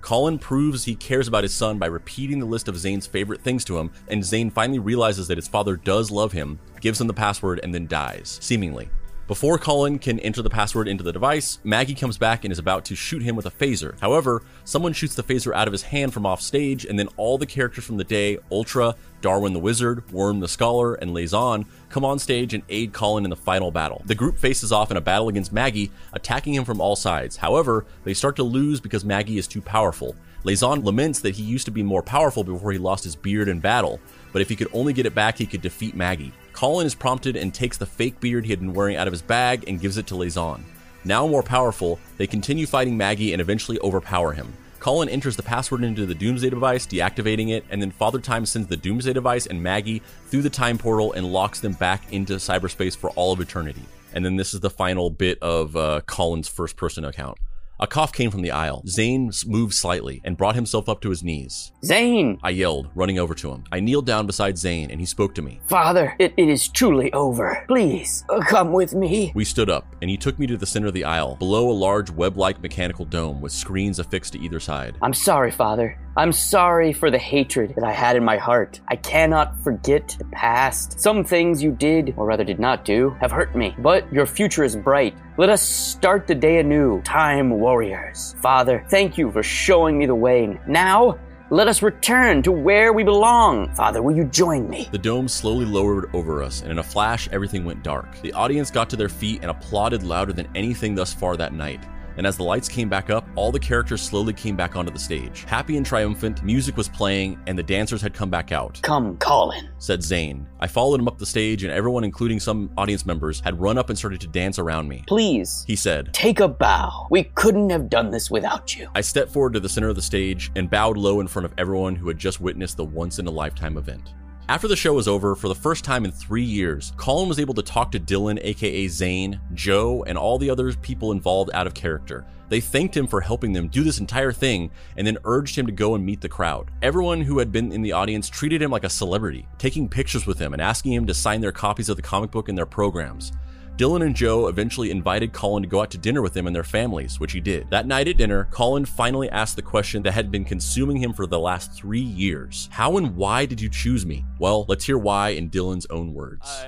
Kolin proves he cares about his son by repeating the list of Zane's favorite things to him, and Zane finally realizes that his father does love him, gives him the password, and then dies, seemingly. Before Kolin can enter the password into the device, Maggie comes back and is about to shoot him with a phaser. However, someone shoots the phaser out of his hand from off stage, and then all the characters from the day Ultra, Darwin the Wizard, Worm the Scholar, and Lazon come on stage and aid Kolin in the final battle. The group faces off in a battle against Maggie, attacking him from all sides. However, they start to lose because Maggie is too powerful. Lazon laments that he used to be more powerful before he lost his beard in battle, but if he could only get it back, he could defeat Maggie. Kolin is prompted and takes the fake beard he had been wearing out of his bag and gives it to Lazon. Now more powerful, they continue fighting Maggie and eventually overpower him. Kolin enters the password into the Doomsday device, deactivating it, and then Father Time sends the Doomsday device and Maggie through the time portal and locks them back into cyberspace for all of eternity. And then this is the final bit of uh, Kolin's first person account. A cough came from the aisle. Zane moved slightly and brought himself up to his knees. Zane! I yelled, running over to him. I kneeled down beside Zane and he spoke to me. Father, it, it is truly over. Please, uh, come with me. We stood up, and he took me to the center of the aisle, below a large web like mechanical dome with screens affixed to either side. I'm sorry, Father. I'm sorry for the hatred that I had in my heart. I cannot forget the past. Some things you did, or rather did not do, have hurt me, but your future is bright. Let us start the day anew, time warriors. Father, thank you for showing me the way. Now, let us return to where we belong. Father, will you join me? The dome slowly lowered over us, and in a flash, everything went dark. The audience got to their feet and applauded louder than anything thus far that night. And as the lights came back up, all the characters slowly came back onto the stage. Happy and triumphant, music was playing, and the dancers had come back out. Come, Kolin, said Zane. I followed him up the stage, and everyone, including some audience members, had run up and started to dance around me. Please, he said, take a bow. We couldn't have done this without you. I stepped forward to the center of the stage and bowed low in front of everyone who had just witnessed the once in a lifetime event. After the show was over, for the first time in three years, Kolin was able to talk to Dylan, aka Zane, Joe, and all the other people involved out of character. They thanked him for helping them do this entire thing and then urged him to go and meet the crowd. Everyone who had been in the audience treated him like a celebrity, taking pictures with him and asking him to sign their copies of the comic book in their programs. Dylan and Joe eventually invited Kolin to go out to dinner with them and their families, which he did. That night at dinner, Kolin finally asked the question that had been consuming him for the last three years How and why did you choose me? Well, let's hear why in Dylan's own words.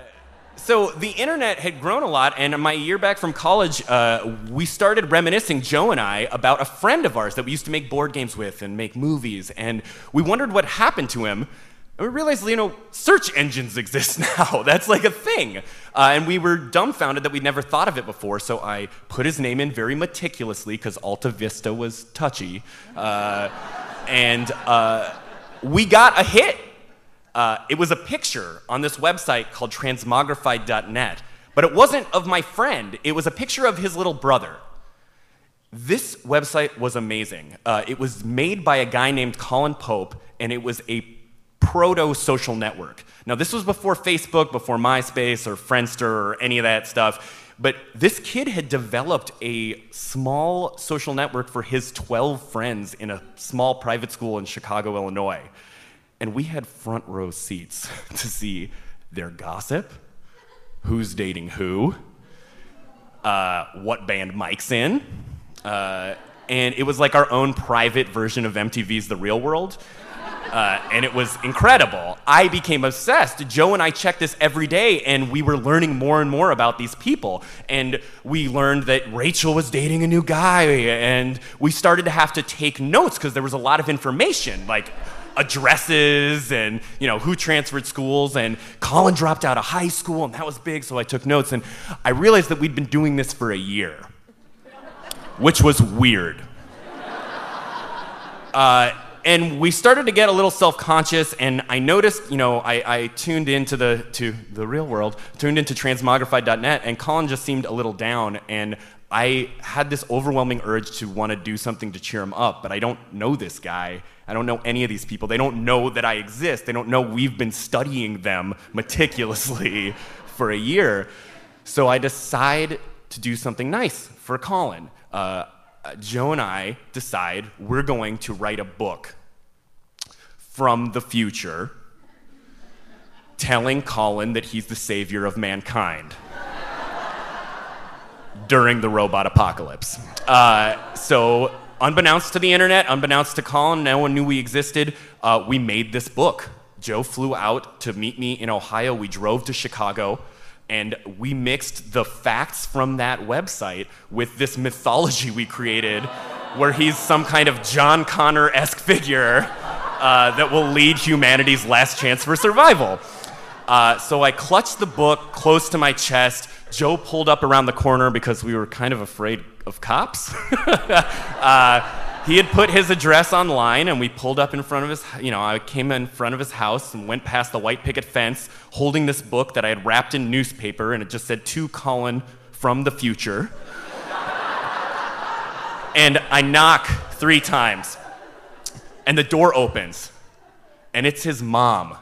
So the internet had grown a lot, and my year back from college, uh, we started reminiscing, Joe and I, about a friend of ours that we used to make board games with and make movies, and we wondered what happened to him. And we realized, you know, search engines exist now. That's like a thing. Uh, and we were dumbfounded that we'd never thought of it before, so I put his name in very meticulously because Alta Vista was touchy. Uh, and uh, we got a hit. Uh, it was a picture on this website called transmogrified.net, but it wasn't of my friend, it was a picture of his little brother. This website was amazing. Uh, it was made by a guy named Kolin Pope, and it was a proto social network. Now, this was before Facebook, before MySpace or Friendster or any of that stuff, but this kid had developed a small social network for his 12 friends in a small private school in Chicago, Illinois. And we had front row seats to see their gossip, who's dating who, uh, what band Mike's in. Uh, and it was like our own private version of MTV's The Real World. Uh, and it was incredible. I became obsessed. Joe and I checked this every day, and we were learning more and more about these people. And we learned that Rachel was dating a new guy, and we started to have to take notes because there was a lot of information, like addresses and you know who transferred schools and kolin dropped out of high school and that was big so i took notes and i realized that we'd been doing this for a year which was weird uh, and we started to get a little self-conscious and i noticed you know I, I, tuned into the to the real world tuned into transmogrified.net and kolin just seemed a little down. And i had this overwhelming urge to want to do something to cheer him up but i don't know this guy. I don't know any of these people. They don't know that i exist. They don't know we've been studying them meticulously for a year. So i decide to do something nice for kolin. Uh, Joe and I decide we're going to write a book from the future telling Kolin that he's the savior of mankind during the robot apocalypse. Uh, so, unbeknownst to the internet, unbeknownst to Kolin, no one knew we existed, uh, we made this book. Joe flew out to meet me in Ohio. We drove to Chicago and we mixed the facts from that website with this mythology we created where he's some kind of John Connor esque figure uh, that will lead humanity's last chance for survival. Uh, so I clutched the book close to my chest. Joe pulled up around the corner because we were kind of afraid of cops. uh, he had put his address online and we pulled up in front of his you know i came in front of his house and went past the white picket fence holding this book that i had wrapped in newspaper and it just said to kolin from the future. And i knock three times and the door opens and it's his mom.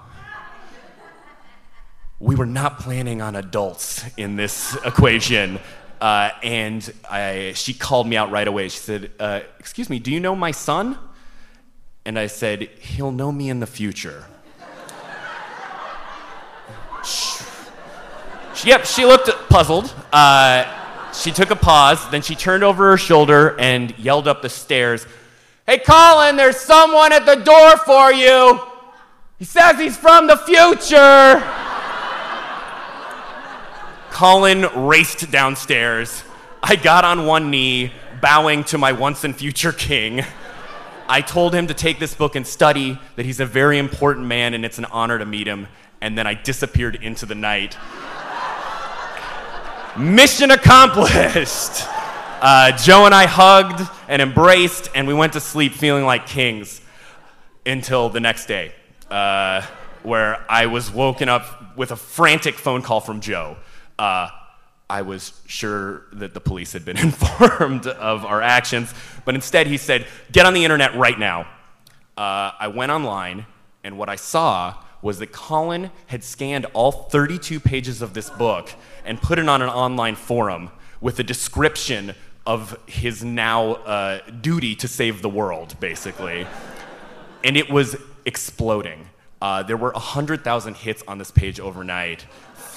We were not planning on adults in this equation uh, and I, she called me out right away. She said, uh, Excuse me, do you know my son? And I said, He'll know me in the future. yep, she looked puzzled. Uh, she took a pause, then she turned over her shoulder and yelled up the stairs, Hey, Kolin, there's someone at the door for you. He says he's from the future. Kolin raced downstairs. I got on one knee, bowing to my once and future king. I told him to take this book and study, that he's a very important man and it's an honor to meet him, and then I disappeared into the night. Mission accomplished! Uh, Joe and I hugged and embraced, and we went to sleep feeling like kings until the next day, uh, where I was woken up with a frantic phone call from Joe uh, I was sure that the police had been informed of our actions, but instead he said, Get on the internet right now. Uh, I went online, and what I saw was that Kolin had scanned all 32 pages of this book and put it on an online forum with a description of his now uh, duty to save the world, basically. and it was exploding. Uh, there were 100,000 hits on this page overnight,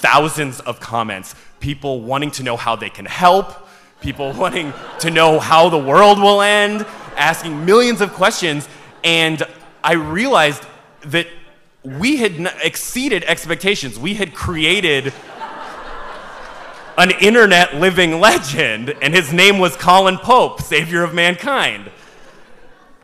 thousands of comments, people wanting to know how they can help, people wanting to know how the world will end, asking millions of questions. And I realized that we had exceeded expectations. We had created an internet living legend, and his name was Kolin Pope, savior of mankind.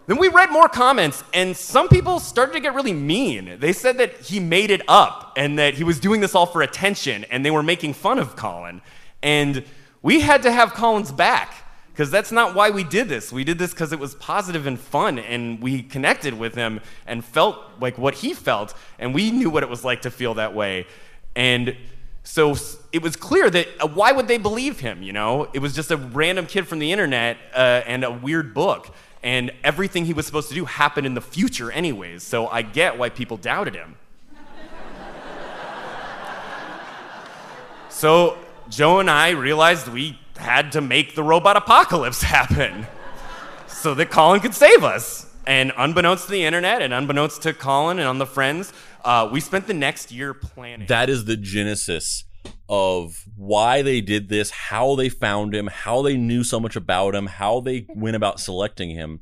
Then we read more comments, and some people started to get really mean. They said that he made it up and that he was doing this all for attention, and they were making fun of Kolin. And we had to have Kolin's back because that's not why we did this. We did this because it was positive and fun, and we connected with him and felt like what he felt, and we knew what it was like to feel that way. And so it was clear that uh, why would they believe him? You know, it was just a random kid from the internet uh, and a weird book, and everything he was supposed to do happened in the future, anyways. So I get why people doubted him. so Joe and I realized we had to make the robot apocalypse happen so that Kolin could save us. And unbeknownst to the internet and unbeknownst to Kolin and on the friends, uh, we spent the next year planning. That is the genesis of why they did this, how they found him, how they knew so much about him, how they went about selecting him.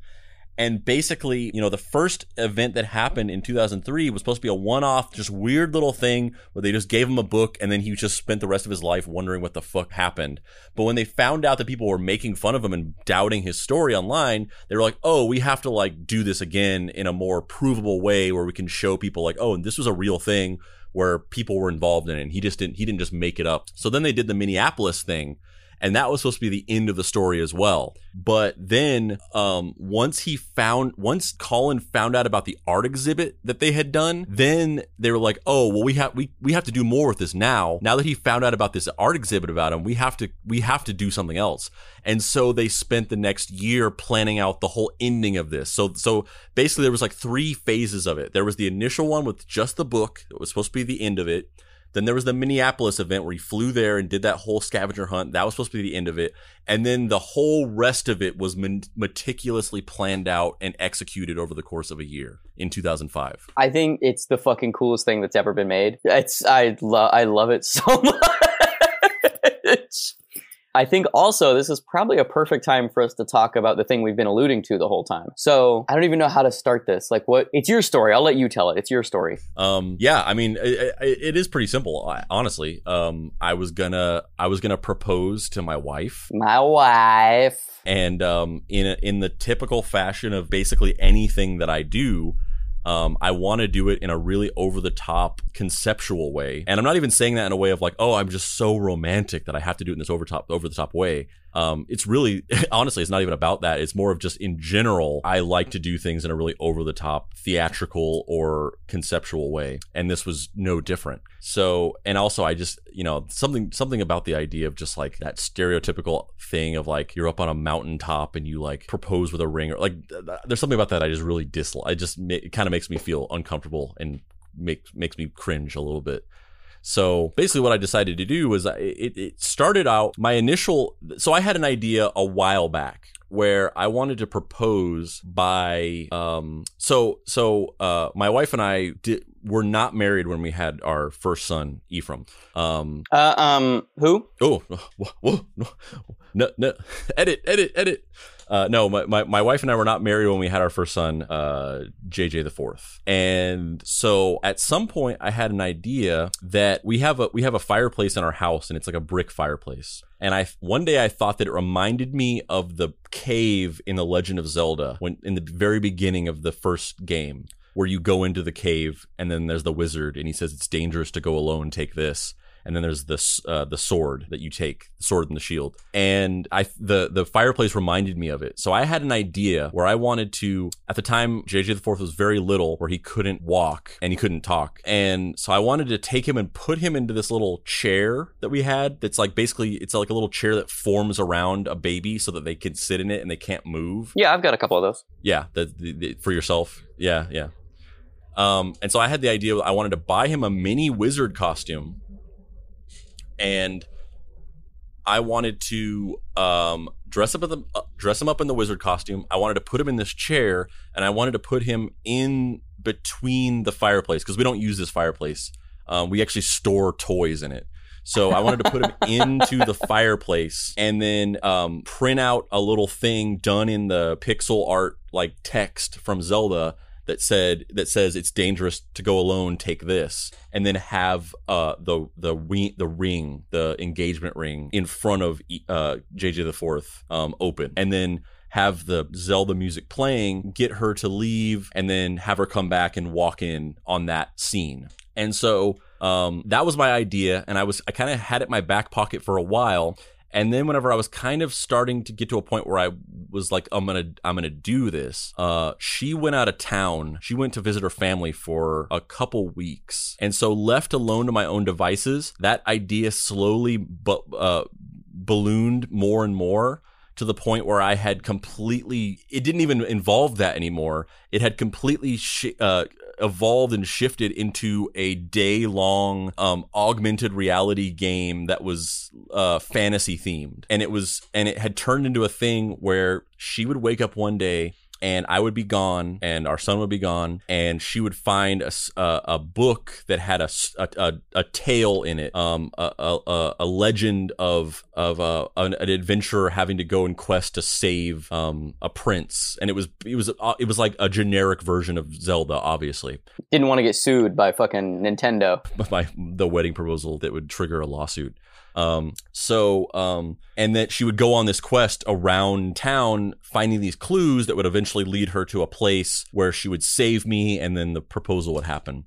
And basically, you know, the first event that happened in 2003 was supposed to be a one off, just weird little thing where they just gave him a book and then he just spent the rest of his life wondering what the fuck happened. But when they found out that people were making fun of him and doubting his story online, they were like, oh, we have to like do this again in a more provable way where we can show people like, oh, and this was a real thing where people were involved in it. And he just didn't, he didn't just make it up. So then they did the Minneapolis thing and that was supposed to be the end of the story as well. But then, um, once he found, once Kolin found out about the art exhibit that they had done, then they were like, "Oh, well, we have we we have to do more with this now. Now that he found out about this art exhibit about him, we have to we have to do something else." And so they spent the next year planning out the whole ending of this. So so basically, there was like three phases of it. There was the initial one with just the book that was supposed to be the end of it. Then there was the Minneapolis event where he flew there and did that whole scavenger hunt. That was supposed to be the end of it. And then the whole rest of it was meticulously planned out and executed over the course of a year in 2005. I think it's the fucking coolest thing that's ever been made. It's I love I love it so much. I think also this is probably a perfect time for us to talk about the thing we've been alluding to the whole time. So I don't even know how to start this. Like, what? It's your story. I'll let you tell it. It's your story. Um, yeah, I mean, it, it is pretty simple. Honestly, um, I was gonna, I was gonna propose to my wife, my wife, and um, in a, in the typical fashion of basically anything that I do. Um, I want to do it in a really over the top conceptual way. And I'm not even saying that in a way of like, oh, I'm just so romantic that I have to do it in this over top, over the top way. Um, it's really, honestly, it's not even about that. It's more of just in general, I like to do things in a really over the top theatrical or conceptual way. And this was no different. So, and also I just, you know, something, something about the idea of just like that stereotypical thing of like, you're up on a mountaintop and you like propose with a ring or like, th- th- there's something about that I just really dislike. It just, it kind of makes me feel uncomfortable and makes, makes me cringe a little bit. So basically, what I decided to do was I- it, it started out my initial. So I had an idea a while back where I wanted to propose by. Um, so so uh, my wife and I did, were not married when we had our first son, Ephraim. Um, Uh, um, who? Oh, whoa, whoa, no, no, edit, edit, edit. Uh, no, my, my, my wife and I were not married when we had our first son, uh, JJ the fourth. And so at some point I had an idea that we have a, we have a fireplace in our house and it's like a brick fireplace. And I, one day I thought that it reminded me of the cave in The Legend of Zelda when, in the very beginning of the first game where you go into the cave and then there's the wizard and he says it's dangerous to go alone, take this and then there's this uh, the sword that you take, the sword and the shield. And I the the fireplace reminded me of it. So I had an idea where I wanted to at the time JJ the Fourth was very little, where he couldn't walk and he couldn't talk, and so I wanted to take him and put him into this little chair that we had. That's like basically it's like a little chair that forms around a baby so that they can sit in it and they can't move. Yeah, I've got a couple of those. Yeah, the, the, the for yourself. Yeah, yeah. Um, and so I had the idea I wanted to buy him a mini wizard costume, and I wanted to um, dress up the uh, dress him up in the wizard costume. I wanted to put him in this chair, and I wanted to put him in between the fireplace because we don't use this fireplace. Um, we actually store toys in it. So I wanted to put him into the fireplace and then um, print out a little thing done in the pixel art like text from Zelda that said that says it's dangerous to go alone. Take this, and then have uh, the the the ring, the engagement ring in front of uh, JJ the Fourth um, open, and then have the Zelda music playing, get her to leave, and then have her come back and walk in on that scene. And so um, that was my idea, and I was I kind of had it in my back pocket for a while. And then whenever I was kind of starting to get to a point where I was like, I'm gonna I'm gonna do this, uh, she went out of town. She went to visit her family for a couple weeks, and so left alone to my own devices, that idea slowly but uh, ballooned more and more to the point where I had completely it didn't even involve that anymore. It had completely sh- uh, evolved and shifted into a day long um, augmented reality game that was uh, fantasy themed, and it was and it had turned into a thing where she would wake up one day and I would be gone, and our son would be gone, and she would find a a book that had a, a, a, tale in it, um, a, a, a- a legend of of uh, an, an adventurer having to go in quest to save um, a prince, and it was it was uh, it was like a generic version of Zelda, obviously, Didn't want to get sued by fucking Nintendo. by the wedding proposal that would trigger a lawsuit. Um, so, um, and that she would go on this quest around town, finding these clues that would eventually lead her to a place where she would save me, and then the proposal would happen.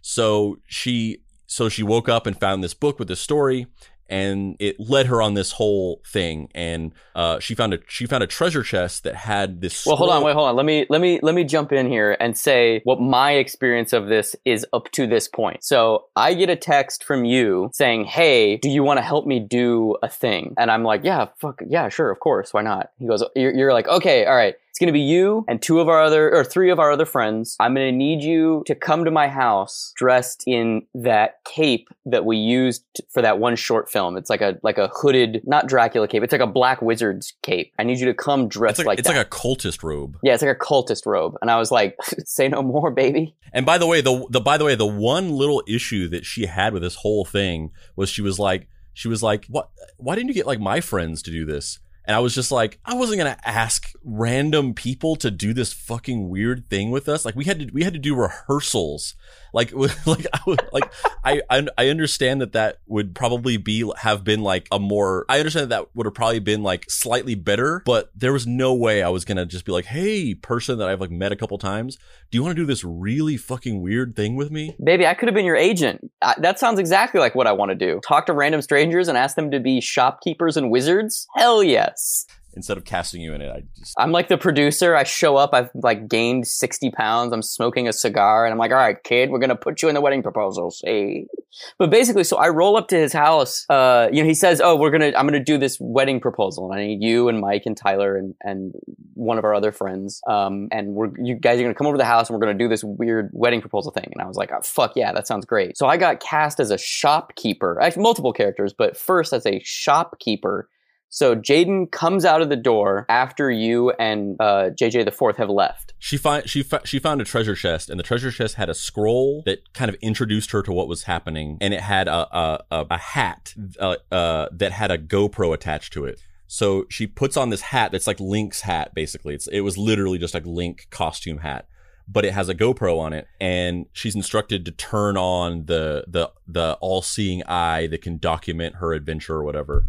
So she, so she woke up and found this book with this story, and it led her on this whole thing. And uh, she found a she found a treasure chest that had this. Well, hold on, wait, hold on. Let me let me let me jump in here and say what my experience of this is up to this point. So I get a text from you saying, "Hey, do you want to help me do a thing?" And I'm like, "Yeah, fuck, yeah, sure, of course, why not?" He goes, "You're, you're like, okay, all right." It's gonna be you and two of our other, or three of our other friends. I'm gonna need you to come to my house dressed in that cape that we used for that one short film. It's like a like a hooded, not Dracula cape. It's like a black wizard's cape. I need you to come dressed It's like, like it's that. like a cultist robe. Yeah, it's like a cultist robe. And I was like, say no more, baby. And by the way, the the by the way, the one little issue that she had with this whole thing was she was like she was like, "What why didn't you get like my friends to do this?" And I was just like, I wasn't to ask random people to do this fucking weird thing with us. Like we had to we had to do rehearsals. Like like I would, like I, I understand that that would probably be have been like a more I understand that, that would have probably been like slightly better, but there was no way I was to just be like, "Hey, person that I've like met a couple times, do you want to do this really fucking weird thing with me?" Baby, I could have been your agent. I, that sounds exactly like what I want to do. Talk to random strangers and ask them to be shopkeepers and wizards? Hell yes. Instead of casting you in it, I just I'm like the producer. I show up. I've like gained 60 pounds. I'm smoking a cigar and I'm like, all right, kid, we're to put you in the wedding proposal. See? But basically, so I roll up to his house. Uh, you know, he says, oh, we're to, I'm to do this wedding proposal. And I need you and Mike and Tyler and, and one of our other friends. Um, and we're, you guys are to come over to the house and we're to do this weird wedding proposal thing. And I was like, oh, fuck yeah, that sounds great. So I got cast as a shopkeeper. Have multiple characters, but first as a shopkeeper. So Jaden comes out of the door after you and uh, JJ the Fourth have left. She find she she found a treasure chest, and the treasure chest had a scroll that kind of introduced her to what was happening, and it had a a, a, a hat uh, uh, that had a GoPro attached to it. So she puts on this hat that's like Link's hat, basically. It's it was literally just like Link costume hat, but it has a GoPro on it, and she's instructed to turn on the the the all seeing eye that can document her adventure or whatever.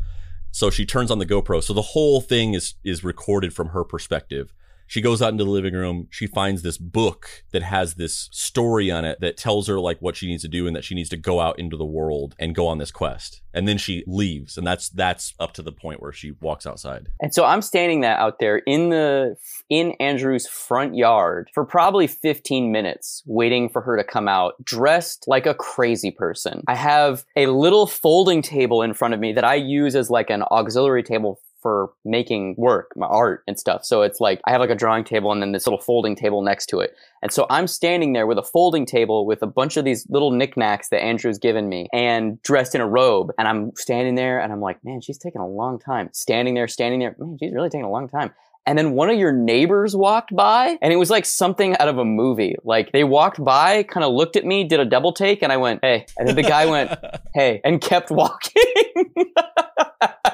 So she turns on the GoPro. So the whole thing is is recorded from her perspective. She goes out into the living room. She finds this book that has this story on it that tells her like what she needs to do and that she needs to go out into the world and go on this quest. And then she leaves, and that's that's up to the point where she walks outside. And so I'm standing that out there in the in Andrew's front yard for probably 15 minutes waiting for her to come out dressed like a crazy person. I have a little folding table in front of me that I use as like an auxiliary table for making work, my art and stuff. So it's like I have like a drawing table and then this little folding table next to it. And so I'm standing there with a folding table with a bunch of these little knickknacks that Andrew's given me and dressed in a robe. And I'm standing there and I'm like, man, she's taking a long time. Standing there, standing there. Man, she's really taking a long time. And then one of your neighbors walked by and it was like something out of a movie. Like they walked by, kind of looked at me, did a double take, and I went, hey. And then the guy went, hey, and kept walking.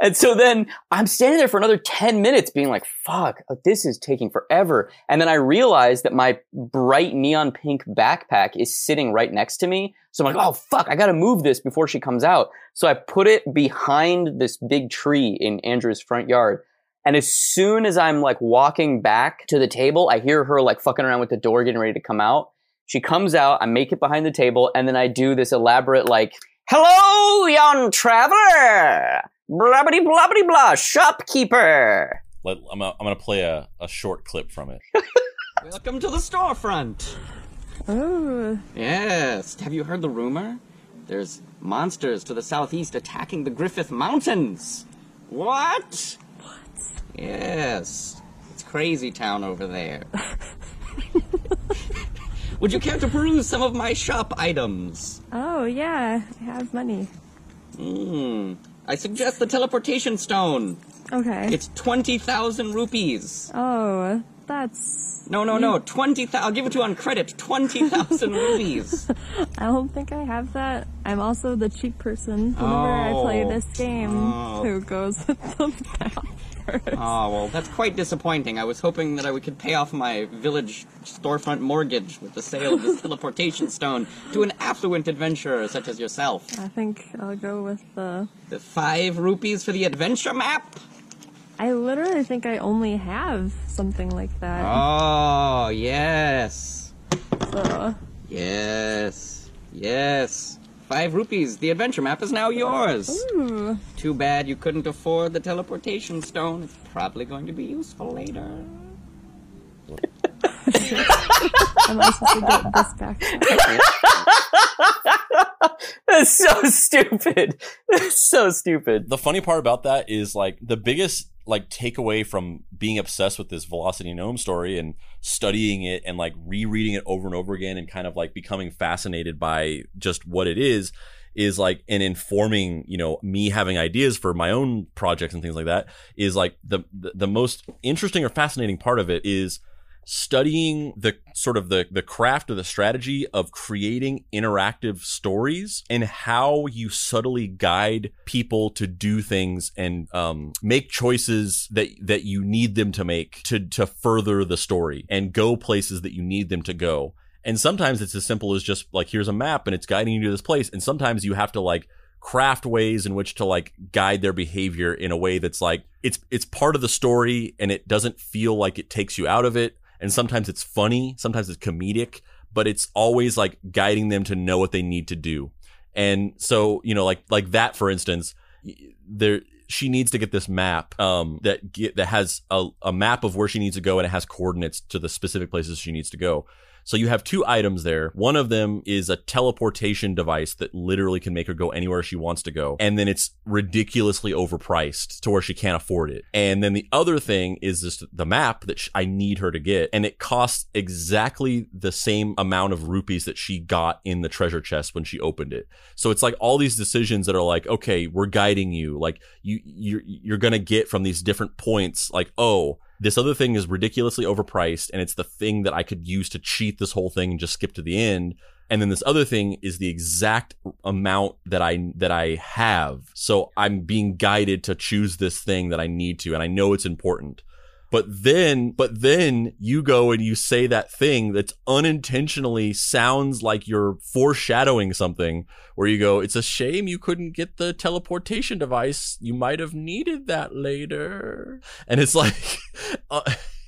And so then I'm standing there for another 10 minutes being like, fuck, uh, this is taking forever. And then I realized that my bright neon pink backpack is sitting right next to me. So I'm like, oh fuck, I gotta move this before she comes out. So I put it behind this big tree in Andrew's front yard. And as soon as I'm like walking back to the table, I hear her like fucking around with the door, getting ready to come out. She comes out, I make it behind the table, and then I do this elaborate like, hello, young traveler! Blabbity blabbity blah, shopkeeper! Let, I'm, gonna- I'm going to play a, a short clip from it. Welcome to the storefront. Oh. Yes. Have you heard the rumor? There's monsters to the southeast attacking the Griffith Mountains. What? What? Yes. It's crazy town over there. Would you care to peruse some of my shop items? Oh, yeah. I have money. Hmm. I suggest the teleportation stone. Okay. It's 20,000 rupees. Oh, that's. No, no, no. 20,000. I'll give it to you on credit. 20,000 rupees. I don't think I have that. I'm also the cheap person whenever I play Oh. this game Oh. who goes with the Oh, well, that's quite disappointing. I was hoping that I could pay off my village storefront mortgage with the sale of this teleportation stone to an affluent adventurer such as yourself. I think I'll go with the. The five rupees for the adventure map? I literally think I only have something like that. Oh, yes. So. Yes. Yes. Five rupees. The adventure map is now yours. Ooh. Too bad you couldn't afford the teleportation stone. It's probably going to be useful later. Am I supposed to get this back? That's so stupid. That's so stupid. The funny part about that is like the biggest like takeaway from being obsessed with this Velocity Gnome story and studying it and like rereading it over and over again and kind of like becoming fascinated by just what it is is like and informing you know me having ideas for my own projects and things like that is like the the, the most interesting or fascinating part of it is studying the sort of the the craft or the strategy of creating interactive stories and how you subtly guide people to do things and um, make choices that that you need them to make to to further the story and go places that you need them to go. And sometimes it's as simple as just like here's a map and it's guiding you to this place. And sometimes you have to like craft ways in which to like guide their behavior in a way that's like it's it's part of the story and it doesn't feel like it takes you out of it and sometimes it's funny sometimes it's comedic but it's always like guiding them to know what they need to do. And so you know like like that for instance there she needs to get this map um that get, that has a, a map of where she needs to go and it has coordinates to the specific places she needs to go so you have two items there. One of them is a teleportation device that literally can make her go anywhere she wants to go. And then it's ridiculously overpriced to where she can't afford it. And then the other thing is this the map that sh- I need her to get. And it costs exactly the same amount of rupees that she got in the treasure chest when she opened it. So it's like all these decisions that are like, okay, we're guiding you. Like you, you're, you're going to get from these different points, like, oh, this other thing is ridiculously overpriced and it's the thing that I could use to cheat this whole thing and just skip to the end. And then this other thing is the exact amount that I that I have. So I'm being guided to choose this thing that I need to and I know it's important. But then, but then you go and you say that thing that's unintentionally sounds like you're foreshadowing something where you go, it's a shame you couldn't get the teleportation device. You might have needed that later. And it's like, uh,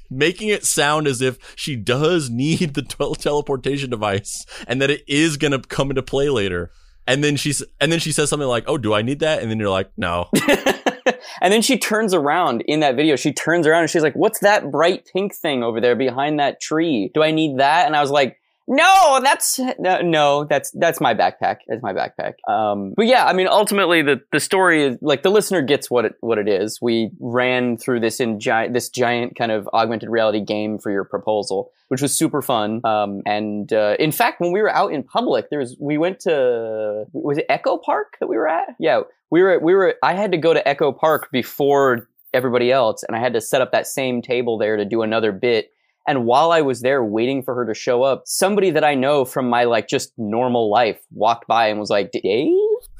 making it sound as if she does need the tel- teleportation device and that it is going to come into play later. And then she's, and then she says something like, Oh, do I need that? And then you're like, no. And then she turns around in that video. She turns around and she's like, "What's that bright pink thing over there behind that tree? Do I need that?" And I was like, No, that's no, no, that's that's my backpack. That's my backpack. Um, but yeah, I mean, ultimately, the the story is like the listener gets what it what it is. We ran through this in giant this giant kind of augmented reality game for your proposal, which was super fun. Um, and uh, in fact, when we were out in public, there was we went to was it Echo Park that we were at? Yeah, we were we were. I had to go to Echo Park before everybody else, and I had to set up that same table there to do another bit. And while I was there waiting for her to show up, somebody that I know from my like just normal life walked by and was like, Dave?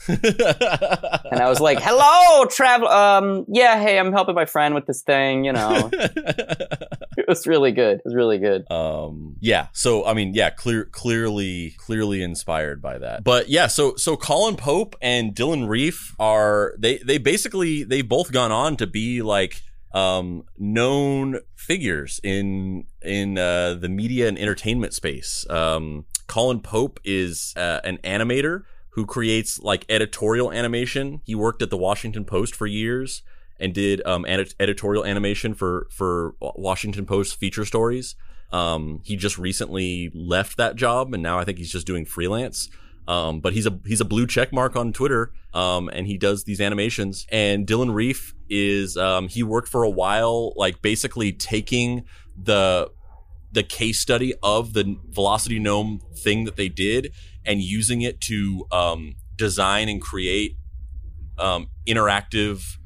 and I was like, hello, travel. Um, yeah, hey, I'm helping my friend with this thing, you know. it was really good. It was really good. Um, yeah. So I mean, yeah, clear, clearly, clearly inspired by that. But yeah, so so Kolin Pope and Dylan Reef are they they basically they've both gone on to be like um known figures in in uh, the media and entertainment space. Um, Kolin Pope is uh, an animator who creates like editorial animation. He worked at the Washington Post for years and did um, ed- editorial animation for for Washington Post feature stories. Um, he just recently left that job, and now I think he's just doing freelance. Um, but he's a he's a blue check mark on Twitter, um, and he does these animations. And Dylan Reef is um, he worked for a while, like basically taking the the case study of the Velocity Gnome thing that they did and using it to um, design and create um, interactive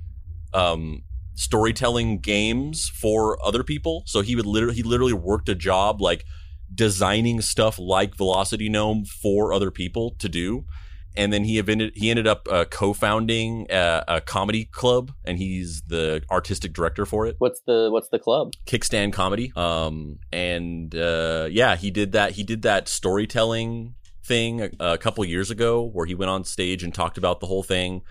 um, storytelling games for other people. So he would literally he literally worked a job like designing stuff like Velocity Gnome for other people to do. And then he ended he ended up uh, co-founding a, a comedy club, and he's the artistic director for it. What's the what's the club? Kickstand Comedy. Um, and uh, yeah, he did that. He did that storytelling thing a, a couple years ago, where he went on stage and talked about the whole thing.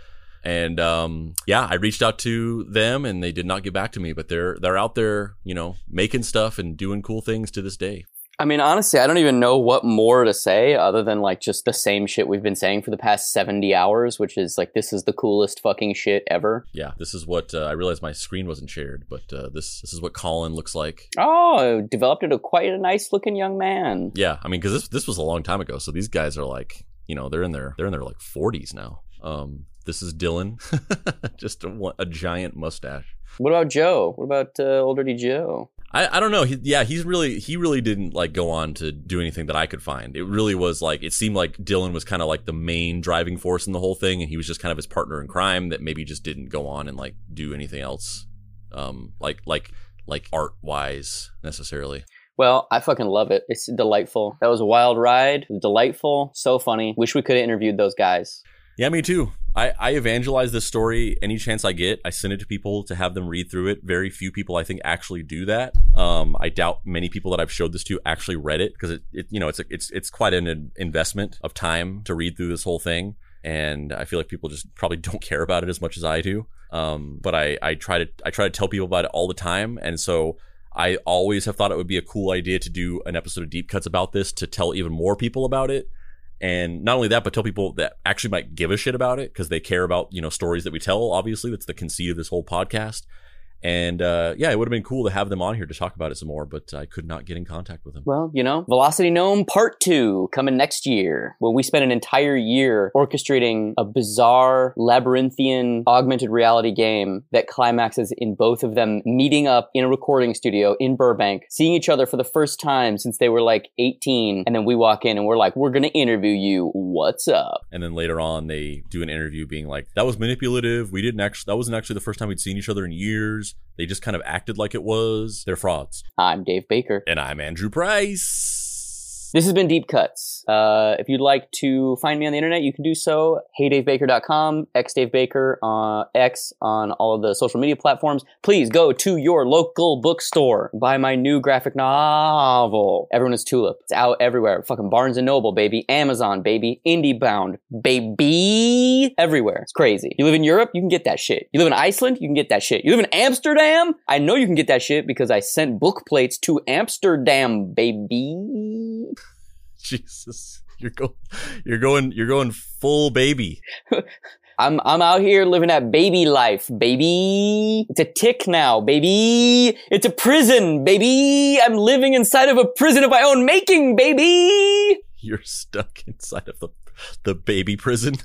And um, yeah, I reached out to them, and they did not get back to me. But they're they're out there, you know, making stuff and doing cool things to this day. I mean, honestly, I don't even know what more to say other than like just the same shit we've been saying for the past 70 hours, which is like, this is the coolest fucking shit ever. Yeah, this is what uh, I realized my screen wasn't shared, but uh, this this is what Kolin looks like. Oh, developed into quite a nice looking young man. Yeah, I mean, because this this was a long time ago, so these guys are like, you know, they're in their they're in their like 40s now. Um, this is Dylan, just a, a giant mustache. What about Joe? What about uh, old dirty Joe? I, I don't know. He, yeah, he's really he really didn't like go on to do anything that I could find. It really was like it seemed like Dylan was kind of like the main driving force in the whole thing, and he was just kind of his partner in crime that maybe just didn't go on and like do anything else, um, like like like art wise necessarily. Well, I fucking love it. It's delightful. That was a wild ride. Delightful. So funny. Wish we could have interviewed those guys. Yeah, me too. I, I evangelize this story any chance I get. I send it to people to have them read through it. Very few people I think actually do that. Um, I doubt many people that I've showed this to actually read it because it, it, you know, it's a, it's it's quite an investment of time to read through this whole thing, and I feel like people just probably don't care about it as much as I do. Um, but I I try to I try to tell people about it all the time, and so I always have thought it would be a cool idea to do an episode of Deep Cuts about this to tell even more people about it and not only that but tell people that actually might give a shit about it because they care about you know stories that we tell obviously that's the conceit of this whole podcast and uh, yeah, it would have been cool to have them on here to talk about it some more, but I could not get in contact with them. Well, you know, Velocity Gnome Part 2 coming next year. Well, we spent an entire year orchestrating a bizarre, labyrinthian, augmented reality game that climaxes in both of them meeting up in a recording studio in Burbank, seeing each other for the first time since they were like 18. And then we walk in and we're like, we're going to interview you. What's up? And then later on, they do an interview being like, that was manipulative. We didn't actually, that wasn't actually the first time we'd seen each other in years. They just kind of acted like it was. They're frauds. I'm Dave Baker. And I'm Andrew Price. This has been Deep Cuts. Uh, if you'd like to find me on the internet, you can do so. HeyDaveBaker.com, XDaveBaker, uh, X on all of the social media platforms. Please go to your local bookstore. Buy my new graphic novel. Everyone is Tulip. It's out everywhere. Fucking Barnes & Noble, baby. Amazon, baby. IndieBound, baby. Everywhere. It's crazy. You live in Europe, you can get that shit. You live in Iceland, you can get that shit. You live in Amsterdam? I know you can get that shit because I sent book plates to Amsterdam, baby. Jesus, you're going, you're going, you're going full baby. I'm I'm out here living that baby life, baby. It's a tick now, baby. It's a prison, baby. I'm living inside of a prison of my own making, baby. You're stuck inside of the the baby prison.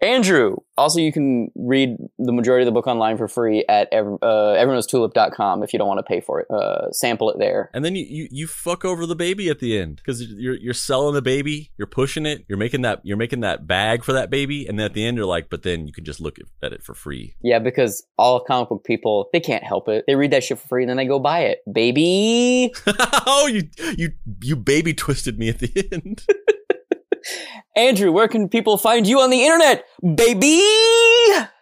Andrew. Also, you can read the majority of the book online for free at ev- uh, everyoneistulip.com if you don't want to pay for it. Uh, sample it there. And then you, you, you fuck over the baby at the end because you're you're selling the baby, you're pushing it, you're making that you're making that bag for that baby, and then at the end you're like, but then you can just look at it for free. Yeah, because all comic book people they can't help it. They read that shit for free and then they go buy it, baby. oh, you you you baby twisted me at the end. Andrew, where can people find you on the internet, baby?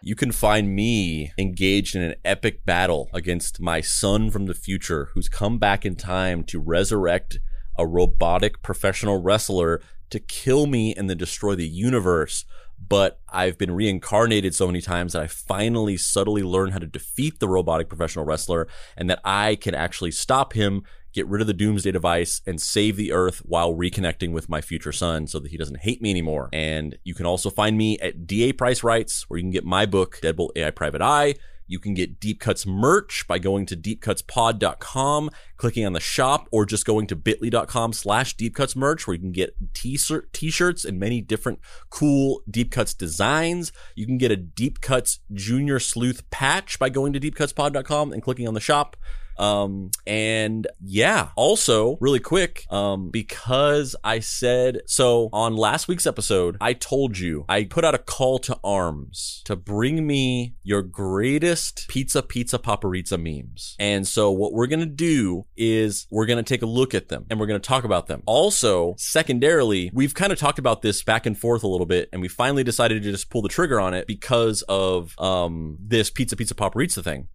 You can find me engaged in an epic battle against my son from the future who's come back in time to resurrect a robotic professional wrestler to kill me and then destroy the universe. But I've been reincarnated so many times that I finally subtly learned how to defeat the robotic professional wrestler and that I can actually stop him get rid of the doomsday device and save the earth while reconnecting with my future son so that he doesn't hate me anymore. And you can also find me at DA Price Writes, where you can get my book, Deadbolt AI Private Eye. You can get Deep Cuts merch by going to deepcutspod.com, clicking on the shop, or just going to bit.ly.com slash deepcutsmerch, where you can get t-shirts and many different cool Deep Cuts designs. You can get a Deep Cuts Junior Sleuth patch by going to deepcutspod.com and clicking on the shop. Um, and yeah, also really quick, um, because I said, so on last week's episode, I told you, I put out a call to arms to bring me your greatest pizza, pizza, paparizza memes. And so what we're to do is we're to take a look at them and we're to talk about them. Also, secondarily, we've kind of talked about this back and forth a little bit and we finally decided to just pull the trigger on it because of, um, this pizza, pizza, paparizza thing.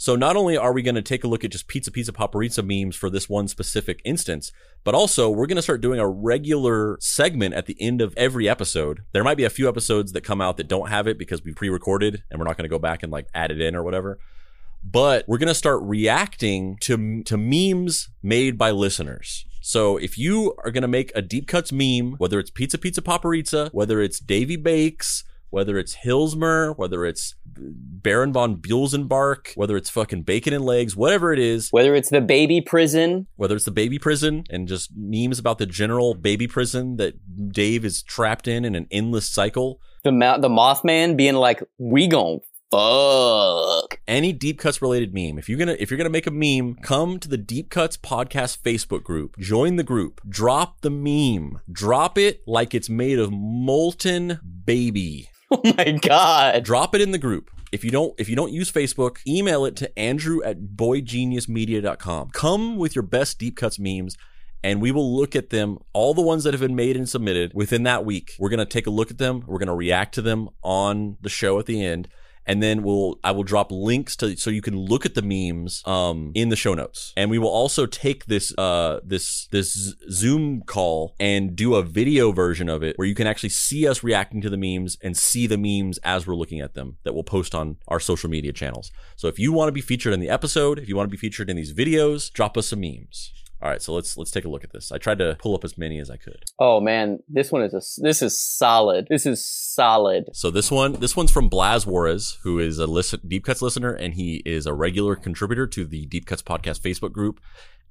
So not only are we going to take a look at just pizza, pizza, paparizza memes for this one specific instance, but also we're going to start doing a regular segment at the end of every episode. There might be a few episodes that come out that don't have it because we pre-recorded and we're not going to go back and like add it in or whatever. But we're going to start reacting to, to memes made by listeners. So if you are going to make a deep cuts meme, whether it's pizza, pizza, paparizza, whether it's Davy Bakes, whether it's Hilsmer, whether it's Baron von Buelzenbark, whether it's fucking bacon and legs, whatever it is. Whether it's the baby prison. Whether it's the baby prison and just memes about the general baby prison that Dave is trapped in in an endless cycle. The ma- the Mothman being like, we gon' fuck. Any deep cuts related meme. If you're gonna if you're gonna make a meme, come to the Deep Cuts Podcast Facebook group. Join the group. Drop the meme. Drop it like it's made of molten baby. Oh my god. Drop it in the group. If you don't if you don't use Facebook, email it to Andrew at boygeniusmedia.com. Come with your best deep cuts memes and we will look at them, all the ones that have been made and submitted within that week. We're going to take a look at them. We're going to react to them on the show at the end and then we'll I will drop links to so you can look at the memes um in the show notes. And we will also take this uh this this Zoom call and do a video version of it where you can actually see us reacting to the memes and see the memes as we're looking at them that we'll post on our social media channels. So if you want to be featured in the episode, if you want to be featured in these videos, drop us some memes. All right, so let's let's take a look at this. I tried to pull up as many as I could. Oh man, this one is a this is solid. This is solid. So this one this one's from Blas Juarez, who is a listen, Deep Cuts listener, and he is a regular contributor to the Deep Cuts podcast Facebook group.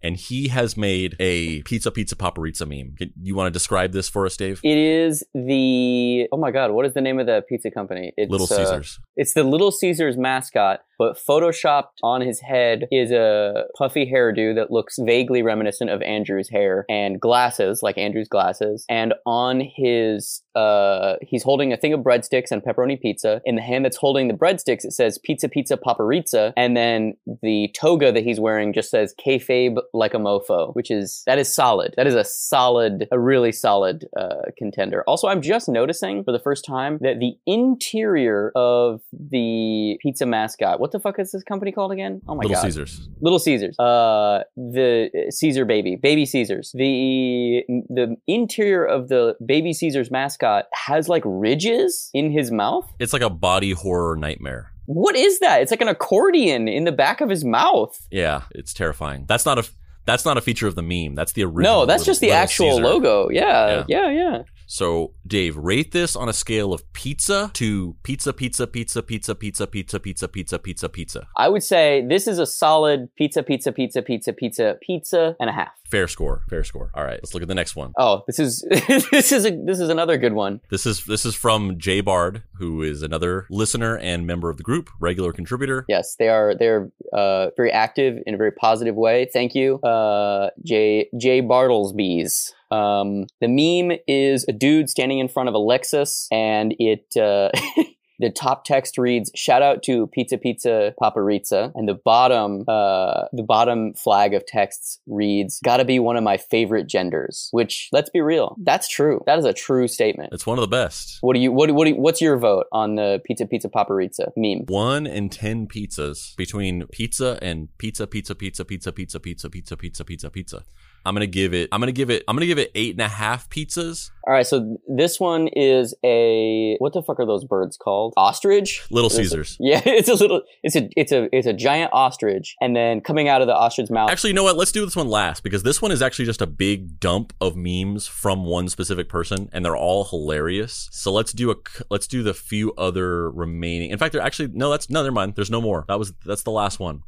And he has made a pizza pizza paparizza meme. Can, you want to describe this for us, Dave? It is the oh my god, what is the name of the pizza company? It's, Little uh, Caesars. it's the Little Caesars mascot, but photoshopped on his head is a puffy hairdo that looks vaguely reminiscent of Andrew's hair and glasses, like Andrew's glasses. And on his, uh, he's holding a thing of breadsticks and pepperoni pizza. In the hand that's holding the breadsticks, it says pizza, pizza, paparizza. And then the toga that he's wearing just says kayfabe like a mofo, which is, that is solid. That is a solid, a really solid, uh, contender. Also, I'm just noticing for the first time that the interior of the pizza mascot, what the fuck is this company called again? Oh my Little god. Little Caesars. Little Caesars. Uh, the Caesar baby, baby Caesars. The the interior of the baby Caesars mascot has like ridges in his mouth. It's like a body horror nightmare. What is that? It's like an accordion in the back of his mouth. Yeah, it's terrifying. That's not a that's not a feature of the meme. That's the original. No, that's just the actual Caesar. logo. Yeah, yeah, yeah. So, Dave, rate this on a scale of pizza to pizza, pizza, pizza, pizza, pizza, pizza, pizza, pizza, pizza, pizza. I would say this is a solid pizza, pizza, pizza, pizza, pizza, pizza and a half. Fair score. Fair score. All right, let's look at the next one. Oh, this is this is a this is another good one. This is this is from Jay Bard, who is another listener and member of the group, regular contributor. Yes, they are they're uh, very active in a very positive way. Thank you, uh, Jay Jay Bartlesby's. Um, the meme is a dude standing in front of a Lexus, and it uh, the top text reads "Shout out to Pizza Pizza Paparizza," and the bottom uh, the bottom flag of texts reads "Gotta be one of my favorite genders." Which, let's be real, that's true. That is a true statement. It's one of the best. What do you what what do you, what's your vote on the Pizza Pizza Paparizza meme? One in ten pizzas between pizza and pizza, pizza, pizza, pizza, pizza, pizza, pizza, pizza, pizza, pizza. I'm gonna give it. I'm gonna give it. I'm gonna give it eight and a half pizzas. All right, so this one is a what the fuck are those birds called? Ostrich. Little It's a- Caesars. yeah, it's a little. It's a it's a it's a giant ostrich, and then coming out of the ostrich's mouth. Actually, you know what? Let's do this one last because this one is actually just a big dump of memes from one specific person, and they're all hilarious. So let's do a. let's do the few other remaining. In fact, they're actually no. That's no. Never mind. There's no more. That was that's the last one.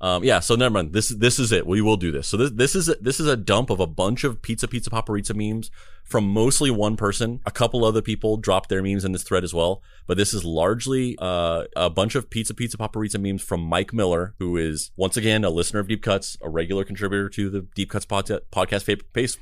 Um, yeah. So never mind. This this is it. We will do this. So this this is this is a dump of a bunch of pizza pizza paparizza memes from mostly one person. A couple other people dropped their memes in this thread as well, but this is largely uh, a bunch of pizza pizza paparizza memes from Mike Miller, who is once again a listener of Deep Cuts, a regular contributor to the Deep Cuts pod- podcast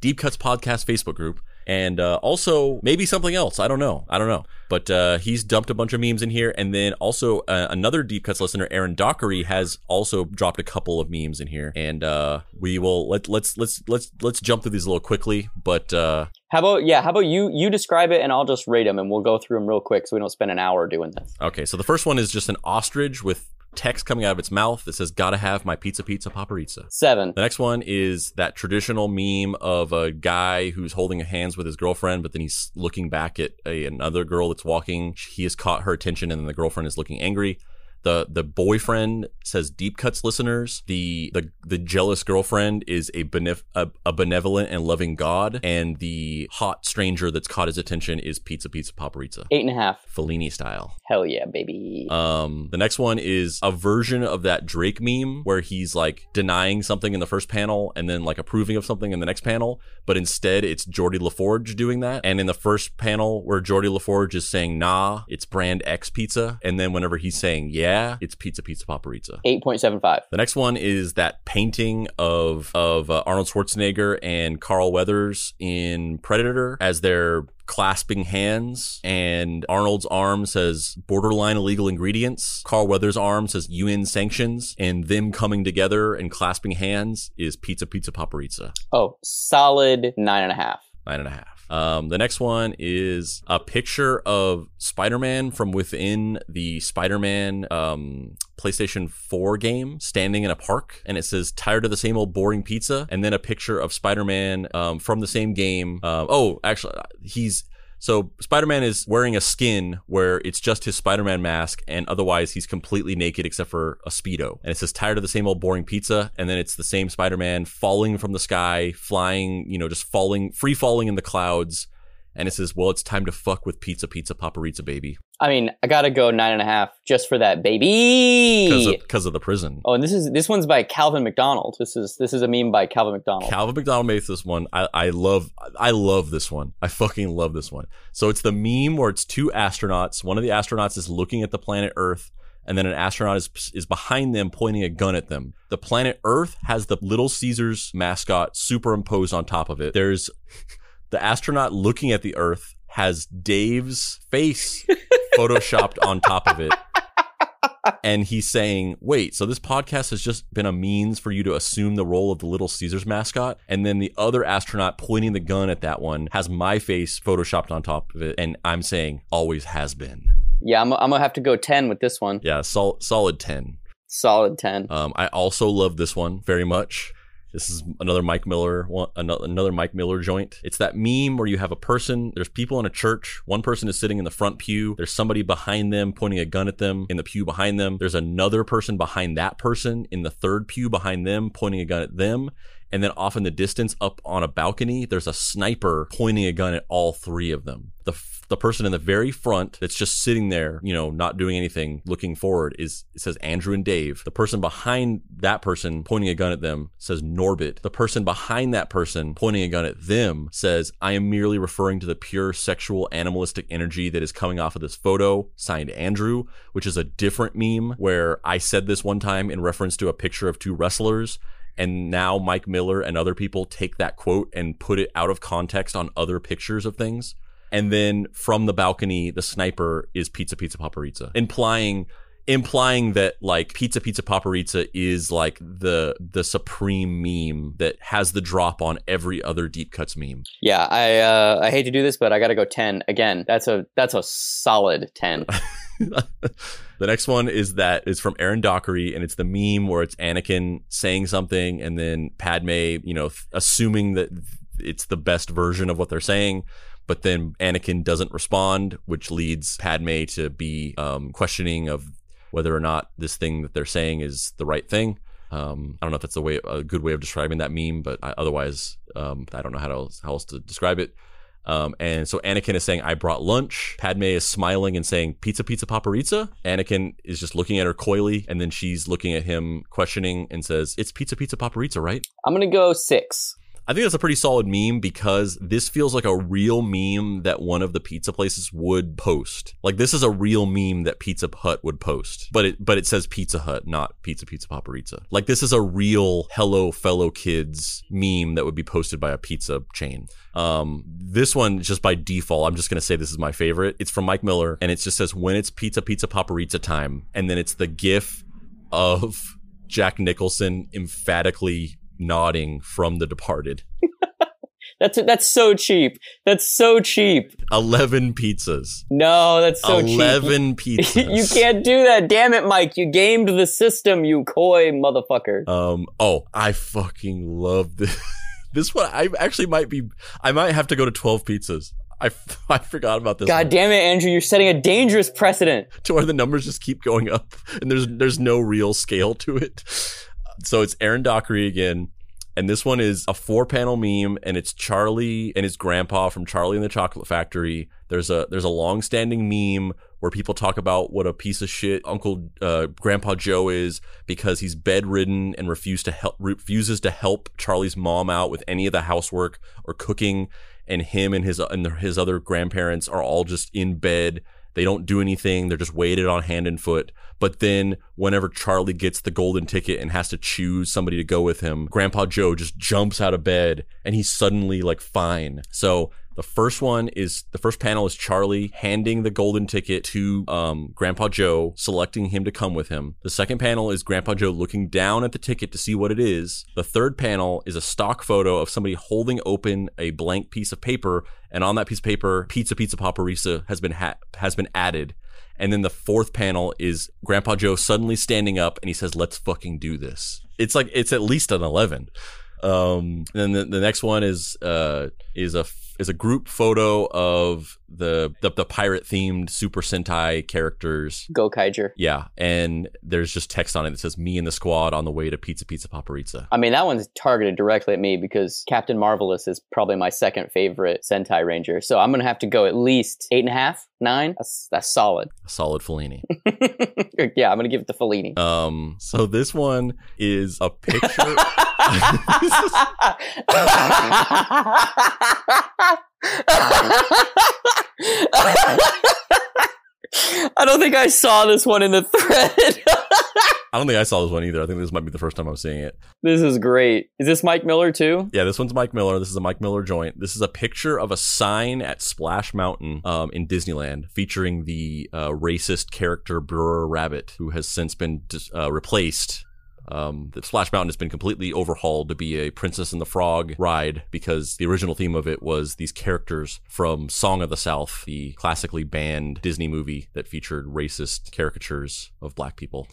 Deep Cuts podcast Facebook group. And uh, also maybe something else. I don't know. I don't know. But uh, he's dumped a bunch of memes in here, and then also uh, another Deep Cuts listener, Aaron Dockery, has also dropped a couple of memes in here. And uh, we will let let's let's let's let's jump through these a little quickly. But uh, How about yeah? How about you you describe it, and I'll just rate them, and we'll go through them real quick, so we don't spend an hour doing this. Okay, so the first one is just an ostrich with text coming out of its mouth that says, Gotta have my pizza, pizza, paparizza. Seven. The next one is that traditional meme of a guy who's holding hands with his girlfriend, but then he's looking back at a, another girl that's walking. He has caught her attention, and then the girlfriend is looking angry. The the boyfriend says deep cuts listeners. The the the jealous girlfriend is a, benef- a a benevolent and loving God, and the hot stranger that's caught his attention is pizza pizza paparizza. Eight and a half. Fellini style. Hell yeah, baby. Um, the next one is a version of that Drake meme where he's like denying something in the first panel and then like approving of something in the next panel, but instead it's Geordi La Forge doing that. And in the first panel where Geordi La Forge is saying nah, it's brand X pizza, and then whenever he's saying yeah, it's pizza pizza paparizza. Eight point seven five. The next one is that painting of of uh, Arnold Schwarzenegger and Carl Weathers in Predator as they're clasping hands and Arnold's arm says borderline illegal ingredients. Carl Weathers' arm says UN sanctions and them coming together and clasping hands is pizza pizza paparizza. Oh, solid nine and a half. Nine and a half. Um, the next one is a picture of Spider-Man from within the Spider-Man um, PlayStation 4 game, standing in a park, and it says "Tired of the same old boring pizza," and then a picture of Spider-Man um, from the same game. Uh, oh, actually, he's so Spider-Man is wearing a skin where it's just his Spider-Man mask, and otherwise he's completely naked except for a speedo. And it says "Tired of the same old boring pizza," and then it's the same Spider-Man falling from the sky, flying, you know, just falling, free falling in the clouds. And it says, "Well, it's time to fuck with pizza, pizza, paparizza, baby," I mean, I gotta go nine and a half just for that baby. because of, of the prison. Oh, and this is this one's by Calvin McDonald. This is this is a meme by Calvin McDonald. Calvin McDonald made this one. I, I love I love this one. I fucking love this one. So it's the meme where it's two astronauts. One of the astronauts is looking at the planet Earth, and then an astronaut is is behind them pointing a gun at them. The planet Earth has the Little Caesars mascot superimposed on top of it. There's the astronaut looking at the Earth has Dave's face photoshopped on top of it. And he's saying, wait, so this podcast has just been a means for you to assume the role of the Little Caesars mascot? And then the other astronaut pointing the gun at that one has my face photoshopped on top of it. And I'm saying, always has been. Yeah, I'm, I'm gonna have to go ten with this one. Yeah, sol- solid 10. Solid ten. Um, I also love this one very much. This is another Mike Miller, one, another Mike Miller joint. It's that meme where you have a person, there's people in a church. One person is sitting in the front pew. There's somebody behind them pointing a gun at them in the pew behind them. There's another person behind that person in the third pew behind them pointing a gun at them. And then off in the distance, up on a balcony, there's a sniper pointing a gun at all three of them. The f- the person in the very front that's just sitting there, you know, not doing anything, looking forward is it says Andrew and Dave. The person behind that person pointing a gun at them says Norbit. The person behind that person pointing a gun at them says, I am merely referring to the pure sexual animalistic energy that is coming off of this photo, signed Andrew, which is a different meme where I said this one time in reference to a picture of two wrestlers. And now Mike Miller and other people take that quote and put it out of context on other pictures of things. And then from the balcony, the sniper is pizza, pizza, paparizza, implying implying that like pizza pizza paparizza is like the the supreme meme that has the drop on every other deep cuts meme Yeah, I uh, I hate to do this, but I got to go ten again. That's a that's a solid ten. the next one is that is from Aaron Dockery, and it's the meme where it's Anakin saying something, and then Padme, you know, th- assuming that it's the best version of what they're saying, but then Anakin doesn't respond, which leads Padme to be um, questioning of whether or not this thing that they're saying is the right thing. Um, I don't know if that's a way, a good way of describing that meme, but I, otherwise, um, I don't know how else, how else to describe it. Um, and so Anakin is saying, I brought lunch. Padme is smiling and saying, pizza, pizza, paparizza. Anakin is just looking at her coyly, and then she's looking at him, questioning, and says, It's pizza, pizza, paparizza, right? I'm gonna go six. I think that's a pretty solid meme because this feels like a real meme that one of the pizza places would post. Like this is a real meme that Pizza Hut would post, but it but it says Pizza Hut, not Pizza Pizza Paparizza. Like this is a real hello fellow kids meme that would be posted by a pizza chain. Um, this one just by default, I'm just gonna say this is my favorite. It's from Mike Miller, and it just says when it's Pizza Pizza Paparizza time, and then it's the GIF of Jack Nicholson emphatically nodding from The Departed. That's that's so cheap. That's so cheap. 11 pizzas. No, that's so 11 cheap. pizzas. you can't do that. Damn it, Mike. You gamed the system, you coy motherfucker. Um, oh, I fucking love this. this one, I actually might be, I might have to go to 12 pizzas. I, I forgot about this. God one. damn it, Andrew. You're setting a dangerous precedent. to where the numbers just keep going up and there's there's no real scale to it. So it's Aaron Dockery again. And this one is a four panel meme and it's Charlie and his grandpa from Charlie and the Chocolate Factory. There's a there's a long standing meme where people talk about what a piece of shit Uncle uh, Grandpa Joe is because he's bedridden and to help refuses to help Charlie's mom out with any of the housework or cooking and him and his and his other grandparents are all just in bed they don't do anything. They're just weighted on hand and foot. But then whenever Charlie gets the golden ticket and has to choose somebody to go with him, Grandpa Joe just jumps out of bed and he's suddenly like fine. So the first one is the first panel is Charlie handing the golden ticket to um, Grandpa Joe, selecting him to come with him. The second panel is Grandpa Joe looking down at the ticket to see what it is. The third panel is a stock photo of somebody holding open a blank piece of paper, and on that piece of paper, Pizza Pizza Paparizza has been ha- has been added. And then the fourth panel is Grandpa Joe suddenly standing up and he says, "Let's fucking do this." It's like it's at least an eleven. Um, then the, the next one is uh is a is a group photo of the the, the pirate themed Super Sentai characters. Gokaiger. Yeah, and there's just text on it that says "Me and the squad on the way to Pizza Pizza Paparizza." I mean, that one's targeted directly at me because Captain Marvelous is probably my second favorite Sentai Ranger. So I'm to have to go at least eight and a half, nine. That's, that's solid. A solid Fellini. yeah, I'm to give it to Fellini. Um, so this one is a picture. I don't think I saw this one in the thread. I don't think I saw this one either. I think this might be the first time I'm seeing it. this is great. Is this Mike Miller too? Yeah, this one's Mike Miller. This is a Mike Miller joint. This is a picture of a sign at Splash Mountain um, in Disneyland featuring the uh, racist character Brer Rabbit, who has since been dis- uh, replaced. Um, the Splash Mountain has been completely overhauled to be a Princess and the Frog ride because the original theme of it was these characters from Song of the South, the classically banned Disney movie that featured racist caricatures of black people.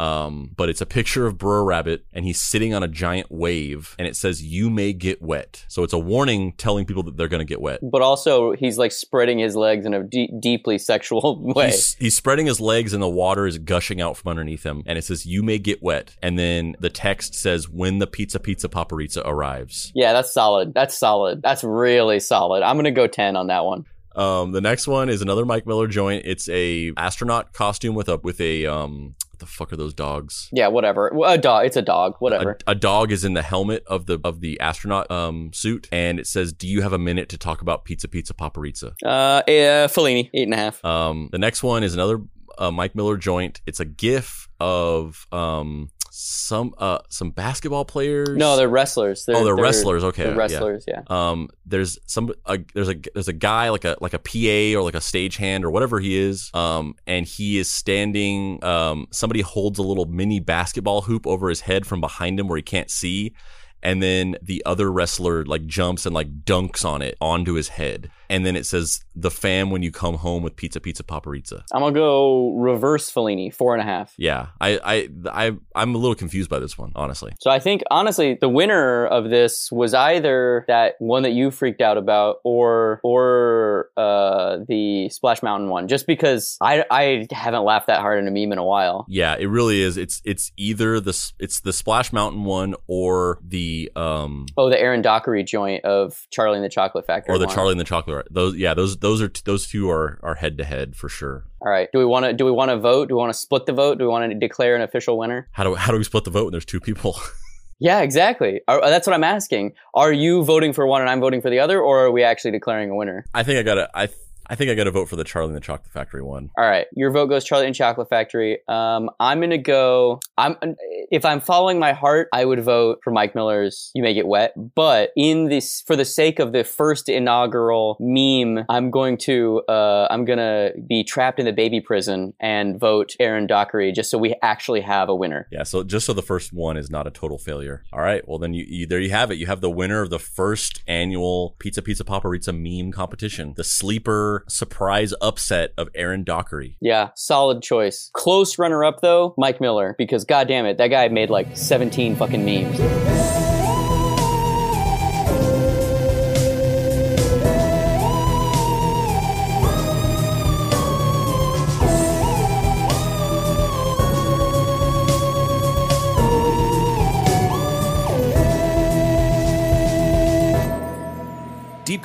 Um, but it's a picture of Brer Rabbit and he's sitting on a giant wave and it says, You may get wet. So it's a warning telling people that they're going to get wet. But also, he's like spreading his legs in a de- deeply sexual way. He's, he's spreading his legs and the water is gushing out from underneath him. And it says, You may get wet. And then the text says, When the pizza pizza paparizza arrives. yeah, that's solid. That's solid. That's really solid. I'm gonna go ten on that one. Um, the next one is another Mike Miller joint. It's a astronaut costume with a with a um the fuck are those dogs? Yeah, whatever. A dog. It's a dog. Whatever. A, a dog is in the helmet of the of the astronaut um suit, and it says, "Do you have a minute to talk about pizza pizza paparizza?" Uh, uh, Fellini, eight and a half. Um, the next one is another uh, Mike Miller joint. It's a GIF of um some uh some basketball players. No, they're wrestlers. They're, oh, they're, wrestlers. Okay, they're yeah. wrestlers. Yeah. Um, there's some uh, there's a there's a guy like a like a PA or like a stagehand or whatever he is. Um, and he is standing. Um, somebody holds a little mini basketball hoop over his head from behind him where he can't see. And then the other wrestler like jumps and like dunks on it onto his head. And then it says the fam when you come home with pizza pizza paparizza. I'm gonna go reverse Fellini, four and a half. Yeah, I I I I'm a little confused by this one, honestly. So I think honestly, the winner of this was either that one that you freaked out about, or or uh, the Splash Mountain one. Just because I I haven't laughed that hard in a meme in a while. Yeah, it really is. It's it's either the it's the Splash Mountain one or the um Oh, the Aaron Dockery joint of Charlie and the Chocolate Factory. or the one. Charlie and the Chocolate. Those yeah, those those are t- those two are are head to head for sure. All right. Do we want to do we want to vote? Do we want to split the vote? Do we want to declare an official winner? How do how do we split the vote when there's two people? Yeah, exactly. Are, uh, that's what I'm asking. Are you voting for one and I'm voting for the other, or are we actually declaring a winner? I think I gotta I I think I gotta vote for the Charlie and the Chocolate Factory one. All right, your vote goes Charlie and Chocolate Factory. Um, I'm gonna go. I'm if I'm following my heart, I would vote for Mike Miller's "You May Get Wet." But in this, for the sake of the first inaugural meme, I'm going to uh, I'm gonna be trapped in the baby prison and vote Aaron Dockery just so we actually have a winner. Yeah, so just so the first one is not a total failure. All right, well then you, you there you have it. You have the winner of the first annual Pizza Pizza Paparizza meme competition, the sleeper surprise upset of Aaron Dockery. Yeah, solid choice. Close runner up though, Mike Miller, because god damn it, that guy made like 17 fucking memes.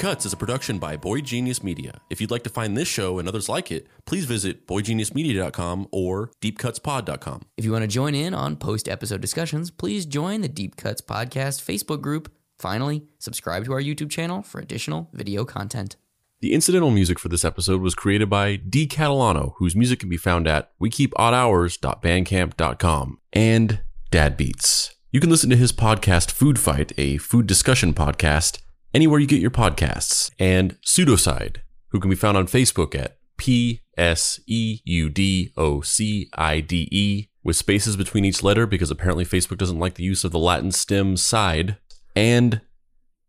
Cuts is a production by Boy Genius Media. If you'd like to find this show and others like it, please visit boygeniusmedia.com or deepcutspod.com. If you want to join in on post episode discussions, please join the Deep Cuts Podcast Facebook group. Finally, subscribe to our YouTube channel for additional video content. The incidental music for this episode was created by D. Catalano, whose music can be found at wekeepoddhours.bandcamp.com, and Dad Beats. You can listen to his podcast Food Fight, a food discussion podcast, anywhere you get your podcasts, and Pseudocide, who can be found on Facebook at P S E U D O C I D E, with spaces between each letter because apparently Facebook doesn't like the use of the Latin stem side, and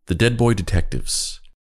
The Dead Boy Detectives.